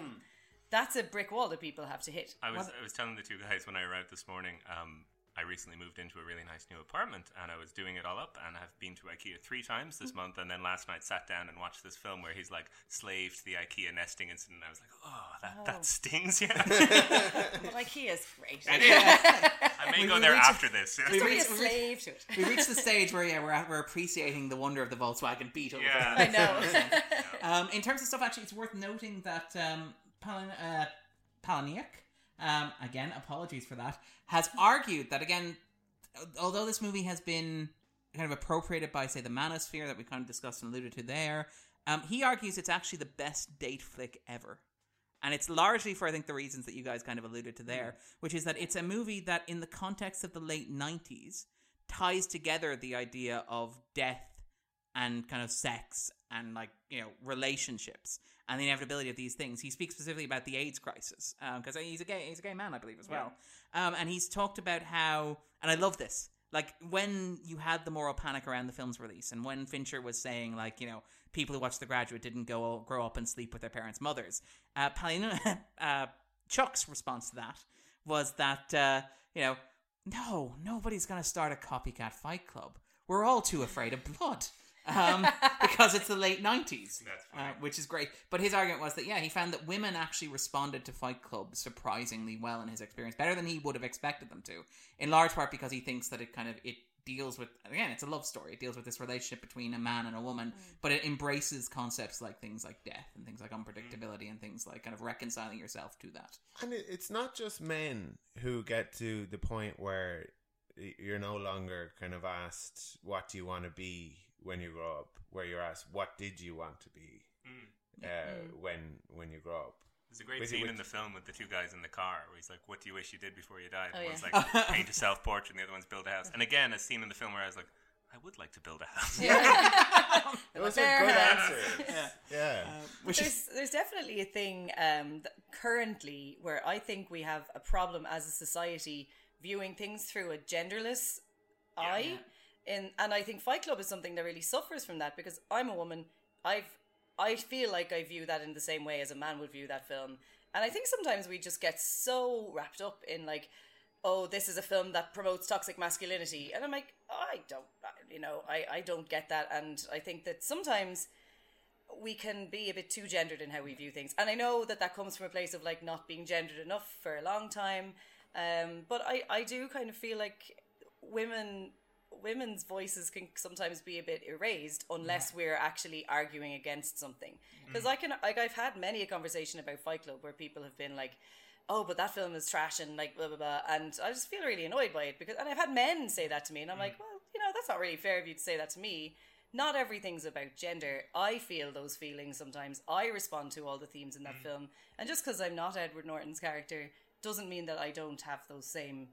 that's a brick wall that people have to hit. I was What- I was telling the two guys when I arrived this morning. Um, I recently moved into a really nice new apartment, and I was doing it all up. And I've been to IKEA three times this month, and then last night sat down and watched this film where he's like slave to the IKEA nesting incident. And I was like, oh, that, Oh. that stings, yeah. But IKEA's great. It is. I may We- go we there reached- after this. we Be a reached- slave to it. we reached the stage where yeah, we're, we're appreciating the wonder of the Volkswagen Beetle. Yeah. I know. um, in terms of stuff, actually, it's worth noting that um, Palin, uh, Palahniuk, um, again, apologies for that, has argued that again, although this movie has been kind of appropriated by, say, the Manosphere that we kind of discussed and alluded to there, um, he argues it's actually the best date flick ever. And it's largely for, I think, the reasons that you guys kind of alluded to there, which is that it's a movie that, in the context of the late 90s, ties together the idea of death and kind of sex and, like, you know, relationships and the inevitability of these things. He speaks specifically about the AIDS crisis because he's a gay, he's a gay man, I believe, as well. Um, and he's talked about how, and I love this, like when you had the moral panic around the film's release, and when Fincher was saying, like, you know, people who watched The Graduate didn't go grow up and sleep with their parents' mothers. Uh, Palina, uh, Chuck's response to that was that, uh, you know, no, nobody's going to start a copycat fight club. We're all too afraid of blood. Um, because it's the late 90s, uh, which is great. But his argument was that, yeah, he found that women actually responded to Fight Club surprisingly well in his experience, better than he would have expected them to, in large part because he thinks that it kind of, it deals with, again, it's a love story. It deals with this relationship between a man and a woman, but it embraces concepts like things like death and things like unpredictability and things like kind of reconciling yourself to that. And it's not just men who get to the point where you're no longer kind of asked, what do you want to be when you grow up? Where you're asked, what did you want to be uh, Mm. when when you grow up? There's a great With- scene with- in the film with the two guys in the car where he's like, "What do you wish you did before you died?" Oh, One's yeah. like, "Paint a self portrait," and the other one's build a house. And again, a scene in the film where I was like, I would like to build a house. It was a good house. answer. Yeah. Yeah. which there's, is there's definitely a thing um, that currently where I think we have a problem as a society viewing things through a genderless eye. In, and I think Fight Club is something that really suffers from that because I'm a woman. I've I feel like I view that in the same way as a man would view that film. And I think sometimes we just get so wrapped up in like, oh, this is a film that promotes toxic masculinity. And I'm like, I don't, you know, I, I don't get that. And I think that sometimes we can be a bit too gendered in how we view things. And I know that that comes from a place of like not being gendered enough for a long time. Um, but I, I do kind of feel like women women's voices can sometimes be a bit erased unless mm. we're actually arguing against something. Mm. Because I can like I've had many a conversation about Fight Club where people have been like, "Oh, but that film is trash," and like blah blah blah, and I just feel really annoyed by it because and I've had men say that to me, and I'm mm. like, well, you know, that's not really fair of you to say that to me. Not everything's about gender. I feel those feelings sometimes. I respond to all the themes in that film, and just because I'm not Edward Norton's character doesn't mean that I don't have those same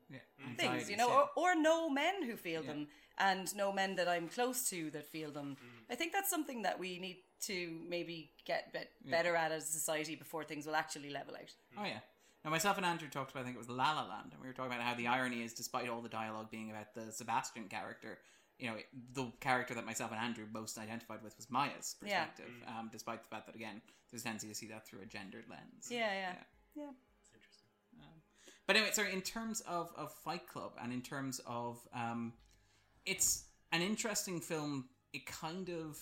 things, you know, yeah. or, or know men who feel them and know men that I'm close to that feel them. Mm-hmm. I think that's something that we need to maybe get bit better at as a society before things will actually level out. Mm-hmm. Oh yeah. Now myself and Andrew talked about I think it was La La Land, and we were talking about how the irony is, despite all the dialogue being about the Sebastian character, you know, the character that myself and Andrew most identified with was Maya's Yeah. perspective. Mm. Um, despite the fact that again, there's a tendency to see that through a gendered lens. Yeah, yeah, yeah. But anyway, sorry. In terms of, of Fight Club, and in terms of, um, it's an interesting film. It kind of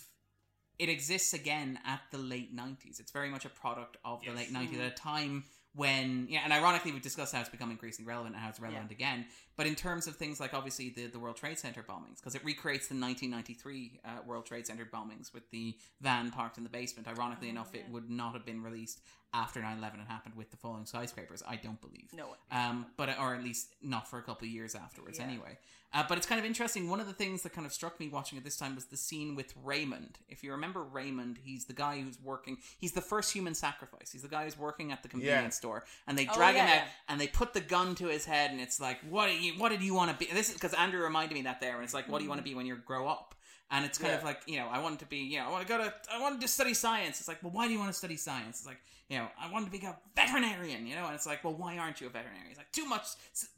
it exists again at the late nineties. It's very much a product of the late nineties at a time when yeah, and ironically we've discussed how it's become increasingly relevant and how it's relevant again. But in terms of things like obviously the, the World Trade Center bombings, because it recreates the 1993 uh, World Trade Center bombings with the van parked in the basement. Ironically enough, it would not have been released after 9/11 had happened with the falling skyscrapers. I don't believe. No. Um, but or at least not for a couple of years afterwards. Yeah. Anyway, uh, but it's kind of interesting. One of the things that kind of struck me watching it this time was the scene with Raymond. If you remember Raymond, he's the guy who's working. He's the first human sacrifice. He's the guy who's working at the convenience store, and they Oh, drag him out and they put the gun to his head, and it's like, what are you? What did you want to be? This is because Andrew reminded me that there, and it's like, what do you want to be when you grow up? And it's kind of like, you know, I wanted to be, you know, I want to go to, I wanted to study science. It's like, well, why do you want to study science? It's like, you know, I wanted to be a veterinarian, you know, and it's like, well, why aren't you a veterinarian? It's like, too much,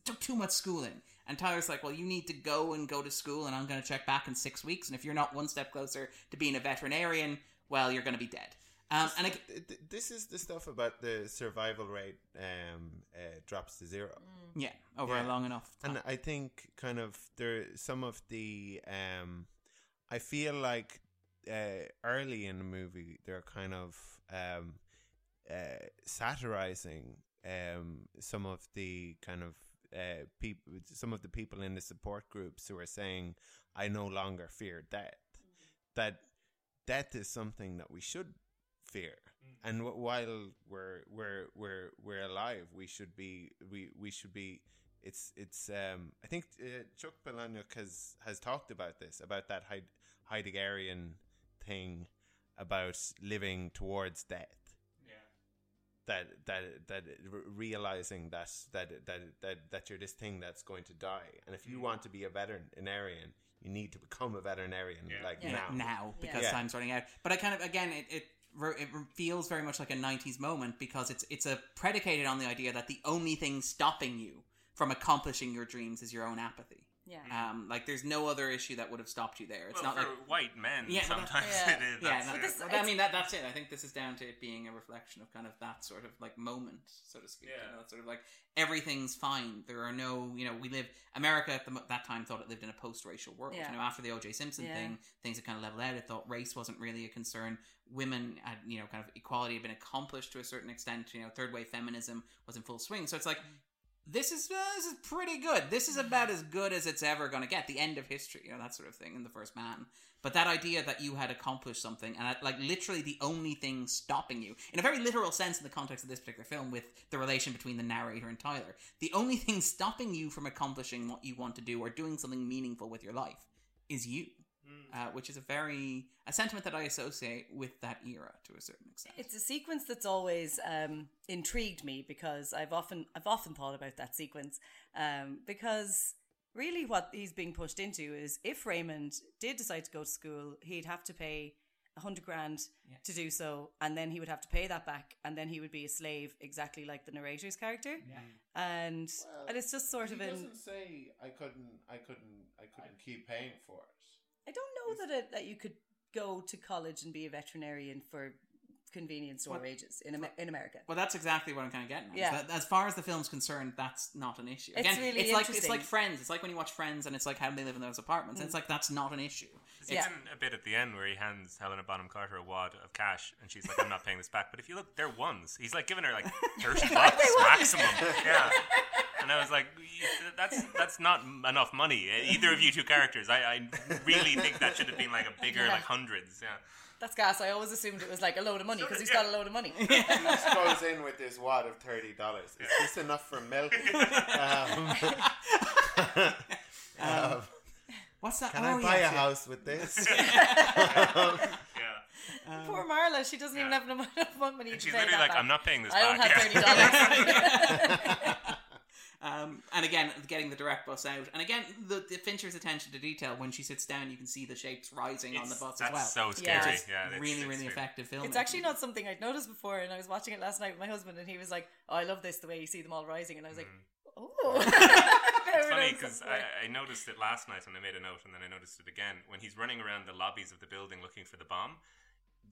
took too much schooling. And Tyler's like, well, you need to go and go to school, and I'm going to check back in six weeks. And if you're not one step closer to being a veterinarian, well, you're going to be dead. Um, and I, Th- th- this is the stuff about the survival rate um, uh, drops to zero. yeah, over a long enough. Time. And I think kind of there some of the um, I feel like uh, early in the movie they're kind of um, uh, satirizing um, some of the kind of uh, people, some of the people in the support groups who are saying, "I no longer fear death." That death is something that we should fear, and w- while we're we're we're we're alive, we should be we we should be. It's it's um I think uh, Chuck Palahniuk has has talked about this about that Heid- Heideggerian thing about living towards death Yeah. that that that realizing that that that that that you're this thing that's going to die, and if you want to be a veterinarian, you need to become a veterinarian like Yeah, now. now because Yeah. time's running out. But I kind of again it. it re- it feels very much like a 90s moment because it's it's a predicated on the idea that the only thing stopping you from accomplishing your dreams is your own apathy. Yeah. Um, like there's no other issue that would have stopped you there. It's well, not for like white men, Yeah, sometimes Yeah. it is. yeah, no, it. this- I mean that that's it. I think this is down to it being a reflection of kind of that sort of like moment, so to speak. Yeah. You know, it's sort of like everything's fine. There are no, you know, we live. America at the, that time thought it lived in a post-racial world. Yeah. You know, after the O.J. Simpson Yeah. thing, things had kind of leveled out. It thought race wasn't really a concern. Women had, you know, kind of equality had been accomplished to a certain extent. You know, third wave feminism was in full swing. So it's like this is uh, this is pretty good. This is about as good as it's ever going to get. The end of history, you know, that sort of thing in the first man. But that idea that you had accomplished something, and like literally the only thing stopping you, in a very literal sense, in the context of this particular film, with the relation between the narrator and Tyler, the only thing stopping you from accomplishing what you want to do or doing something meaningful with your life is you. Uh, which is a very a sentiment that I associate with that era to a certain extent. It's a sequence that's always um, intrigued me because I've often I've often thought about that sequence um, because really what he's being pushed into is if Raymond did decide to go to school, he'd have to pay a hundred grand to do so, and then he would have to pay that back, and then he would be a slave, exactly like the narrator's character. And and it's just sort he of in. doesn't say I couldn't, I couldn't, I couldn't keep paying for it. I don't know that it, that you could go to college and be a veterinarian for convenience store Well- wages in Amer- in America. Well, that's exactly what I'm kind of getting. At, Yeah. that as far as the film's concerned, that's not an issue. It's Again, really it's like it's like Friends. It's like when you watch Friends, and it's like how do they live in those apartments? And it's mm. like that's not an issue. There's even a bit at the end where he hands Helena Bonham Carter a wad of cash, and she's like, "I'm not paying this back." But if you look, they're ones. He's like giving her like thirty bucks maximum. Yeah. And I was like, "That's that's not enough money." Either of you two characters, I, I really think that should have been like a bigger, Yeah. like hundreds. Yeah. That's gas. I always assumed it was like a load of money because he's got a load of money. he just goes in with this wad of thirty dollars. Is this enough for milk? Um, um, What's that? Can Oh, I buy yes, a yeah. house with this? Um, Poor Marla, she doesn't even have enough money. And to she's pay literally that like, back. "I'm not paying this I don't have thirty dollars. Um, and again, getting the direct bus out, and again, the, the Fincher's attention to detail. When she sits down, you can see the shapes rising on the bus that's as well. so scary. It's Yeah, it's- really, it's really really- effective film. It's actually not something I'd noticed before, and I was watching it last night with my husband, and he was like, "Oh, I love this the way you see them all rising," and I was like, "Oh." It's funny because I, I noticed it last night and I made a note, and then I noticed it again when he's running around the lobbies of the building looking for the bomb.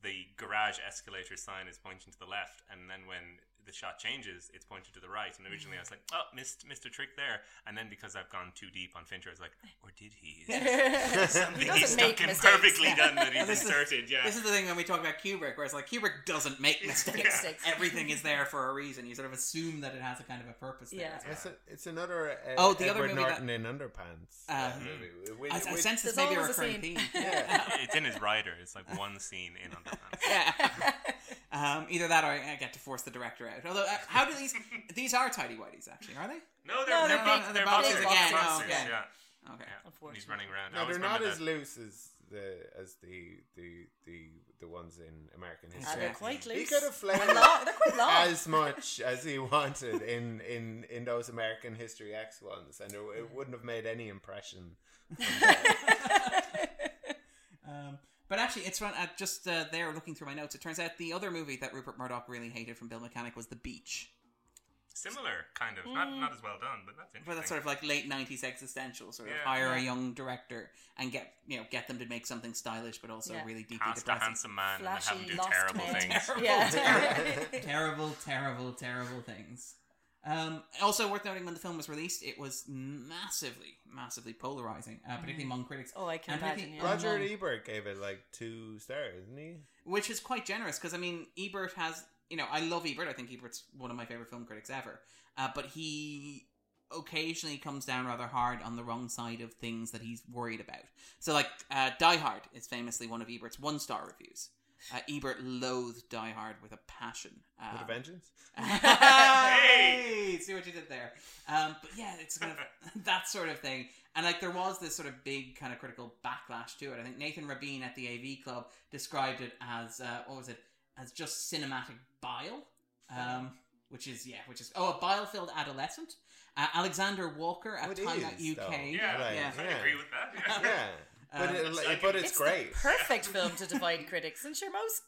The garage escalator sign is pointing to the left, and then when the shot changes, it's pointed to the right. And originally I was like, "Oh, missed, missed a trick there." And then because I've gone too deep on Fincher, I was like, "Or did he?" Is something He he's doesn't stuck make in mistakes. perfectly done that he's this is- inserted. yeah, This is the thing when we talk about Kubrick, where it's like Kubrick doesn't make mistakes. Yeah. Everything is there for a reason. You sort of assume that it has a kind of a purpose there. Yeah. well. It's, a, it's another uh, Oh, the other movie Norton in Underpants uh, Um, movie. Which- I, I which- sense this There's may be a recurring scene. theme. it's in his rider. It's like one scene in Underpants. yeah. Um, either that or I get to force the director out. Although, uh, how do these? These are tidy whities, actually, are they? No, they're, No, they're, they're bo- big- they're boxers boxers. again. boxers, Oh, okay. Yeah. Okay. Yeah. He's running around. No, they're not as that. loose as the as the the the the ones in American history. they're quite loose. He could have And fled long- they're quite long. as much as he wanted in in in those American History X ones, and it, it wouldn't have made any impression. Um, but actually, it's run at just uh, there looking through my notes. It turns out the other movie that Rupert Murdoch really hated from Bill Mechanic was The Beach. Similar, kind of. Not not as well done, but that's interesting. But that's sort of like late '90s existential, sort of Yeah. hire a young director and get you know get them to make something stylish, but also Yeah. really deeply Cast a depressing. handsome man and have him Flashy, do terrible men. things. Terrible, Yeah. terrible, terrible, terrible, terrible things. Um, also worth noting when the film was released, it was massively, massively polarizing, uh, particularly among critics. Oh, I can and imagine. particularly Yeah. Roger among- Ebert gave it like two stars, didn't he? which is quite generous because I mean Ebert has you know I love Ebert I think Ebert's one of my favorite film critics ever uh, but he occasionally comes down rather hard on the wrong side of things that he's worried about so like uh, Die Hard is famously one of Ebert's one star reviews uh, Ebert loathed Die Hard with a passion um, With a vengeance. hey, see what you did there. Um, but yeah, it's kind of that sort of thing. And like there was this sort of big kind of critical backlash to it. I think Nathan Rabin at the AV Club described it as uh, what was it? As just cinematic bile. Um, which is yeah, which is oh a bile filled adolescent. Uh, Alexander Walker at Oh, Time is, UK. though. Yeah, Right, yeah. I agree with that. Yeah. Yeah, but, Um, it, it's like- but it's, It's great. the perfect film to divide critics. And sure, most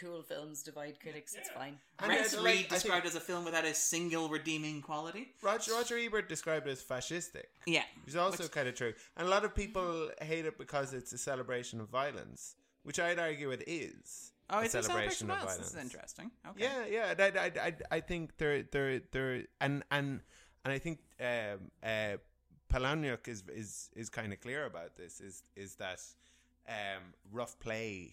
cool films divide critics. It's fine. And Rex I- like, Reed I think- described as a film without a single redeeming quality. Roger, Roger Ebert described it as fascistic. Yeah, Which is also Which- kind of true. And a lot of people hate it because it's a celebration of violence, which I'd argue it is. Oh, a it's a celebration celebration of of violence. violence. This is interesting. Okay. Yeah, yeah. I, I, I, I think there, there, there, and and and I think um, uh, Palahniuk is is is kind of clear about this. Is is that um, rough play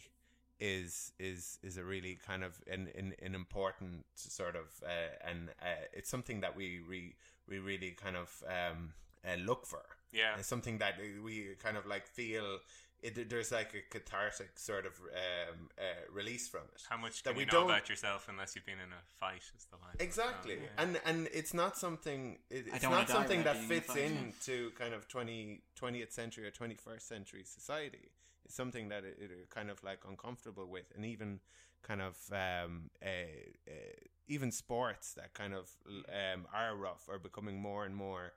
is is is a really kind of an an, an important sort of uh, and uh, it's something that we re, we really kind of um, uh, look for. Yeah. It's something that we kind of like feel. It, there's like a cathartic sort of um, uh, release from it. How much that can we you know don't about yourself unless you've been in a fight? Is the line. Exactly, yeah. and and it's not something. It, it's don't not wanna die something that being in fits into kind of 20, 20th century or twenty first century society. It's something that it, it are kind of like uncomfortable with, and even kind of um, uh, uh, even sports that kind of um, are rough are becoming more and more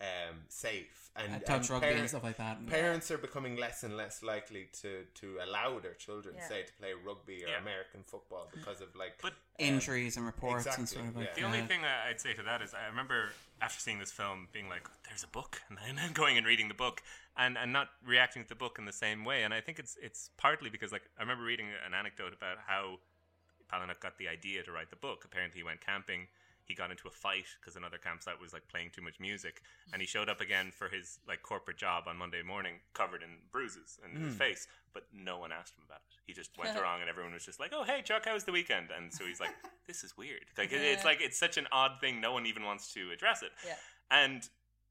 um, safe and, Uh, touch and rugby and stuff like that. Parents are becoming less and less likely to to allow their children, Yeah. say, to play rugby or Yeah. American football because of like But Injuries and reports and exactly, sort of like yeah. The only thing I- I'd say to that is I remember after seeing this film being like, "There's a book," and then going and reading the book and, and not reacting to the book in the same way. And I think it's it's partly because like I remember reading an anecdote about how Palahniuk got the idea to write the book. Apparently, he went camping. He got into a fight because another campsite was like playing too much music, and he showed up again for his like corporate job on Monday morning, covered in bruises in his Mm. face. But no one asked him about it. He just went along, and everyone was just like, "Oh, hey, Chuck, how was the weekend?" And so he's like, "This is weird." Like it, it's like it's such an odd thing. No one even wants to address it. Yeah. And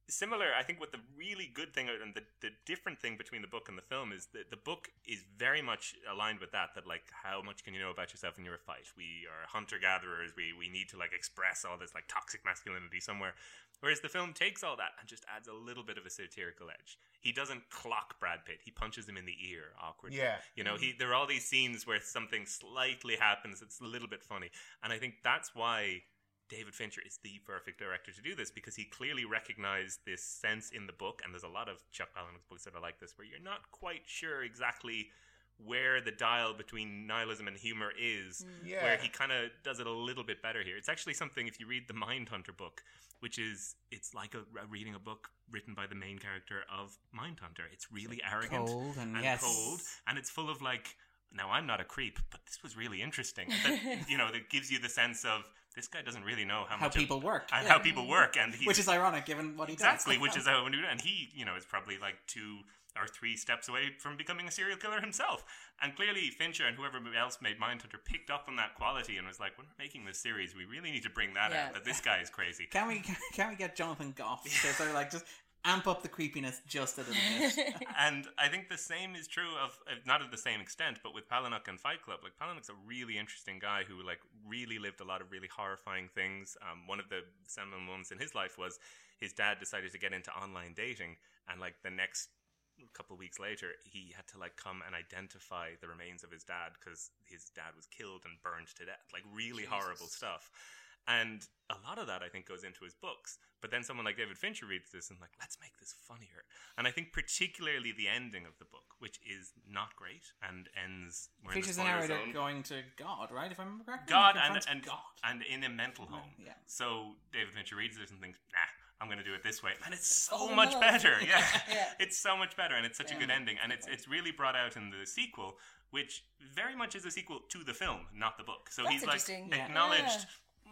similar, I think what the really good thing and the, the different thing between the book and the film is that the book is very much aligned with that. That like, how much can you know about yourself in your fight? We are hunter gatherers. We we need to like express all this like toxic masculinity somewhere. Whereas the film takes all that and just adds a little bit of a satirical edge. He doesn't clock Brad Pitt. He punches him in the ear awkwardly. Yeah. You know, he mm-hmm. there are all these scenes where something slightly happens. It's a little bit funny, and I think that's why David Fincher is the perfect director to do this because he clearly recognized this sense in the book, and there's a lot of Chuck Palahniuk's books that are like this, where you're not quite sure exactly where the dial between nihilism and humor is. Mm. Yeah. Where he kind of does it a little bit better here. It's actually something if you read the Mindhunter book, which is it's like a, a reading a book written by the main character of Mindhunter. It's really arrogant cold and yes. cold, and it's full of like. Now I'm not a creep, but this was really interesting. That, you know, that gives you the sense of this guy doesn't really know how, How much of- people work. and Yeah. how people work, and Which is ironic given what he exactly, does. Exactly, which is how and he, you know, is probably like two or three steps away from becoming a serial killer himself. And clearly, Fincher and whoever else made Mindhunter picked up on that quality and was like, "When we're making this series, we really need to bring that Yeah. out. That this guy is crazy." Can we can we get Jonathan Groff to sort of like just amp up the creepiness just a little bit? and I think the same is true of uh, not at the same extent, but with Palahniuk and Fight Club. Like Palahniuk's a really interesting guy who like really lived a lot of really horrifying things. Um, one of the seminal moments in his life was his dad decided to get into online dating, and like the next couple of weeks later, he had to like come and identify the remains of his dad because his dad was killed and burned to death. Like really horrible stuff. And a lot of that, I think, goes into his books. But then someone like David Fincher reads this and like, let's make this funnier. And I think particularly the ending of the book, which is not great and ends. in Features spoiler narrator going to God, right? If I remember correctly. God and and God. and in a mental home. Yeah. So David Fincher reads this and thinks, nah, I'm going to do it this way, and it's so Oh, much no. better. Yeah. Yeah. it's so much better, and it's such a good ending, and it's it's really brought out in the sequel, which very much is a sequel to the film, not the book. So That's he's like acknowledged. Yeah.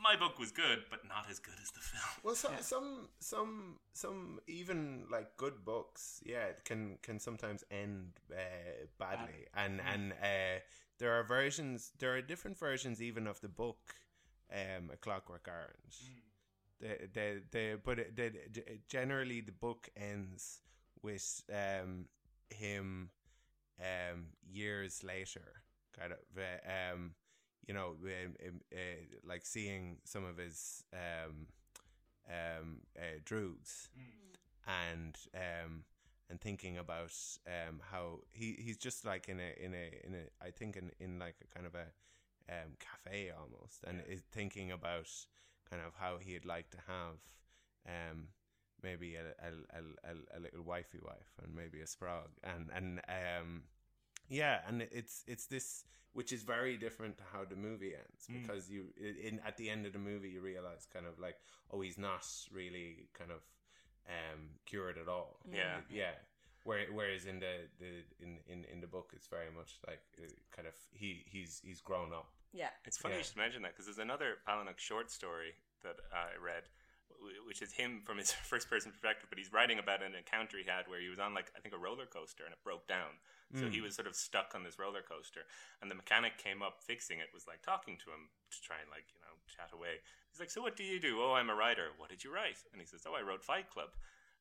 My book was good, but not as good as the film. Well, some some some some even like good books, yeah, can can sometimes end uh, badly, and Mm. and uh, there are versions, there are different versions even of the book, um, A Clockwork Orange. Mm. The the the but it, the, the- generally the book ends with um him um years later, kind of uh, um you know, um, uh, like seeing some of his um, um, uh, droogs and um, and thinking about um, how he, he's just like in a in a in a I think in, in like a kind of a um, cafe almost. And is thinking about kind of how he'd like to have um, maybe a, a, a, a, a little wifey wife and maybe a sprog. And and um, yeah, and it's it's this which is very different to how the movie ends Mm. because you in at the end of the movie you realize kind of like oh he's not really kind of um cured at all. Yeah. yeah. Whereas in the, the in, in, in the book it's very much like uh, kind of he he's he's grown up. Yeah. It's funny Yeah. you should mention that because there's another Palahniuk short story that I read, which is him from his first person perspective, but he's writing about an encounter he had where he was on like I think a roller coaster and it broke down. So Mm. he was sort of stuck on this roller coaster, and the mechanic came up fixing it. Was like talking to him to try and like you know chat away. He's like, "So what do you do?" "Oh, I'm a writer." "What did you write?" And he says, "Oh, I wrote Fight Club."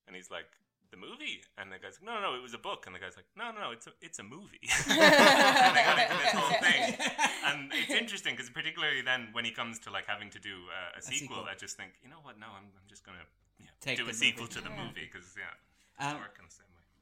And he's like, "The movie?" And the guy's like, "No, no, no, it was a book." And the guy's like, "No, no, no, it's a it's a movie." and they got into this whole thing, and it's interesting because particularly then when he comes to like having to do uh, a, sequel, sequel. I just think, you know what? No, I'm, I'm just gonna yeah, Take do a sequel movie. to the Yeah. movie because yeah, Um,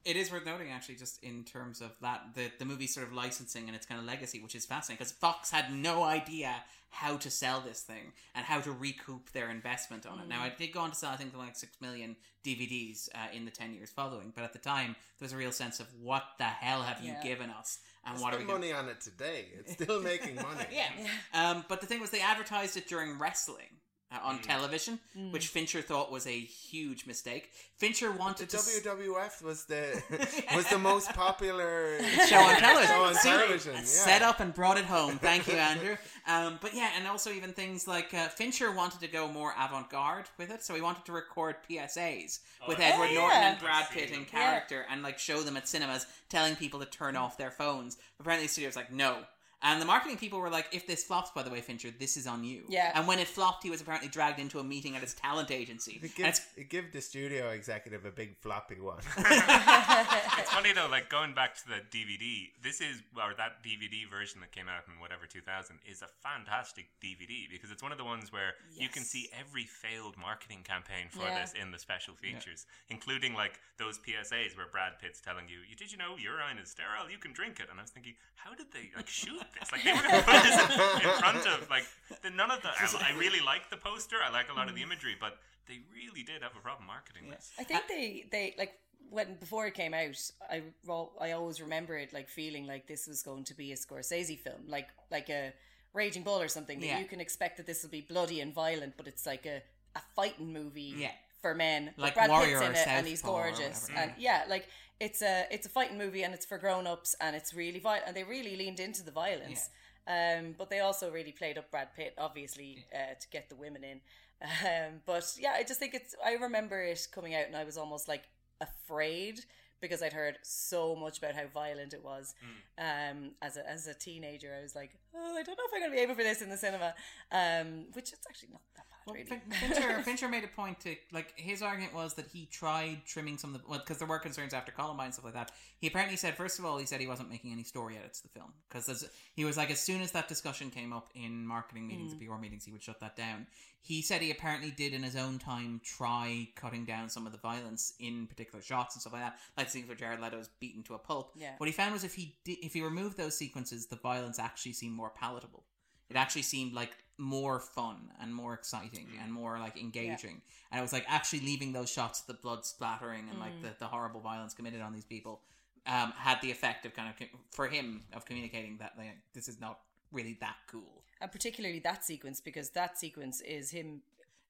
it's working the same way. It is worth noting, actually, just in terms of that the the movie sort of licensing and its kind of legacy, which is fascinating because Fox had no idea how to sell this thing and how to recoup their investment on it. Now, it did go on to sell, I think, like six million DVDs uh, in the ten years following, but at the time, there was a real sense of what the hell have you given us, and Spend what are we gonna- money on it today. It's still making money. yeah. Um, but the thing was, they advertised it during wrestling. Uh, on Mm. television, Mm. which Fincher thought was a huge mistake. Fincher The wanted to s- WWF was the was the most popular show on television. Show on television. Yeah. Set up and brought it home. Thank you, Andrew. Um, but yeah, and also even things like uh, Fincher wanted to go more avant-garde with it, so he wanted to record PSAs with Oh, Edward yeah. Norton and Brad Pitt in them. character, and like show them at cinemas, telling people to turn off their phones. Apparently, the studio's like, no. And the marketing people were like, if this flops, by the way, Fincher, this is on you. Yeah. And when it flopped, he was apparently dragged into a meeting at his talent agency. It And give, it give the studio executive a big floppy one. it's funny though, like going back to the DVD, this is or that DVD version that came out in whatever 2000 is a fantastic DVD because it's one of the ones where you can see every failed marketing campaign for Yeah. this in the special features, including like those PSAs where Brad Pitt's telling you, "You did you know urine is sterile? You can drink it." And I was thinking, how did they like shoot this? Like they were going to put this in front of like the, none of the. I, I really like the poster. I like a lot of the mm-hmm. imagery, but they really did have a problem marketing this. I think they they like when before it came out, I ro- I always remember it like feeling like this was going to be a Scorsese film, like like a Raging Bull or something. That Yeah. you can expect that this will be bloody and violent, but it's like a a fighting movie Yeah. for men. But Like Brad Warrior Pitt's in or it, and he's gorgeous, and mm. yeah, like it's a it's a fighting movie, and it's for grown ups, and it's really violent, and they really leaned into the violence. Um, but they also really played up Brad Pitt, obviously, uh, to get the women in. Um, but yeah, I just think it's. I remember it coming out, and I was almost like afraid because I'd heard so much about how violent it was. Um, as a as a teenager, I was like, oh, I don't know if I'm going to be able for this in the cinema. Um, which it's actually not that bad, really. Fin- Fincher, Fincher made a point to like his argument was that he tried trimming some of the well because there were concerns after Columbine and stuff like that. He apparently said first of all he said he wasn't making any story edits to the film because he was like as soon as that discussion came up in marketing meetings, Mm. and PR meetings, he would shut that down. He said he apparently did in his own time try cutting down some of the violence in particular shots and stuff like that, like scenes where Jared Leto's beaten to a pulp. Yeah. What he found was if he di- if he removed those sequences, the violence actually seemed more palatable. It actually seemed like more fun and more exciting and more like engaging. And it was like actually leaving those shots of the blood splattering and like Mm. the, the horrible violence committed on these people um, had the effect of kind of for him of communicating that like, this is not really that cool. and particularly that sequence because that sequence is him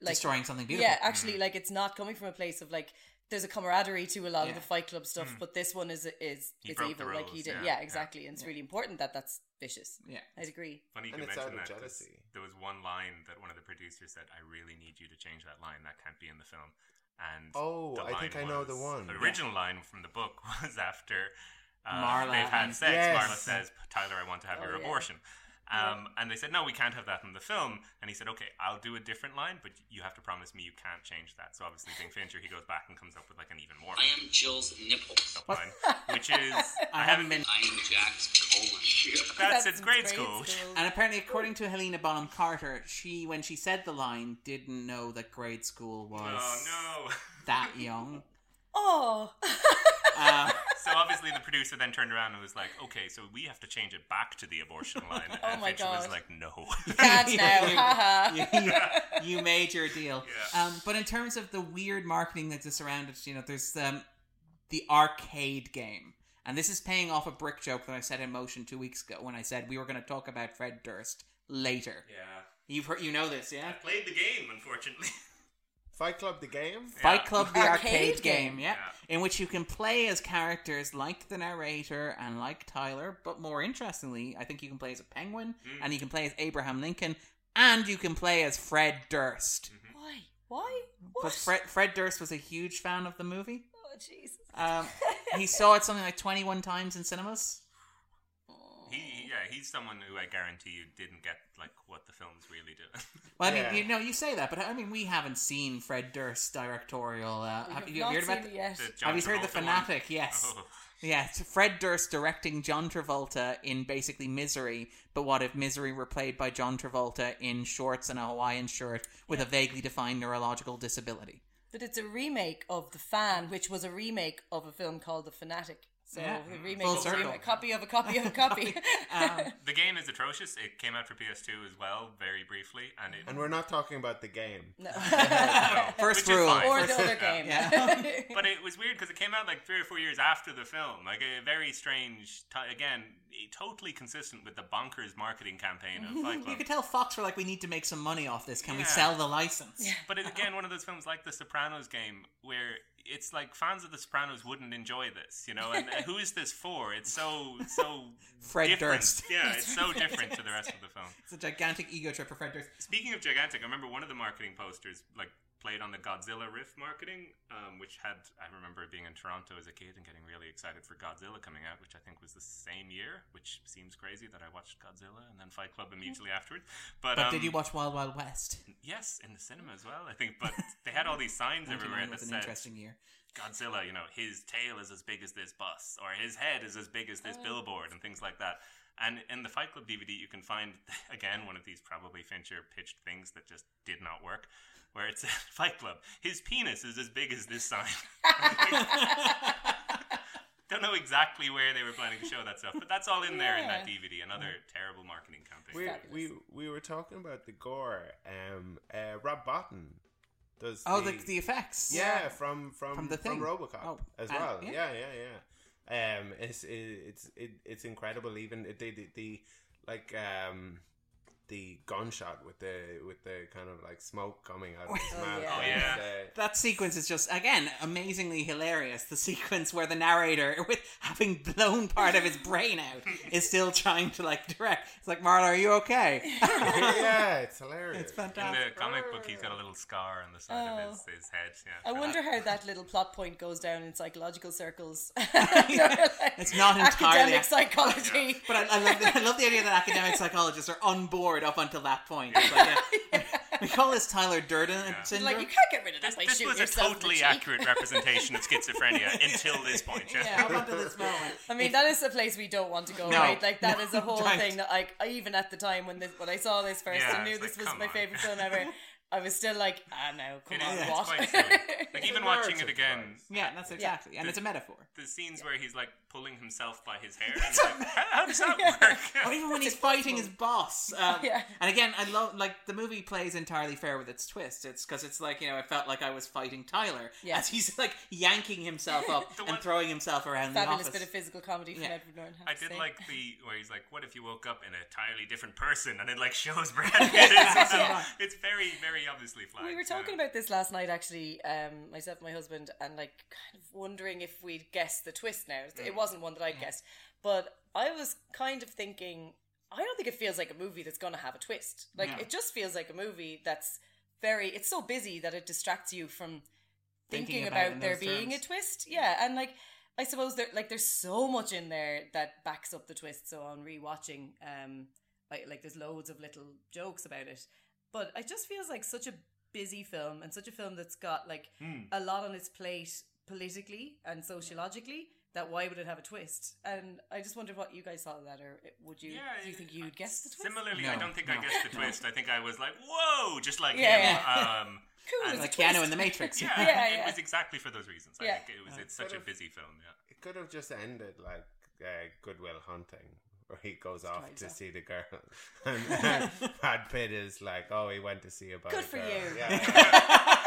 like Destroying something beautiful. Yeah, actually, like it's not coming from a place of like there's a camaraderie to a lot Yeah. of the Fight Club stuff, Mm. but this one is is He is broke evil. like he did, yeah, yeah, yeah. exactly, and it's really important that that's vicious. Yeah, I'd agree. Funny you And can it's out mention of jealousy. there was one line that one of the producers said, "I really need you to change that line. That can't be in the film." And Oh, I think line I know the one. The original line from the book was after uh, Marla they've had sex. Yes. Marla says, "Tyler, I want to have Oh, your yeah. abortion." Um, and they said, no, we can't have that in the film. And he said, okay, I'll do a different line, but you have to promise me you can't change that. So obviously, being Fincher, he goes back and comes up with like an even more I am Jill's nipples. line, which is I, haven't been. I am Jack's colon. That's its grade school. And apparently, according to Helena Bonham Carter, she when she said the line didn't know that grade school was Oh no. that young. Oh, Uh, So obviously the producer then turned around and was like, "Okay, so we have to change it back to the abortion line." And Oh my Fincher was like, "No." can't now, haha. you, you, you made your deal. Um, but in terms of the weird marketing that's exists around it, you know, there's um, the arcade game. And this is paying off a brick joke that I set in motion two weeks ago when I said we were going to talk about Fred Durst later. yeah. You've heard, you know this, yeah? I played the game, unfortunately. Fight Club the game? Fight Club, the arcade, Arcade game, game. yeah, in which you can play as characters like the narrator and like Tyler, but more interestingly, I think you can play as a penguin, and you can play as Abraham Lincoln, and you can play as Fred Durst. Why? Why? Because Fred, Fred Durst was a huge fan of the movie. Oh Jesus. Um, he saw it something like 21 times in cinemas. He, yeah, he's someone who I guarantee you didn't get like what the film's really doing. Well, I Yeah. mean, you know, you say that, but I mean, we haven't seen Fred Durst's directorial. Uh, have have you not heard about? seen it yet. The Have you heard the Travolta one? fanatic? Yes. Oh. Yeah, it's Fred Durst directing John Travolta in basically Misery, but what if Misery were played by John Travolta in shorts and a Hawaiian shirt with a vaguely defined neurological disability? But it's a remake of The Fan, which was a remake of a film called The Fanatic. So Yeah. the remake Full of a circle. remake, copy of a copy of a copy. Um, the game is atrocious. It came out for PS2 as well, very briefly, and it And we're not talking about the game. No. First which rule. fine. or the other game. Yeah. but it was weird because it came out like three or four years after the film. Like a very strange, ti again, eh, totally consistent with the bonkers marketing campaign of Fight You could tell Fox were like, we need to make some money off this. Can we sell the license? But it, again, one of those films like The Sopranos game where it's like fans of The Sopranos wouldn't enjoy this, you know. And who is this for? It's so so Fred different. Durst. Yeah, it's so different to the rest of the film. It's a gigantic ego trip for Fred Durst. Speaking of gigantic, I remember one of the marketing posters like played on the Godzilla riff marketing, um, which had I remember being in Toronto as a kid and getting really excited for Godzilla coming out, which I think was the same year, which seems crazy that I watched Godzilla and then Fight Club immediately afterwards. But, But um, did you watch Wild Wild West? Yes, in the cinema as well. I think, but they had all these signs everywhere 99 that said interesting year. Godzilla, you know, his tail is as big as this bus, or his head is as big as this billboard, and things like that. And in the Fight Club DVD, you can find again one of these probably Fincher pitched things that just did not work, where it said Fight Club, his penis is as big as this sign. Don't know exactly where they were planning to show that stuff, but that's all in there in that DVD. Another terrible marketing campaign. We, we we were talking about the gore. Um, uh, Rob Bottin does. Oh, the, the effects. yeah, from from From the thing. RoboCop Oh, as and- well. yeah. Yeah, yeah, yeah. Um, it's it, it's it, it's incredible. Even the the, the like um the gunshot with the with the kind of like smoke coming out of his Oh, mouth. yeah. Oh, yeah. uh, That sequence is just again amazingly hilarious. The sequence where the narrator, with having blown part of his brain out, is still trying to like direct. It's like Marla, are you okay? yeah, it's hilarious. it's fantastic. In the comic book, he's got a little scar on the side Oh. of his, his head. Yeah, I wonder that. how that little plot point goes down in psychological circles. It's not entirely academic psychology. But I, I, love the, I love the idea that academic psychologists are on board up until that point. It's like, yeah. We call this Tyler Durden syndrome. Like you can't get rid of that This, by this was a yourself in the totally accurate representation of schizophrenia until this point. Yeah. yeah, up until this moment. I mean, that is a place we don't want to go, No. right? Like that No, is a whole right. thing that, like, even at the time when this, when I saw this first Yeah, and knew this like, was my on. favorite film ever, I was still like, ah, no, come It on, is, it's what? quite silly. Like even watching it narrative again, Yeah, that's exactly, and it's a metaphor. the scenes where he's like pulling himself by his hair. And you're like, how, how does that work? Or even when he's fighting his boss. Um, Yeah. And again, I love like the movie plays entirely fair with its twist. It's because it's like you know I felt like I was fighting Tyler Yeah. as he's like yanking himself up The and one- throwing himself around the Fabulous office. bit of physical comedy from Yeah. Edward Norton. I have to did say. like the where he's like, "What if you woke up in an entirely different person?" and it like shows Brad Pitt. It's, Yeah. it's very, very obviously flagged. We were talking about this last night, actually, um, myself and my husband, and like kind of wondering if we'd guessed the twist now. Mm. It wasn't one that I guessed, but I was kind of thinking, I don't think it feels like a movie that's going to have a twist. Like, No. it just feels like a movie that's very, it's so busy that it distracts you from thinking, Thinking about about, there being terms. a twist. Yeah, and like, I suppose there, like, there's so much in there that backs up the twist. So on rewatching, um, like, like there's loads of little jokes about it, but it just feels like such a busy film and such a film that's got like Hmm. a lot on its plate politically and sociologically. That why would it have a twist? And I just wondered what you guys thought of that, or would you? Yeah, do you think you'd guess the twist? Similarly, No, I don't think no, I guessed the no. twist. I think I was like, "Whoa!" Just like Yeah, him. yeah. Um, Cool, and- like it's a Keanu twist. in The Matrix. yeah, Yeah, it was exactly for those reasons. I Yeah. think it was. It's such a busy film. Yeah. It could have just ended like uh, Good Will Hunting, where he goes off to see the girl, and Brad Pitt is like, "Oh, he went to see about Good a for girl." you. Yeah,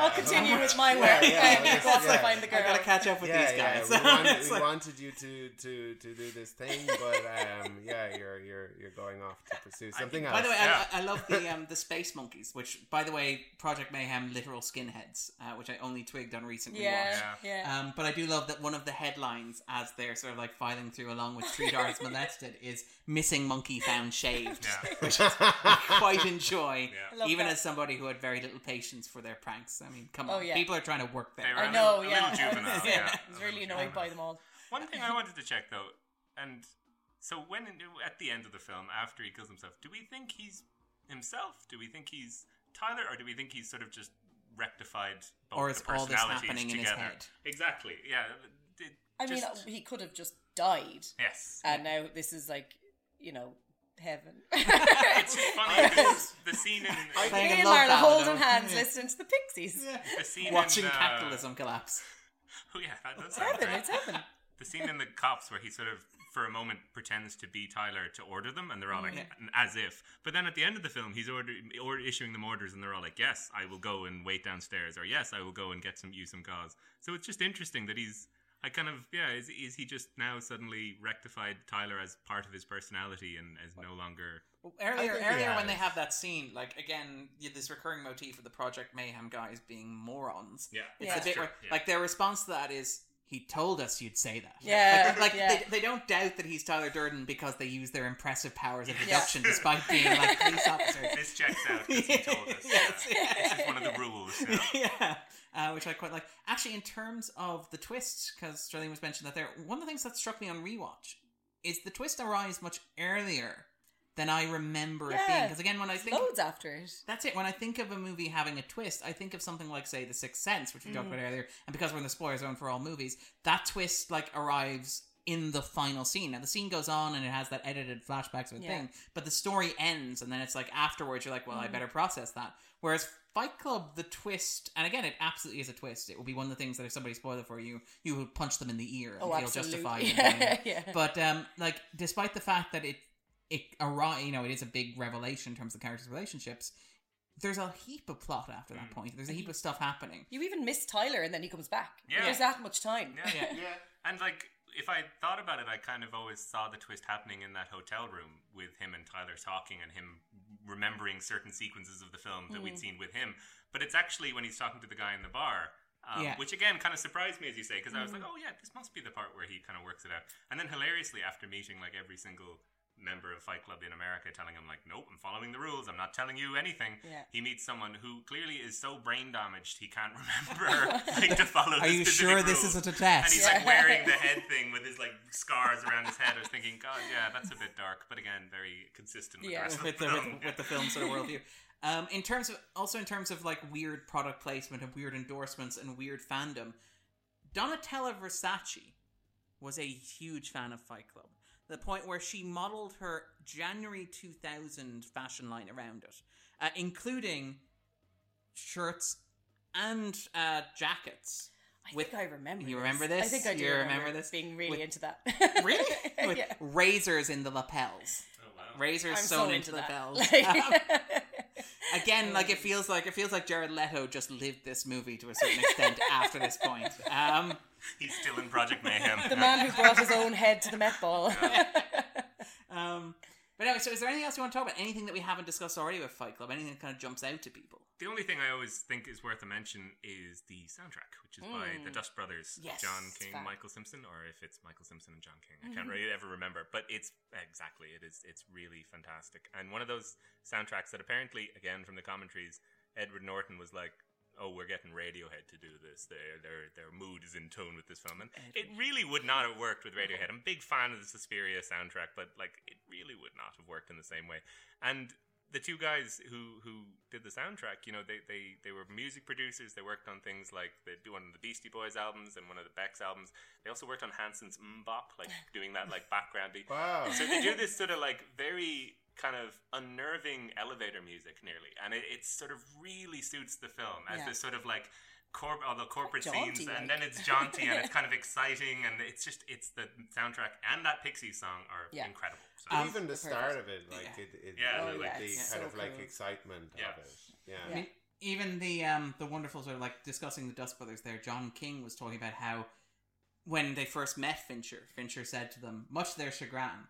I'll uh, continue with my work. yeah, and yeah, yeah. find the girl. I gotta catch up with yeah, these guys. Yeah, we, wanted, we like- wanted you to, to, to do this thing, but um, yeah, you're you're you're going off to pursue something else. By the way, Yeah. I, I love the um, the space monkeys, which, by the way, Project Mayhem literal skinheads, uh, which I only twigged on recent yeah, rewatch. yeah. Um, but I do love that one of the headlines, as they're sort of like filing through along with Three Daughters Molested, is "Missing Monkey Found Shaved," Yeah. which I quite enjoy, Yeah. Even that. as somebody who had very little patience for their pranks. I mean, come Oh, on, yeah. people are trying to work there. They were I a know, little- a yeah. little juvenile, I yeah. I A was really annoyed juvenile. by them all. One thing I wanted to check though, and so when at the end of the film, after he kills himself, do we think he's himself? Do we think he's Tyler, or do we think he's sort of just rectified both Or the is all this personalities happening in his head? Exactly. Yeah. Did- I mean, he could have just died, yes. and now this is like, you know, heaven. it's funny because the scene in Playing Me and Marla holding hands, listening to the Pixies. the scene Watching in, uh, capitalism collapse. Oh yeah, that does It's sound heaven. great. It's heaven. The scene in the cops where he sort of, for a moment, pretends to be Tyler to order them, and they're all like, Yeah. as if. But then at the end of the film, he's order, or issuing them orders, and they're all like, "Yes, I will go and wait downstairs," or "Yes, I will go and get some you some gauze." So it's just interesting that he's. I kind of yeah. Is is he just now suddenly rectified Tyler as part of his personality and as no longer? Well, earlier, I think he earlier when they have that scene, like again, you, this recurring motif of the Project Mayhem guys being morons. Yeah, It's Yeah. the bit True, where, yeah. like, their response to that is, "He told us you'd say that." Yeah, like, like yeah. They, they don't doubt that he's Tyler Durden because they use their impressive powers of deduction, despite being like police officers. This checks out because he told us. Yes, yeah. This is one of the rules. you know. yeah, uh, which I quite like. Actually, in terms of the twist, because Charlene was mentioned that there, one of the things that struck me on rewatch is the twist arrives much earlier than I remember it being. Because again, when I think Loads after it. that's it. When I think of a movie having a twist, I think of something like, say, The Sixth Sense, which we Mm. talked about earlier. And because we're in the spoiler zone for all movies, that twist like arrives in the final scene. Now the scene goes on and it has that edited flashbacks of Yeah. thing, but the story ends, and then it's like afterwards you're like, well, I Mm. better process that. Whereas Fight Club, the twist, and again, it absolutely is a twist. It will be one of the things that if somebody spoiled it for you, you will punch them in the ear and Oh, feel absolutely. justified. Yeah, yeah. But um, like, despite the fact that it it arri- you know, it is a big revelation in terms of the characters' relationships. There's a heap of plot after that point. There's a heap of stuff happening. You even miss Tyler and then he comes back. Yeah. There's that much time. Yeah, yeah. And like, if I thought about it, I kind of always saw the twist happening in that hotel room with him and Tyler talking and him remembering certain sequences of the film that we'd Mm. seen with him. But it's actually when he's talking to the guy in the bar. Um, Yeah. Which again kind of surprised me, as you say, because I was like, Mm. "Oh yeah, this must be the part where he kind of works it out." And then hilariously, after meeting like every single member of Fight Club in America, telling him like, "Nope, I'm following the rules. I'm not telling you anything." Yeah. He meets someone who clearly is so brain damaged he can't remember like to follow. Are the you specific sure this isn't a test? And he's like wearing the head thing with his like scars around his head. I was thinking, God, yeah, that's a bit dark, but again, very consistent with yeah, the rest with of the, the with, film. with the film sort of worldview. Um, in terms of also in terms of like weird product placement and weird endorsements and weird fandom, Donatella Versace was a huge fan of Fight Club. The point where she modeled her January 2000 fashion line around it, uh, including shirts and uh, jackets. I think I remember. You this. remember this? I think I do. You remember, remember this? Being really With- into that. Really? With yeah. razors in the lapels. Oh wow. Razors I'm sewn so into into the lapels. Like- Um, again, like it feels like it feels like Jared Leto just lived this movie to a certain extent after this point. Um, He's still in Project Mayhem. the man who brought his own head to the Met Ball. um, but anyway, so is there anything else you want to talk about? Anything that we haven't discussed already with Fight Club? Anything that kind of jumps out to people? The only thing I always think is worth a mention is the soundtrack, which is by the Mm. Dust Brothers, Yes, John King. Michael Simpson, or if it's Michael Simpson and John King. I can't Mhm. really ever remember, but it's exactly it is. It's really fantastic, and one of those soundtracks that apparently, again from the commentaries, Edward Norton was like. Oh, we're getting Radiohead to do this. Their their their mood is in tone with this film, and it really would not have worked with Radiohead. I'm a big fan of the Suspiria soundtrack, but like it really would not have worked in the same way. And the two guys who who did the soundtrack, you know, they they they were music producers. They worked on things like they do one of the Beastie Boys albums and one of the Beck's albums. They also worked on Hanson's MMMBop, like doing that like backgroundy. Wow. So they do this sort of like very kind of unnerving elevator music nearly, and it, it sort of really suits the film as Yeah. this sort of like. Corp- all the corporate jaunty, scenes, like. and then it's jaunty and it's kind of exciting, and it's just it's the soundtrack and that Pixie song are Yeah. incredible. So Um, even the start of it, like it, it, Yeah, like Oh, yeah, the it's kind so of like excitement Yeah. of it. Yeah. I mean, even the um the wonderful sort of like discussing the Dust Brothers there. John King was talking about how when they first met Fincher, Fincher said to them, much to their chagrin,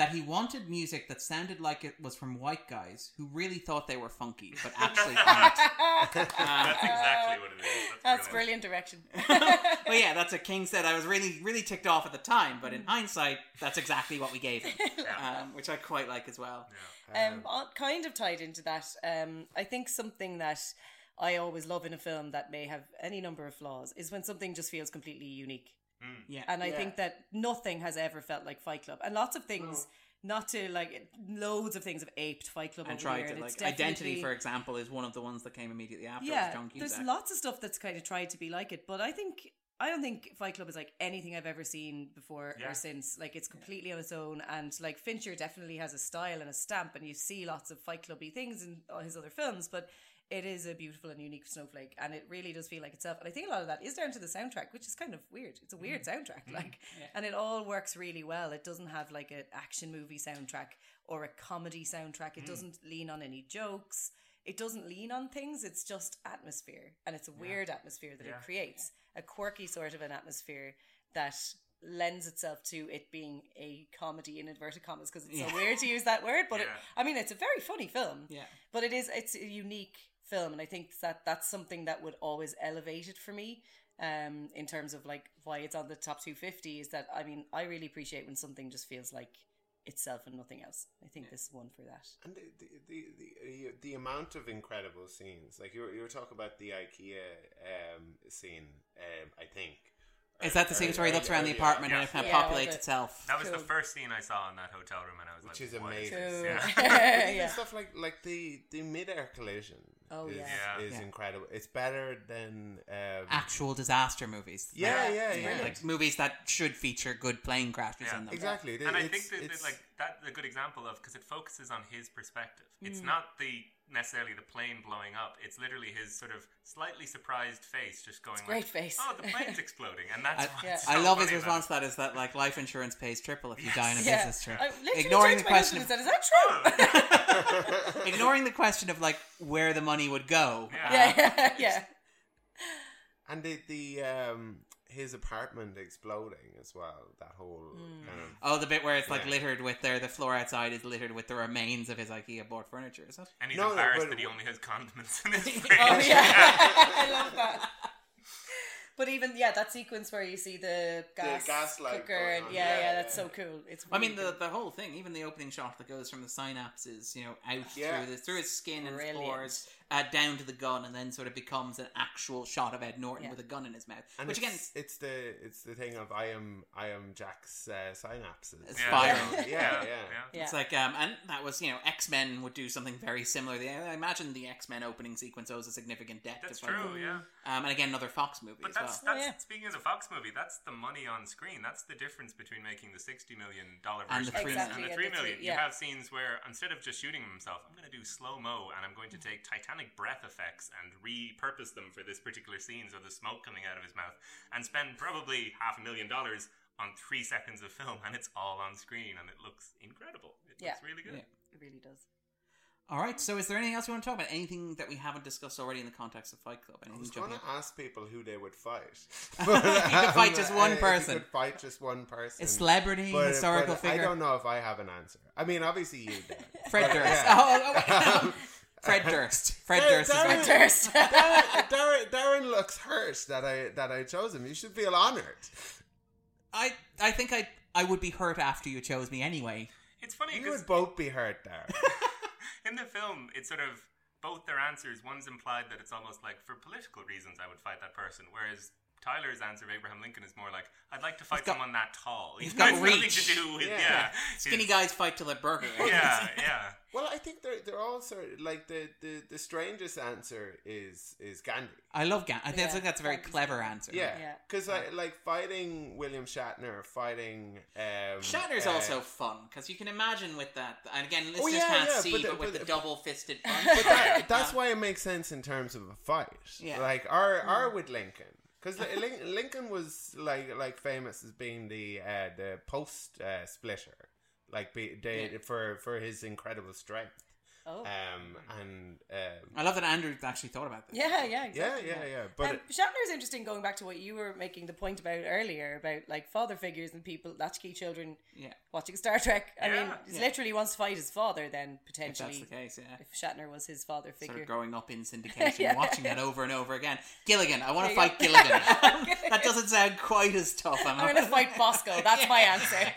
that he wanted music that sounded like it was from white guys who really thought they were funky, but actually aren't. That's exactly what it is. That's, That's brilliant. brilliant direction. well, yeah, that's what King said. I was really, really ticked off at the time, but in hindsight, that's exactly what we gave him, um, which I quite like as well. um, uh, kind of tied into that. Um, I think something that I always love in a film that may have any number of flaws is when something just feels completely unique. Mm. Yeah, And I Yeah. think that nothing has ever felt like Fight Club, and lots of things. Not to like loads of things have aped Fight Club and over tried to and like it's identity, for example, is one of the ones that came immediately after. yeah, John there's Cusack. lots of stuff that's kind of tried to be like it, but I think I don't think Fight Club is like anything I've ever seen before Yeah. or since. Like it's completely on its own, and like Fincher definitely has a style and a stamp, and you see lots of Fight Clubby things in all his other films, but. It is a beautiful and unique snowflake, and it really does feel like itself. And I think a lot of that is down to the soundtrack, which is kind of weird. It's a mm. weird soundtrack, mm. like, and it all works really well. It doesn't have like an action movie soundtrack or a comedy soundtrack. It mm. doesn't lean on any jokes. It doesn't lean on things. It's just atmosphere, and it's a weird atmosphere that Yeah. it creates. A quirky sort of an atmosphere that lends itself to it being a comedy in inverted commas because it's Yeah. so weird to use that word. But it, I mean, it's a very funny film. Yeah. But it is it's a unique film, and I think that that's something that would always elevate it for me. Um, in terms of like why it's on the top 250 is that I mean I really appreciate when something just feels like itself and nothing else. I think this is one for that. And the the, the the the amount of incredible scenes, like you were, you were talking about the IKEA um, scene, um, I think. Is that the Or- scene where he looks around the the- apartment and it kind of Yeah, populates the- itself? That was the Cool. first scene I saw in that hotel room, and I was Which like, is "What amazing. this?" Cool. Yeah. Even Yeah. stuff like like the the mid air collision. Oh, is, yeah. Yeah. is Yeah. incredible. It's better than um, Actual disaster movies. Yeah, Like- yeah, yeah. Like movies that should feature good plane crashes Yeah. in them. exactly. and I It's- think that, that it's- like that's a good example of because it focuses on his perspective. Mm. It's not the necessarily the plane blowing up. It's literally his sort of slightly surprised face, just going, great like, face. "Oh, the plane's exploding," and that's I, what's Yeah. so I love his funny about response to that is that like life insurance pays triple if you die in a Yeah. business trip. Literally Ignoring the question of said, "Is that true?" ignoring the question of like where the money would go. Yeah. yeah, yeah, yeah. and the the um his apartment exploding as well. That whole Mm. kind of Oh, the bit where it's like Yeah. littered with there, the floor outside is littered with the remains of his IKEA bought furniture. Is it? And he's No, no, embarrassed but- that he only has condiments in his fridge. Oh yeah, I love that. But even yeah, that sequence where you see the gas, gas light cooker, and yeah, Yeah, yeah, that's yeah. so cool. It's I mean the cool. the whole thing, even the opening shot that goes from the synapses, you know, out Yeah. through the through his skin and his Brilliant. pores, uh, down to the gun, and then sort of becomes an actual shot of Ed Norton Yeah. with a gun in his mouth. and Which it's, again, it's the it's the thing of I am I am Jack's uh, synapses. It's Yeah. firing. Yeah, yeah. yeah. It's like, um, and that was, you know, X Men would do something very similar. I imagine the X Men opening sequence owes a significant debt That's to Fight true, Club. yeah. Um, and again, another Fox movie But as that's well. that's yeah. speaking as a Fox movie, that's the money on screen. That's the difference between making the sixty million dollar And version the three this million. and the Exactly, three the million. three- You have scenes where instead of just shooting himself, I'm going to do slow mo and I'm going to take Titanic breath effects and repurpose them for this particular scene, so the smoke coming out of his mouth, and spend probably half a million dollars on three seconds of film, and it's all on screen, and it looks incredible. It Yeah. looks really good. Yeah. It really does. All right. So, is there anything else you want to talk about? Anything that we haven't discussed already in the context of Fight Club? I Anything was going to ask people who they would fight. If you could fight just one person. you could fight just one person. A celebrity, historical but figure? I don't know if I have an answer. I mean, obviously you do. Fred Durst. yeah. Oh, oh, oh, oh. Fred Durst. Fred Dar- Durst. is Darren- right. Durst. Darren, Darren, Darren looks hurt that I that I chose him. You should feel honoured. I I think I I would be hurt after you chose me anyway. It's funny You because would both be hurt, Darren. in the film, it's sort of both their answers. One's implied that it's almost like for political reasons I would fight that person, whereas Tyler's answer of Abraham Lincoln is more like I'd like to fight got- someone that tall. he's You got know, it's nothing reach. to do with Yeah. yeah, Skinny his- guys fight to a burger. Yeah, yeah. well, I think they're they're all sort of like the, the, the strangest answer is is Gandhi. I love Gandhi. I think Yeah, that's a very Gandhi's clever answer. Yeah, Yeah. because I like fighting William Shatner, fighting um, Shatner's uh, also fun because you can imagine with that, and again, listeners Oh, yeah, can't yeah, see, but but, the- with but the the- double fisted punch. But that, that's why it makes sense in terms of a fight. Yeah. Like our our with Lincoln, because Lincoln was like like famous as being the uh, the post uh, splitter, like be, they, Yeah. for for his incredible strength. Oh. Um and um, I love that Andrew actually thought about this. Yeah, yeah, yeah, exactly. yeah, yeah. But um, it- Shatner's interesting going back to what you were making the point about earlier about like father figures and people, latchkey children Yeah. watching Star Trek. I mean, Yeah. he Yeah. literally wants to fight his father then If potentially. that's the case, yeah. If Shatner was his father Sort figure. of growing up in syndication, Yeah. watching that over and over again. Gilligan, I want to fight. Gilligan. that doesn't sound quite as tough. I'm going to fight Bosco. That's my answer.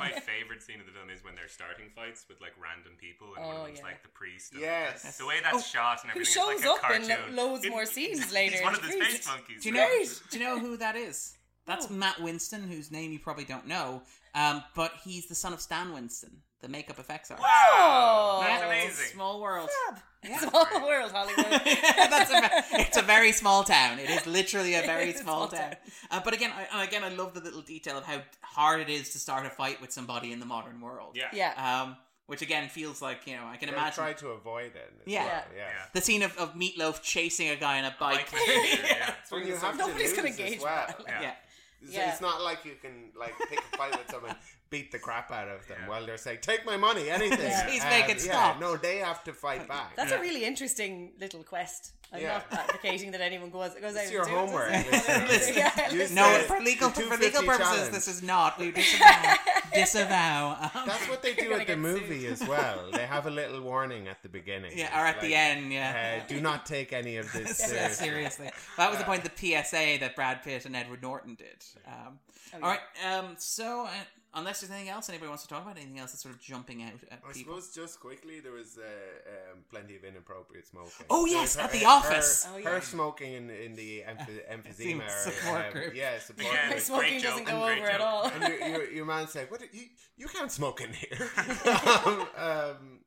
I think my favorite scene of the film is when they're starting fights with like random people, and one Oh, of them's yeah. like the priest. and Yes. the way that's shot and Who everything. shows it's like up a in lo- cartoon. loads more scenes later. He's one of the great. space monkeys. Do you know? Great. Do you know who that is? That's Oh. Matt Winston, whose name you probably don't know. Um, but he's the son of Stan Winston, the makeup effects artist. Wow, Oh, that's Yeah, it's a amazing. Small world. Fab. Small world, Hollywood. That's a, it's a very small town. It is literally a very small, small town. Uh, but again, I, and again, I love the little detail of how hard it is to start a fight with somebody in the modern world. Yeah. Yeah. Um, which again feels like you know I can They imagine try to avoid it. Yeah. well, yeah. the scene of, of Meatloaf chasing a guy on a bike. yeah. When you have Nobody's to gonna lose as well. that. yeah. It's, Yeah. it's not like you can like pick a fight with someone, beat the crap out of them while they're saying, "Take my money, anything." Yeah. Please Um, make yeah, stop. No, they have to fight back. That's a really interesting little quest. I'm Yeah. not advocating that anyone goes goes out It's and your do it. homework. Listen. Listen, Yeah, listen. No, said for legal for legal purposes, challenge. this is not. We disavow. disavow. Um, That's what they do gonna at the get movie as well. They have a little warning at the beginning. yeah, or at the end. Yeah. Uh, do not take any of this seriously. seriously. That was the point of the PSA that Brad Pitt and Edward Norton did. Um, Oh, all right. Um, so, uh, unless there's anything else anybody wants to talk about, anything else that's sort of jumping out at people. I people? suppose just quickly there was uh, um, plenty of inappropriate smoking. Oh, yes, was at the office. Her, Oh, her smoking in, in the emph- emphysema or, support um, group. Yeah, support Yeah, group. it's Smoking great doesn't joke, go great over at joke. all. and your, your, your man's like, "What? You you can't smoke in here." um, um,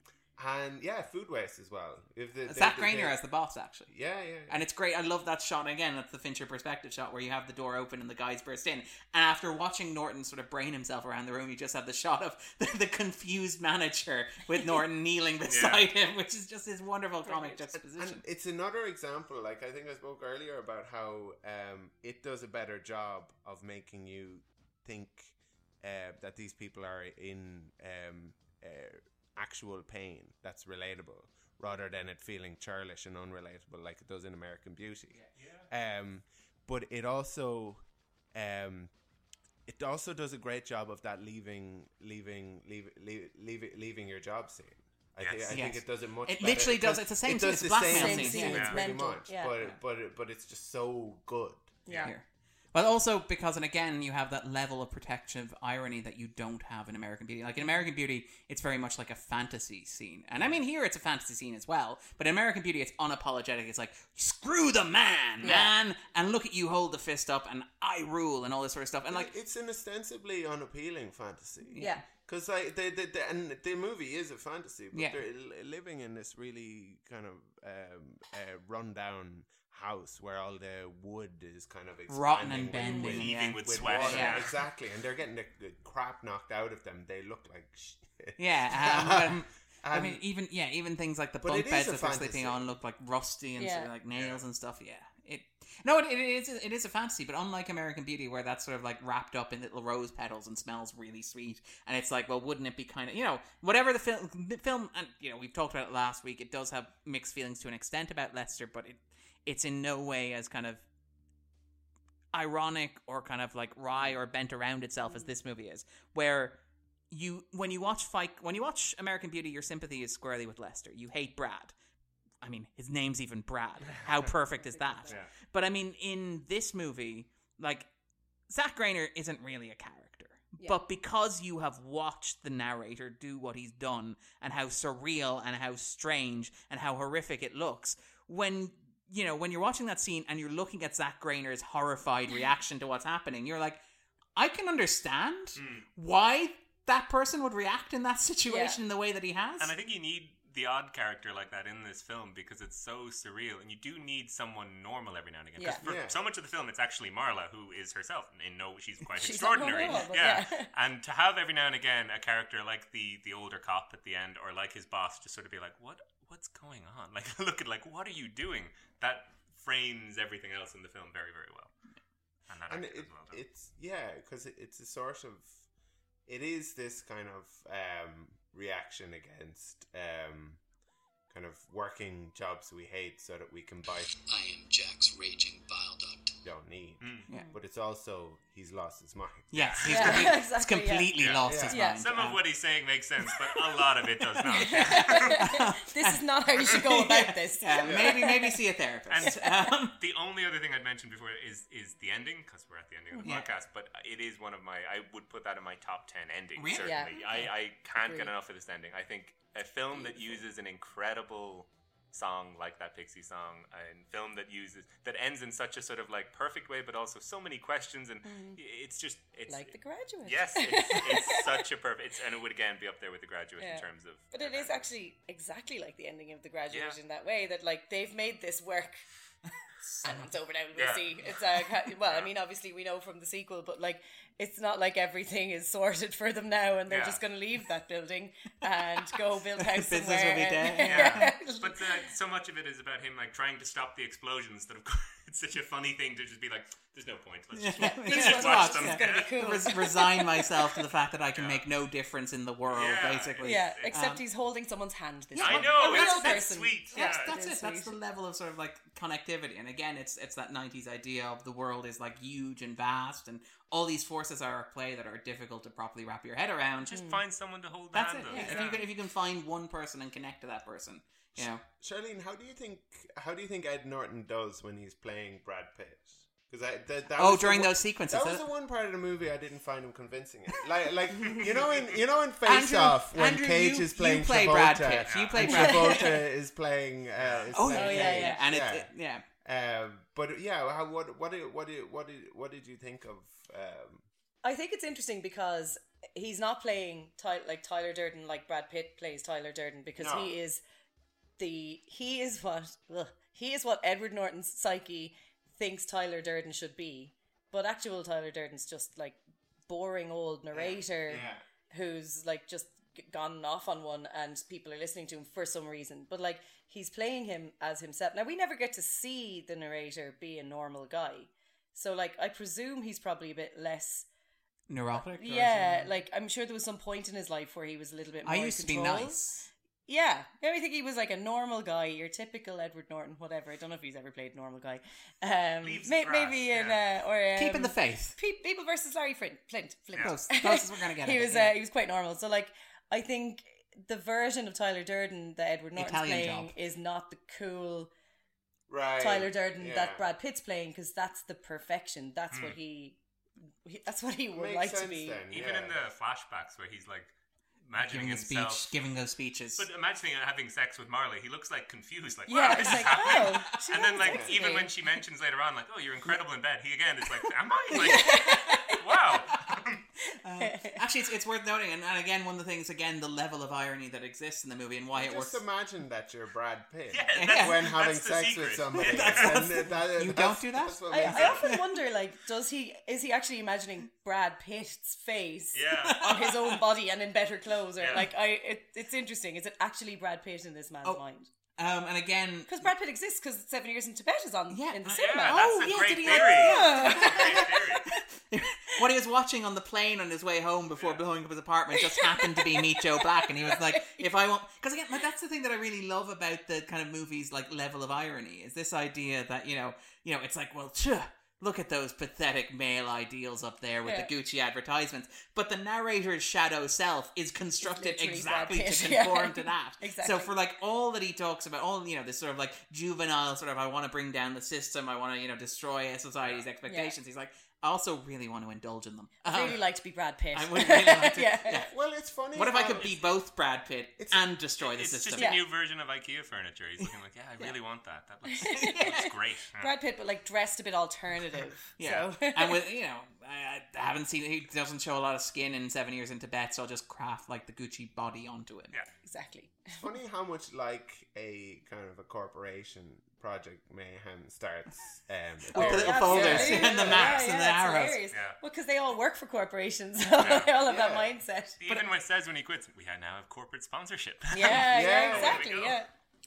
and yeah, food waste as well. If the, Zach the- Grenier as the boss, actually. Yeah, yeah. And it's great. I love that shot again. That's the Fincher perspective shot where you have the door open and the guys burst in. And after watching Norton sort of brain himself around the room, you just have the shot of the, the confused manager with Norton kneeling beside him, which is just this wonderful comic juxtaposition. And juxtaposition. it's another example, like I think I spoke earlier about how um, it does a better job of making you think uh, that these people are in um, uh, actual pain that's relatable, rather than it feeling churlish and unrelatable like it does in American Beauty. Um, but it also um, it also does a great job of that leaving leaving leave, leave, leave, leaving your job scene. I, think, I Yes. think it does it much. It better, literally does- 'cause it's the same It scene, it's the blackmail same scene, scene, yeah. pretty Mental, much. yeah. But but it, but it's just so good. Yeah. Here. Well, also because, and again, you have that level of protective irony that you don't have in American Beauty. Like in American Beauty, it's very much like a fantasy scene, and I mean here it's a fantasy scene as well. But in American Beauty, it's unapologetic. It's like screw the man, man, and look at you hold the fist up, and I rule, and all this sort of stuff. And like, it's an ostensibly unappealing fantasy. Yeah. Because like the, the, the and the movie is a fantasy, but Yeah. they're living in this really kind of um, uh, rundown house where all the wood is kind of Rotten and bending, with, yeah. Heaving with sweat, water. yeah. exactly, and they're getting the, the crap knocked out of them. They look like shit. yeah, um, I Um, mean, even yeah, even things like the bunk beds that they're sleeping on look like rusty and Yeah. sort of like nails and stuff. Yeah, it no, it, it is it is a fantasy, but unlike American Beauty, where that's sort of like wrapped up in little rose petals and smells really sweet, and it's like, well, wouldn't it be kind of you know whatever the film the film and you know we've talked about it last week. It does have mixed feelings to an extent about Lester, but it it's in no way as kind of ironic or kind of like wry or bent around itself as mm. this movie is, where you when you watch fight when you watch American Beauty, your sympathy is squarely with Lester. You hate Brad. I mean, his name's even Brad. How perfect is that? Yeah. But I mean, in this movie, like Zach Grenier isn't really a character. But because you have watched the narrator do what he's done and how surreal and how strange and how horrific it looks, when you know, when you're watching that scene and you're looking at Zach Grenier's horrified reaction to what's happening, you're like, I can understand hmm. why that person would react in that situation in the way that he has. And I think you need the odd character like that in this film because it's so surreal, and you do need someone normal every now and again. Because Yeah. for Yeah. so much of the film, it's actually Marla who is herself. And no, she's quite She's extraordinary. normal, yeah. yeah. and to have every now and again a character like the the older cop at the end, or like his boss, just sort of be like, "What? What's going on?" Like, look at like, "What are you doing?" That frames everything else in the film very, very well. And that and acting it, is well done. it's yeah because it, it's a sort of it is this kind of um, reaction against um, kind of working jobs we hate so that we can buy I am Jack's raging bile duct. Don't need Mm. Yeah. but it's also he's lost his mind Yes, he's, Yeah, complete- he's exactly, yeah. completely Yeah. lost Yeah. his Yeah. mind. Some Um, of what he's saying makes sense, but a lot of it does not. this is not how you should go about this. yeah, maybe maybe see a therapist. Um, the only other thing I'd mentioned before is is the ending because we're at the ending of the Yeah. podcast. But it is one of my I would put that in my top ten endings. Really? Certainly, Yeah. I, I can't Agreed. get enough of this ending. I think a film that uses an incredible song like that Pixie song and film that uses that ends in such a sort of like perfect way, but also so many questions and Mm. it's just it's like the graduate. Yes, it's, it's such a perfect. It's, and it would again be up there with the graduate Yeah. in terms of. But it is actually exactly like the ending of The Graduate Yeah. in that way that like they've made this work. and it's over now. We'll Yeah. see. It's uh, well, I mean, obviously we know from the sequel, but like it's not like everything is sorted for them now, and they're Yeah. just going to leave that building and go build houses. Business somewhere. will be dead. Yeah, but uh, so much of it is about him like trying to stop the explosions. That of course it's such a funny thing to just be like, "There's no point. Let's just, Yeah, let's yeah, just watch them." It's gonna be cool. Res- resign myself to the fact that I can make no difference in the world, Yeah. basically. Yeah, except Um, he's holding someone's hand. This Yeah, time. I know, a real that's- that's person. sweet. That's, Yeah. that's It it. is That's the level of sort of like connectivity. And again, it's it's that '90s idea of the world is like huge and vast, and all these forces are at play that are difficult to properly wrap your head around. Just find someone to hold the That's it. hand. Yeah. If you can, if you can find one person and connect to that person, you know. Charlene, how do you think how do you think Ed Norton does when he's playing Brad Pitt? Because I that, that Oh, was the during one- those sequences, That was the one part of the movie I didn't find him convincing. It. Like like you know in you know in Face Off when Andrew, Cage you- is playing you play Travolta, Brad Pitt. You play and Brad Pitt. Travolta is playing. Uh, is Oh, playing yeah, yeah, Cage. yeah. And it- it- yeah. Um, but yeah, how, what what did what did what did what did you think of? Um, I think it's interesting because he's not playing Ty- like Tyler Durden like Brad Pitt plays Tyler Durden because No. he is the he is what ugh, he is what Edward Norton's psyche thinks Tyler Durden should be, but actual Tyler Durden's just like boring old narrator who's like just gone off on one and people are listening to him for some reason. But like he's playing him as himself. Now we never get to see the narrator be a normal guy. So like I presume he's probably a bit less Neurotic. or yeah, like I'm sure there was some point in his life where he was a little bit more I in used to be nice. Yeah, yeah, I think he was like a normal guy, your typical Edward Norton, whatever. I don't know if he's ever played normal guy. Um, Leaves may- grass, maybe in uh, or um, Keeping the faith. Pe- People versus Larry Flynt. Flynt. Flynt. Close. Close as we're gonna get he at it, was yeah. uh, he was quite normal. So like I think the version of Tyler Durden that Edward Norton's Italian playing job. is not the cool right, Tyler Durden yeah. that Brad Pitt's playing because that's the perfection. That's hmm. what he, he. That's what he would Makes like to sense be. then, Even yeah. in the flashbacks where he's like imagining Giving the himself. speech, giving those speeches. But imagining having sex with Marla, he looks like confused, like Yeah, wow, it's this like, happening. oh, she and then has like sex with even me. when she mentions later on, like, oh, you're incredible in bed. He again is like, am I? Like, wow. Uh, actually, it's, it's worth noting, and, and again, one of the things, again, the level of irony that exists in the movie and why it just works. imagine that you're Brad Pitt Yeah, when having sex secret. with somebody. That's- And that's- that- you that's- don't do that? I, I often wonder, like, does he is he actually imagining Brad Pitt's face Yeah. on his own body and in better clothes, or Yeah. like I? It, it's interesting. Is it actually Brad Pitt in this man's Oh, mind? Um, and again, Because Brad Pitt exists because Seven Years in Tibet is on Yeah, in the uh, cinema. Yeah, that's Oh, a yeah, great did he theory. like- That's a great theory. what he was watching on the plane on his way home before blowing up his apartment just happened to be Meet Joe Black, and he was like, "If I want," because again, like, that's the thing that I really love about the kind of movies like level of irony is this idea that you know, you know, it's like, well, tch, look at those pathetic male ideals up there with Yeah. the Gucci advertisements, but the narrator's shadow self is constructed exactly to Pitt, yeah. conform to that. Exactly. So for like all that he talks about, all you know, this sort of like juvenile sort of, I want to bring down the system, I want to you know destroy society's expectations. He's like, I also really want to indulge in them. I'd really um, like to be Brad Pitt. I would really like to. yeah. yeah. Well, it's funny. What if I could be both Brad Pitt and destroy the It's system? just Yeah. a new version of IKEA furniture. He's looking like, yeah, I really want that. That looks, looks great. Yeah. Brad Pitt, but like dressed a bit alternative. Yeah, So. and with you know, I, I haven't seen. He doesn't show a lot of skin in Seven Years in Tibet, so I'll just craft like the Gucci body onto him. Yeah. exactly. It's funny how much like a kind of a corporation Project Mayhem starts. Um, With the little folders Yeah, and the maps and the arrows. hilarious. Yeah. Well, because they all work for corporations, so they all have that Yeah. mindset. Even when it says when he quits, we now have corporate sponsorship. Yeah, yeah, Yeah. exactly. There we go. Yeah.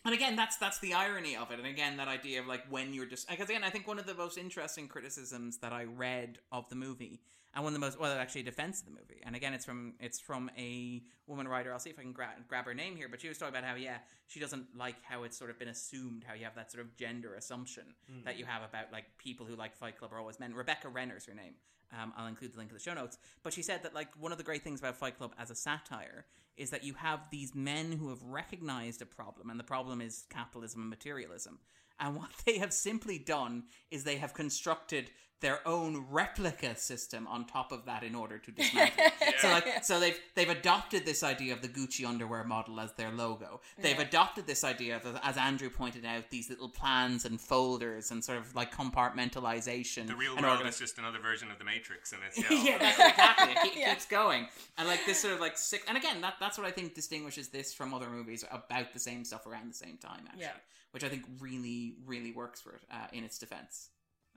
And again, that's that's the irony of it. And again, that idea of like when you're just because again, I think one of the most interesting criticisms that I read of the movie, and one of the most well, actually, a defense of the movie. And again, it's from it's from a woman writer. I'll see if I can gra- grab her name here. But she was talking about how yeah, she doesn't like how it's sort of been assumed how you have that sort of gender assumption that you have about like people who like Fight Club are always men. Rebecca Renner's her name. Um, I'll include the link in the show notes. But she said that like one of the great things about Fight Club as a satire is that you have these men who have recognized a problem, and the problem is capitalism and materialism. And what they have simply done is they have constructed their own replica system on top of that in order to dismantle. it. So like so they've they've adopted this idea of the Gucci underwear model as their logo. They've Yeah. adopted this idea of as Andrew pointed out these little plans and folders and sort of like compartmentalization. The real and world organi- is just another version of the Matrix, and it's yeah, yeah, that's exactly. It keep- Yeah. keeps going, and like this sort of like sick. And again, that that's what I think distinguishes this from other movies about the same stuff around the same time. Actually, Yeah. Which I think really, really works for it uh, in its defense.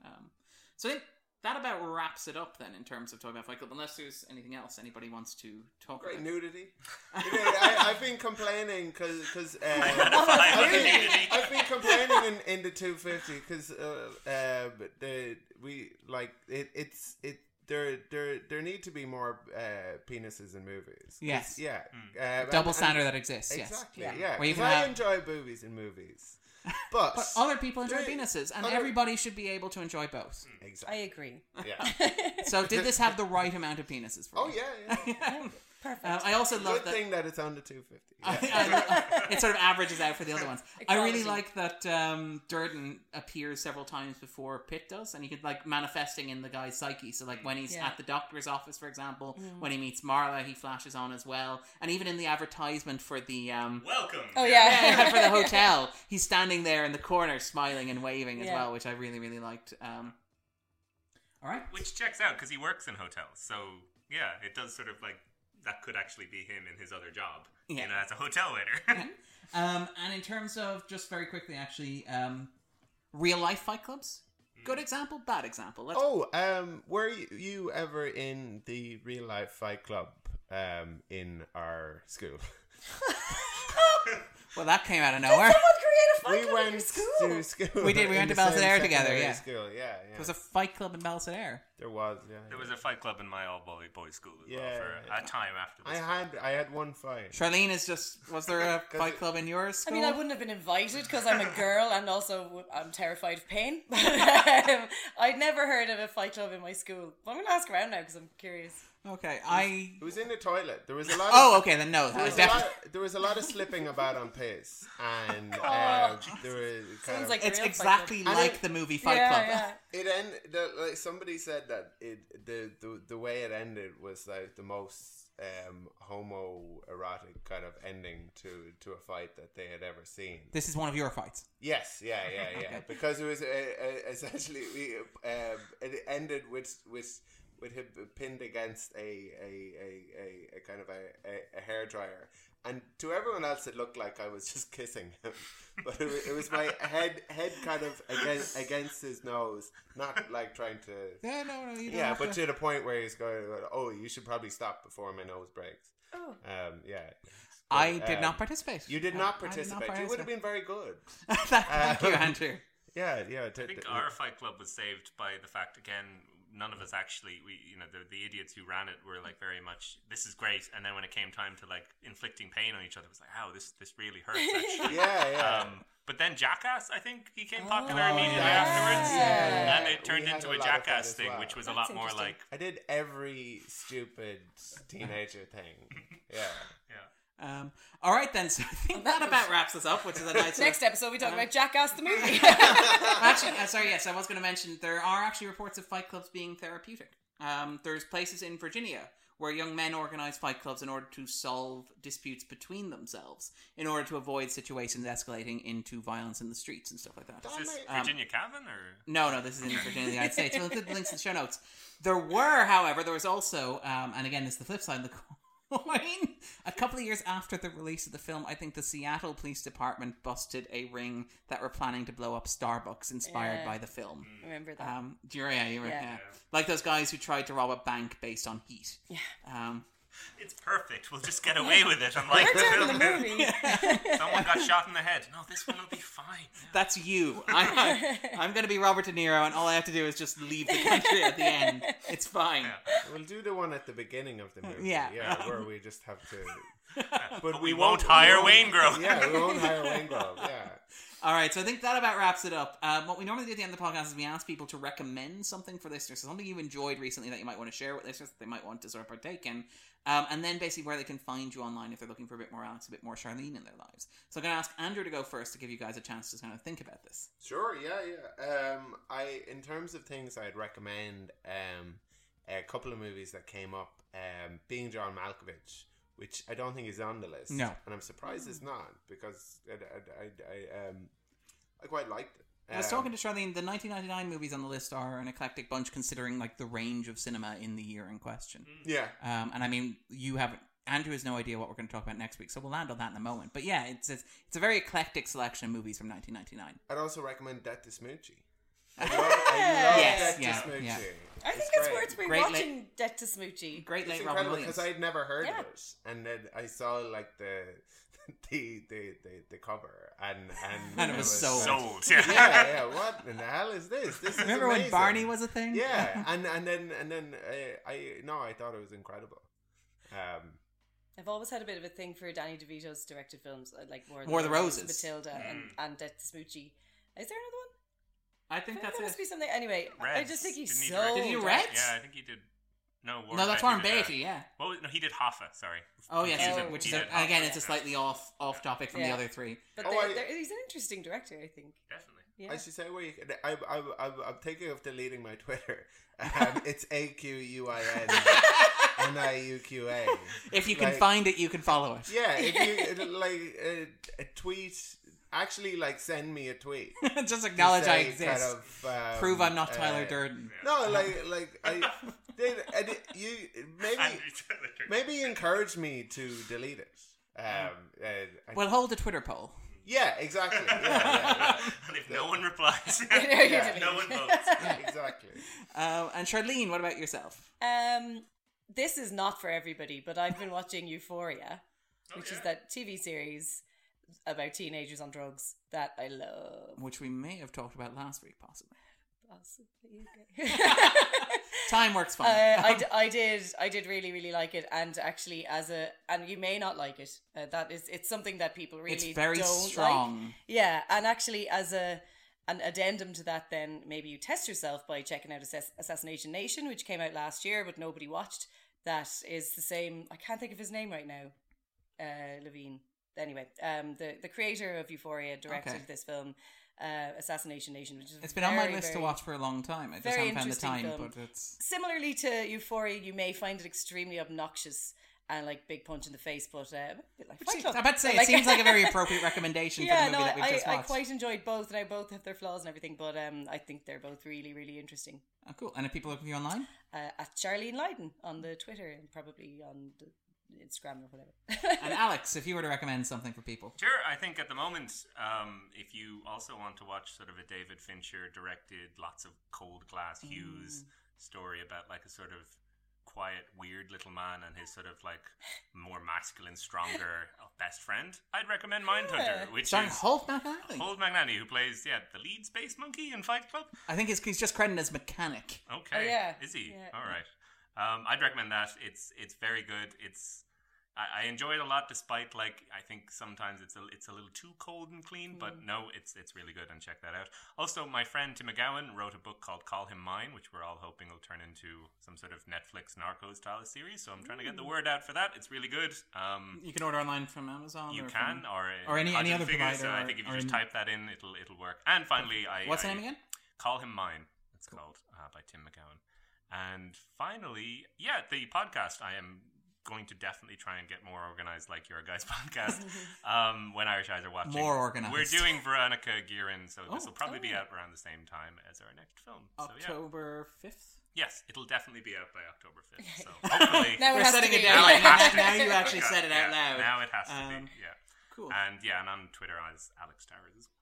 Um, so I think that about wraps it up then in terms of talking about Fight Club. Unless there's anything else anybody wants to talk Great about. nudity. You I, I've been complaining because uh, I've, been. I've been complaining in, in the 250 because uh, uh, the we like it. It's it. There, there, there need to be more uh, penises in movies. Yes. yeah. Uh, Double and- standard and- that exists, yes. Exactly. Yeah. Yeah. Where you 'Cause can I have- enjoy boobies in movies, but, But other people enjoy there- penises, and other- everybody should be able to enjoy both. Exactly. I agree. Yeah. So, did this have the right amount of penises? For Oh you? yeah. yeah. Perfect. Um, I also love Good that thing that it's on the 250. I- Yeah. I- it sort of averages out for the other ones. I really like that um, Durden appears several times before Pitt does, and he could like manifesting in the guy's psyche. So like when he's Yeah. at the doctor's office, for example, when he meets Marla, he flashes on as well, and even in the advertisement for the um, Welcome. Oh yeah. yeah, for the hotel, he's standing there in the corner, smiling and waving as Yeah. well, which I really really liked. Um, all right, Which checks out because he works in hotels. So yeah, it does sort of like that could actually be him in his other job. Yeah. You know, as a hotel waiter. Um, and in terms of just very quickly, actually, um, real life fight clubs. Good example, bad example. Let's Oh, um, were you, you ever in the real life fight club um, in our school? well, that came out of nowhere. Someone create a fight we club in went your school. to school. We did, we went to the same together, yeah. School. Yeah, yeah. There was a fight club in Ballisodare. there was, yeah. there was a fight club in my all boy boys school as well Yeah, for yeah. a time after I this. had I had one fight. Charlene is just. Was there a 'Cause fight it- club in your I school? mean, I wouldn't have been invited because I'm a girl and also I'm terrified of pain. But um, I'd never heard of a fight club in my school. But I'm going to ask around now because I'm curious. Okay, I. It was in the toilet. There was a lot. Of, Oh, okay, then no. There was, a definitely. lot, there was a lot of slipping about on piss, and Oh, uh, there was kind Sounds of, like It's real fight exactly like And the movie Fight yeah, Club. yeah. it ended. The, like somebody said that it the, the the way it ended was like the most um, homoerotic kind of ending to to a fight that they had ever seen. This is one of your fights. Yes, yeah, yeah, yeah. Because it was uh, uh, essentially we um, it ended with with with him pinned against a a, a, a, a kind of a, a, a hair dryer, and to everyone else it looked like I was just kissing him, but it was, it was my head head kind of against against his nose, not like trying to. Yeah, no, no, you Yeah, but to. to the point where he's going, oh, you should probably stop before my nose breaks. Oh. Um, yeah. I But, did not um, participate. You did I- not I did not participate. You would have been very good. Thank you, Um, Andrew. Yeah, yeah. I think our fight club was saved by the fact again none of us actually we you know the, the idiots who ran it were like very much this is great and then when it came time to like inflicting pain on each other it was like oh this this really hurts actually Yeah, yeah. um, but then jackass i think became popular Oh, immediately yeah. afterwards Yeah. and it turned We into a a, lot of that jackass thing well. which was a lot more like I did every stupid teenager thing. Yeah. yeah Um, all right, then. So I think that about wraps us up, which is a nice. Next episode, we talk about Jackass the movie. actually, uh, sorry, yes, I was going to mention there are actually reports of fight clubs being therapeutic. Um, there's places in Virginia where young men organize fight clubs in order to solve disputes between themselves, in order to avoid situations escalating into violence in the streets and stuff like that. is this Um, virginia cavan or No, no, this is in Virginia, the United States. We'll include the links in the show notes. There were, however, there was also, um, and again, this is the flip side of the coin. A couple of years after the release of the film, I think the Seattle Police Department busted a ring that were planning to blow up Starbucks, inspired Yeah. by the film. Remember that? Um, do you, yeah, you were, Yeah. yeah. Like those guys who tried to rob a bank based on heat. Yeah. Um, it's perfect we'll just get away with it unlike We're the film the movie. someone got shot in the head no this one will be fine that's you. I, I, I'm going to be Robert De Niro, and all I have to do is just leave the country at the end. It's fine. We'll do the one at the beginning of the movie. Yeah. Yeah, where we just have to but, we won't hire Wayne Grove. Yeah, we won't hire Wayne Grove. Yeah. All right, so I think that about wraps it up. Um, what we normally do at the end of the podcast is we ask people to recommend something for listeners, so something you've enjoyed recently that you might want to share with listeners that they might want to sort of partake in, um, and then basically where they can find you online if they're looking for a bit more Alex, a bit more Charlene in their lives. So I'm going to ask Andrew to go first to give you guys a chance to kind of think about this. Sure, yeah, yeah. Um, I in terms of things I'd recommend, um, a couple of movies that came up, um, being John Malkovich, which I don't think is on the list. No. and I'm surprised it's not because I, I, I, I, um, I quite liked it. I was talking to Charlene. The 1999 movies on the list are an eclectic bunch, considering like the range of cinema in the year in question. Yeah. Um, and I mean, you have Andrew has no idea what we're going to talk about next week, so we'll land on that in a moment. But yeah, it's it's, it's a very eclectic selection of movies from 1999. I'd also recommend Death to Smoochy. I love, I love Yes, Death yeah, to Smoochy. yeah. I think It's it's, great. worth Great rewatching Debt to Smoochy. Great It's late Robin incredible Williams. because I'd never heard Yeah. of it, and then I saw like the the the the, the cover, and and, And it was sold. Sold, yeah, yeah. yeah. What in the hell is this? This is Remember when. Barney was a thing? Yeah, and and then and then uh, I no, I thought it was incredible. Um, I've always had a bit of a thing for Danny DeVito's directed films, uh, like War, War of the Roses. Matilda, and, and Death to Smoochy. Is there another one? I think I that's there must it. be something. Anyway, I just think he's Didn't so. direct- Did he do. Reds? Yeah, I think he did. No, Warren No, that's Beatty Warren did that. Beatty. Yeah. Well, no, he did Hoffa. Sorry. Oh yes, He yeah, which is a, again, it's a slightly off off topic from the other three. But Oh, there- I- there- he's an interesting director, I think. Definitely. Yeah. I should say where you, I, I, I, I'm thinking of deleting my Twitter. Um, it's A Q U I N N I U Q A. If you can Like- find it, you can follow it. Yeah, if you like a, a tweet, actually like send me a tweet. Just to acknowledge I say exist. Kind of, um, Prove I'm not Tyler uh, Durden. No, like like I did. I did you maybe maybe encourage me to delete it. Um, uh, I- Well, hold a Twitter poll. yeah, exactly. Yeah, yeah, And if no one replies, Yeah. no one votes. exactly. Uh, and Charlene, what about yourself? Um, this is not for everybody, but I've been watching Euphoria, Oh, which is that TV series about teenagers on drugs that I love. Which we may have talked about last week, possibly. Possibly, okay. Time works fine. Uh, I, d- I did I did really really like it and actually as a and you may not like it uh, that is it's something that people really It's very strong. like. yeah and actually as a an addendum to that then maybe you test yourself by checking out Assass- Assassination Nation which came out last year but nobody watched that is the same I can't think of his name right now uh, Levine anyway um the the creator of Euphoria directed Okay. this film uh, Assassination Nation which is it's been on my very, list to watch for a long time. I just very haven't found the time, film. but it's Similarly to Euphoria, you may find it extremely obnoxious and like big punch in the face, but uh, like Fight Club. I'm about to say Like- it seems like a very appropriate recommendation yeah, for the movie no, that we've I, just I quite enjoyed both, and I both have their flaws and everything, but um, I think they're both really, really interesting. Oh, cool. And if people look for you online, Uh, at Charlene Lydon on the Twitter and probably on the Instagram or whatever. and Alex, if you were to recommend something for people, Sure, I think at the moment, um, if you also want to watch sort of a David Fincher directed, lots of cold glass Hughes story about like a sort of quiet, weird little man and his sort of like more masculine, stronger best friend, I'd recommend Mindhunter, which starring is Holt McCallany. Holt McCallany, who plays yeah the lead space monkey in Fight Club. I think he's, he's just credited as mechanic. Okay. Oh, yeah. Is he? Yeah. All right. Um, I'd recommend that. It's it's very good. It's I, I enjoy it a lot, despite like I think sometimes it's a it's a little too cold and clean. Mm. But no, it's it's really good, and check that out. Also, my friend Tim MacGabhann wrote a book called Call Him Mine, which we're all hoping will turn into some sort of Netflix Narcos style series. So I'm trying to get the Mm. word out for that. It's really good. Um, You can order online from Amazon. you or can, from, or or any any other Figures, provider. So I think if you just in- type that in, it'll it'll work. And finally, I What's the name again? Call Him Mine. It's called uh, by Tim MacGabhann. And finally, yeah, the podcast. I am going to definitely try and get more organized, like your guys' podcast. um, when Irish Eyes are watching, More organised. We're doing Veronica Guerin, so this Oh. will probably be Oh. out around the same time as our next film. So yeah, October fifth. yes, it'll definitely be out by October fifth. So hopefully, Now We're setting be. a Now deadline. it has to now you actually Okay, said it out yeah, loud. Now it has to Um, be. Yeah. Cool. And yeah, and on Twitter as Alex Towers as well.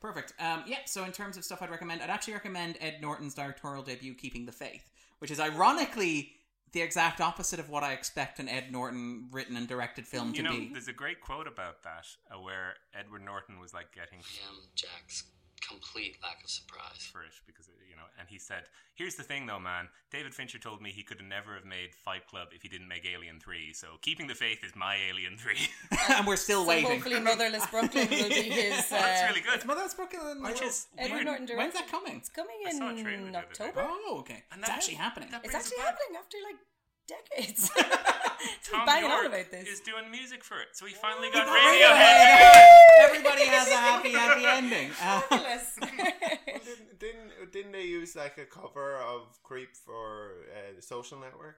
Perfect. Um, yeah, so in terms of stuff I'd recommend, I'd actually recommend Ed Norton's directorial debut, Keeping the Faith, which is ironically the exact opposite of what I expect an Ed Norton written and directed film You to know, be. there's a great quote about that uh, where Edward Norton was like getting I am Jack's complete complete lack of surprise. for it because you know. And he said, "Here's the thing, though, man. David Fincher told me he could never have made Fight Club if he didn't make Alien Three. So keeping the faith is my Alien Three. and we're still So waiting. hopefully Motherless Brooklyn will be his. Uh, That's really good. It's Mother's Brooklyn. Which is Edward weird. Norton When's that coming? It's coming I saw a trailer in the other day. October. Oh, okay. And It's that- actually happening. It's actually happening after like decades. Thom banging Yorke on about this. is doing music for it, so he finally got Radiohead. Radiohead. Everybody has a happy, happy ending. Uh, Fabulous. didn't, didn't didn't they use like a cover of Creep for uh, the Social Network?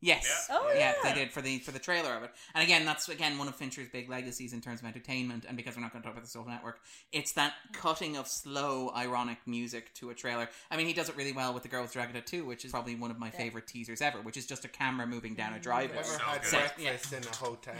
Yes. Yeah. Oh, yeah, yeah. they did for the for the trailer of it. And again, that's again one of Fincher's big legacies in terms of entertainment. And because we're not going to talk about the social network, it's that cutting of slow, ironic music to a trailer. I mean, he does it really well with the Girls Dragula 2, which is probably one of my favorite teasers ever. Which is just a camera moving down a driveway. Ever So had good. breakfast in a hotel?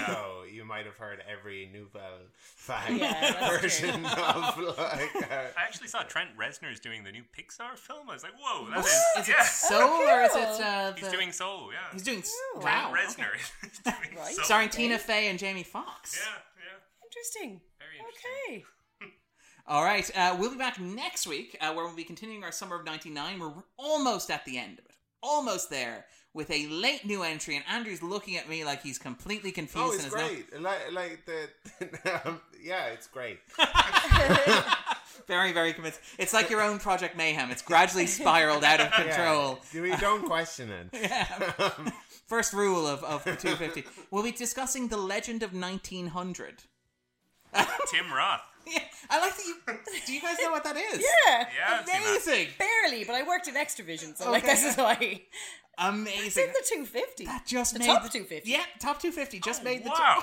So you might have heard every Nouvelle Vague Yeah, version of like. Uh, I actually saw Trent Reznor's doing the new Pixar film. I was like, whoa, that is. Is it yeah. Soul or is it? cool. Uh, He's doing Soul, yeah. He's doing. Oh, Trent wow. Reznor is doing Right. Soul. Starring Tina Fey and Jamie Foxx. Yeah, yeah. Interesting. Very interesting. Okay. All right, uh, we'll be back next week uh, where we'll be continuing our summer of '99. We're almost at the end of it, almost there with a late new entry, and Andrew's looking at me like he's completely confused. oh, and it's has no- great. Like like the um, yeah, it's great. very, very convinced. It's like your own Project Mayhem. It's gradually spiraled out of control. Yeah. We don't question it. First rule of, of the 250. We'll be discussing the legend of 1900. Tim Roth. Yeah, I like that you. Do you guys know what that is? Yeah. Yeah, I've seen that. Amazing. Barely, but I worked in Xtra-vision, so like this is why. It's Amazing. in the 250. That just the made top the 250. Yeah, top 250 just oh, made the. Wow.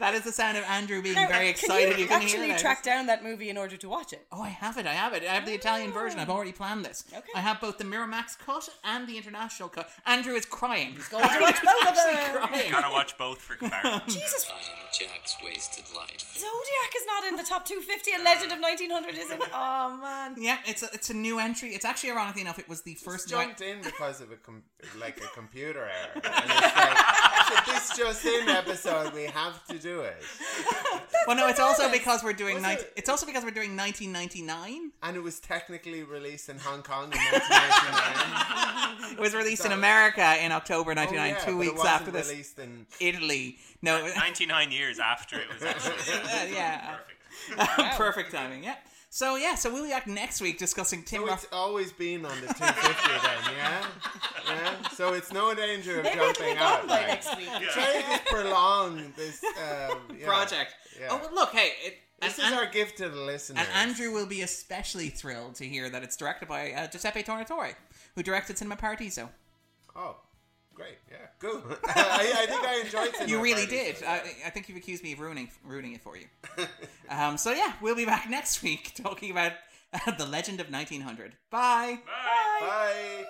That is the sound of Andrew being Now, very uh, can excited. you, You can actually hear that. track down that movie in order to watch it? Oh, I have it. I have it. I have the Italian version. I've oh. already planned this. Okay. I have both the Miramax cut and the international cut. Andrew is crying. He's going to watch both of them. crying. Gotta watch both for comparison. Jesus, Find Jack's wasted life. Zodiac is not in the top 250 and Legend of 1900 is in. Oh man. Yeah, it's a, it's a new entry. It's actually ironically enough, it was the first Just new jumped in because of a com- like a computer error. And it's like, this just in episode, we have to do it. Well, no, it's also because we're doing. Was 19, it? it's also because we're doing 1999. And it was technically released in Hong Kong in 1999. It was released in America in October 1999, Oh, yeah, two but it weeks wasn't after this. released in Italy. No, 99 years after it was actually. Uh, yeah. Perfect. perfect timing. Yeah. So yeah, so we'll be back next week discussing Tim So Roth. it's always been on the 250 then, yeah? Yeah? So it's no danger of Maybe it'll jumping be gone out. by like. next week. Try to just prolong this um, yeah. project. Yeah. Oh, well, look, hey, it, This and, is our gift to the listeners. and Andrew will be especially thrilled to hear that it's directed by uh, Giuseppe Tornatore, who directed Cinema Paradiso. Oh, great. Yeah, good. I, I think I enjoyed it. You really did. I, I think you've accused me of ruining ruining it for you. um, so yeah, we'll be back next week talking about uh, the legend of 1900. Bye. Bye. Bye.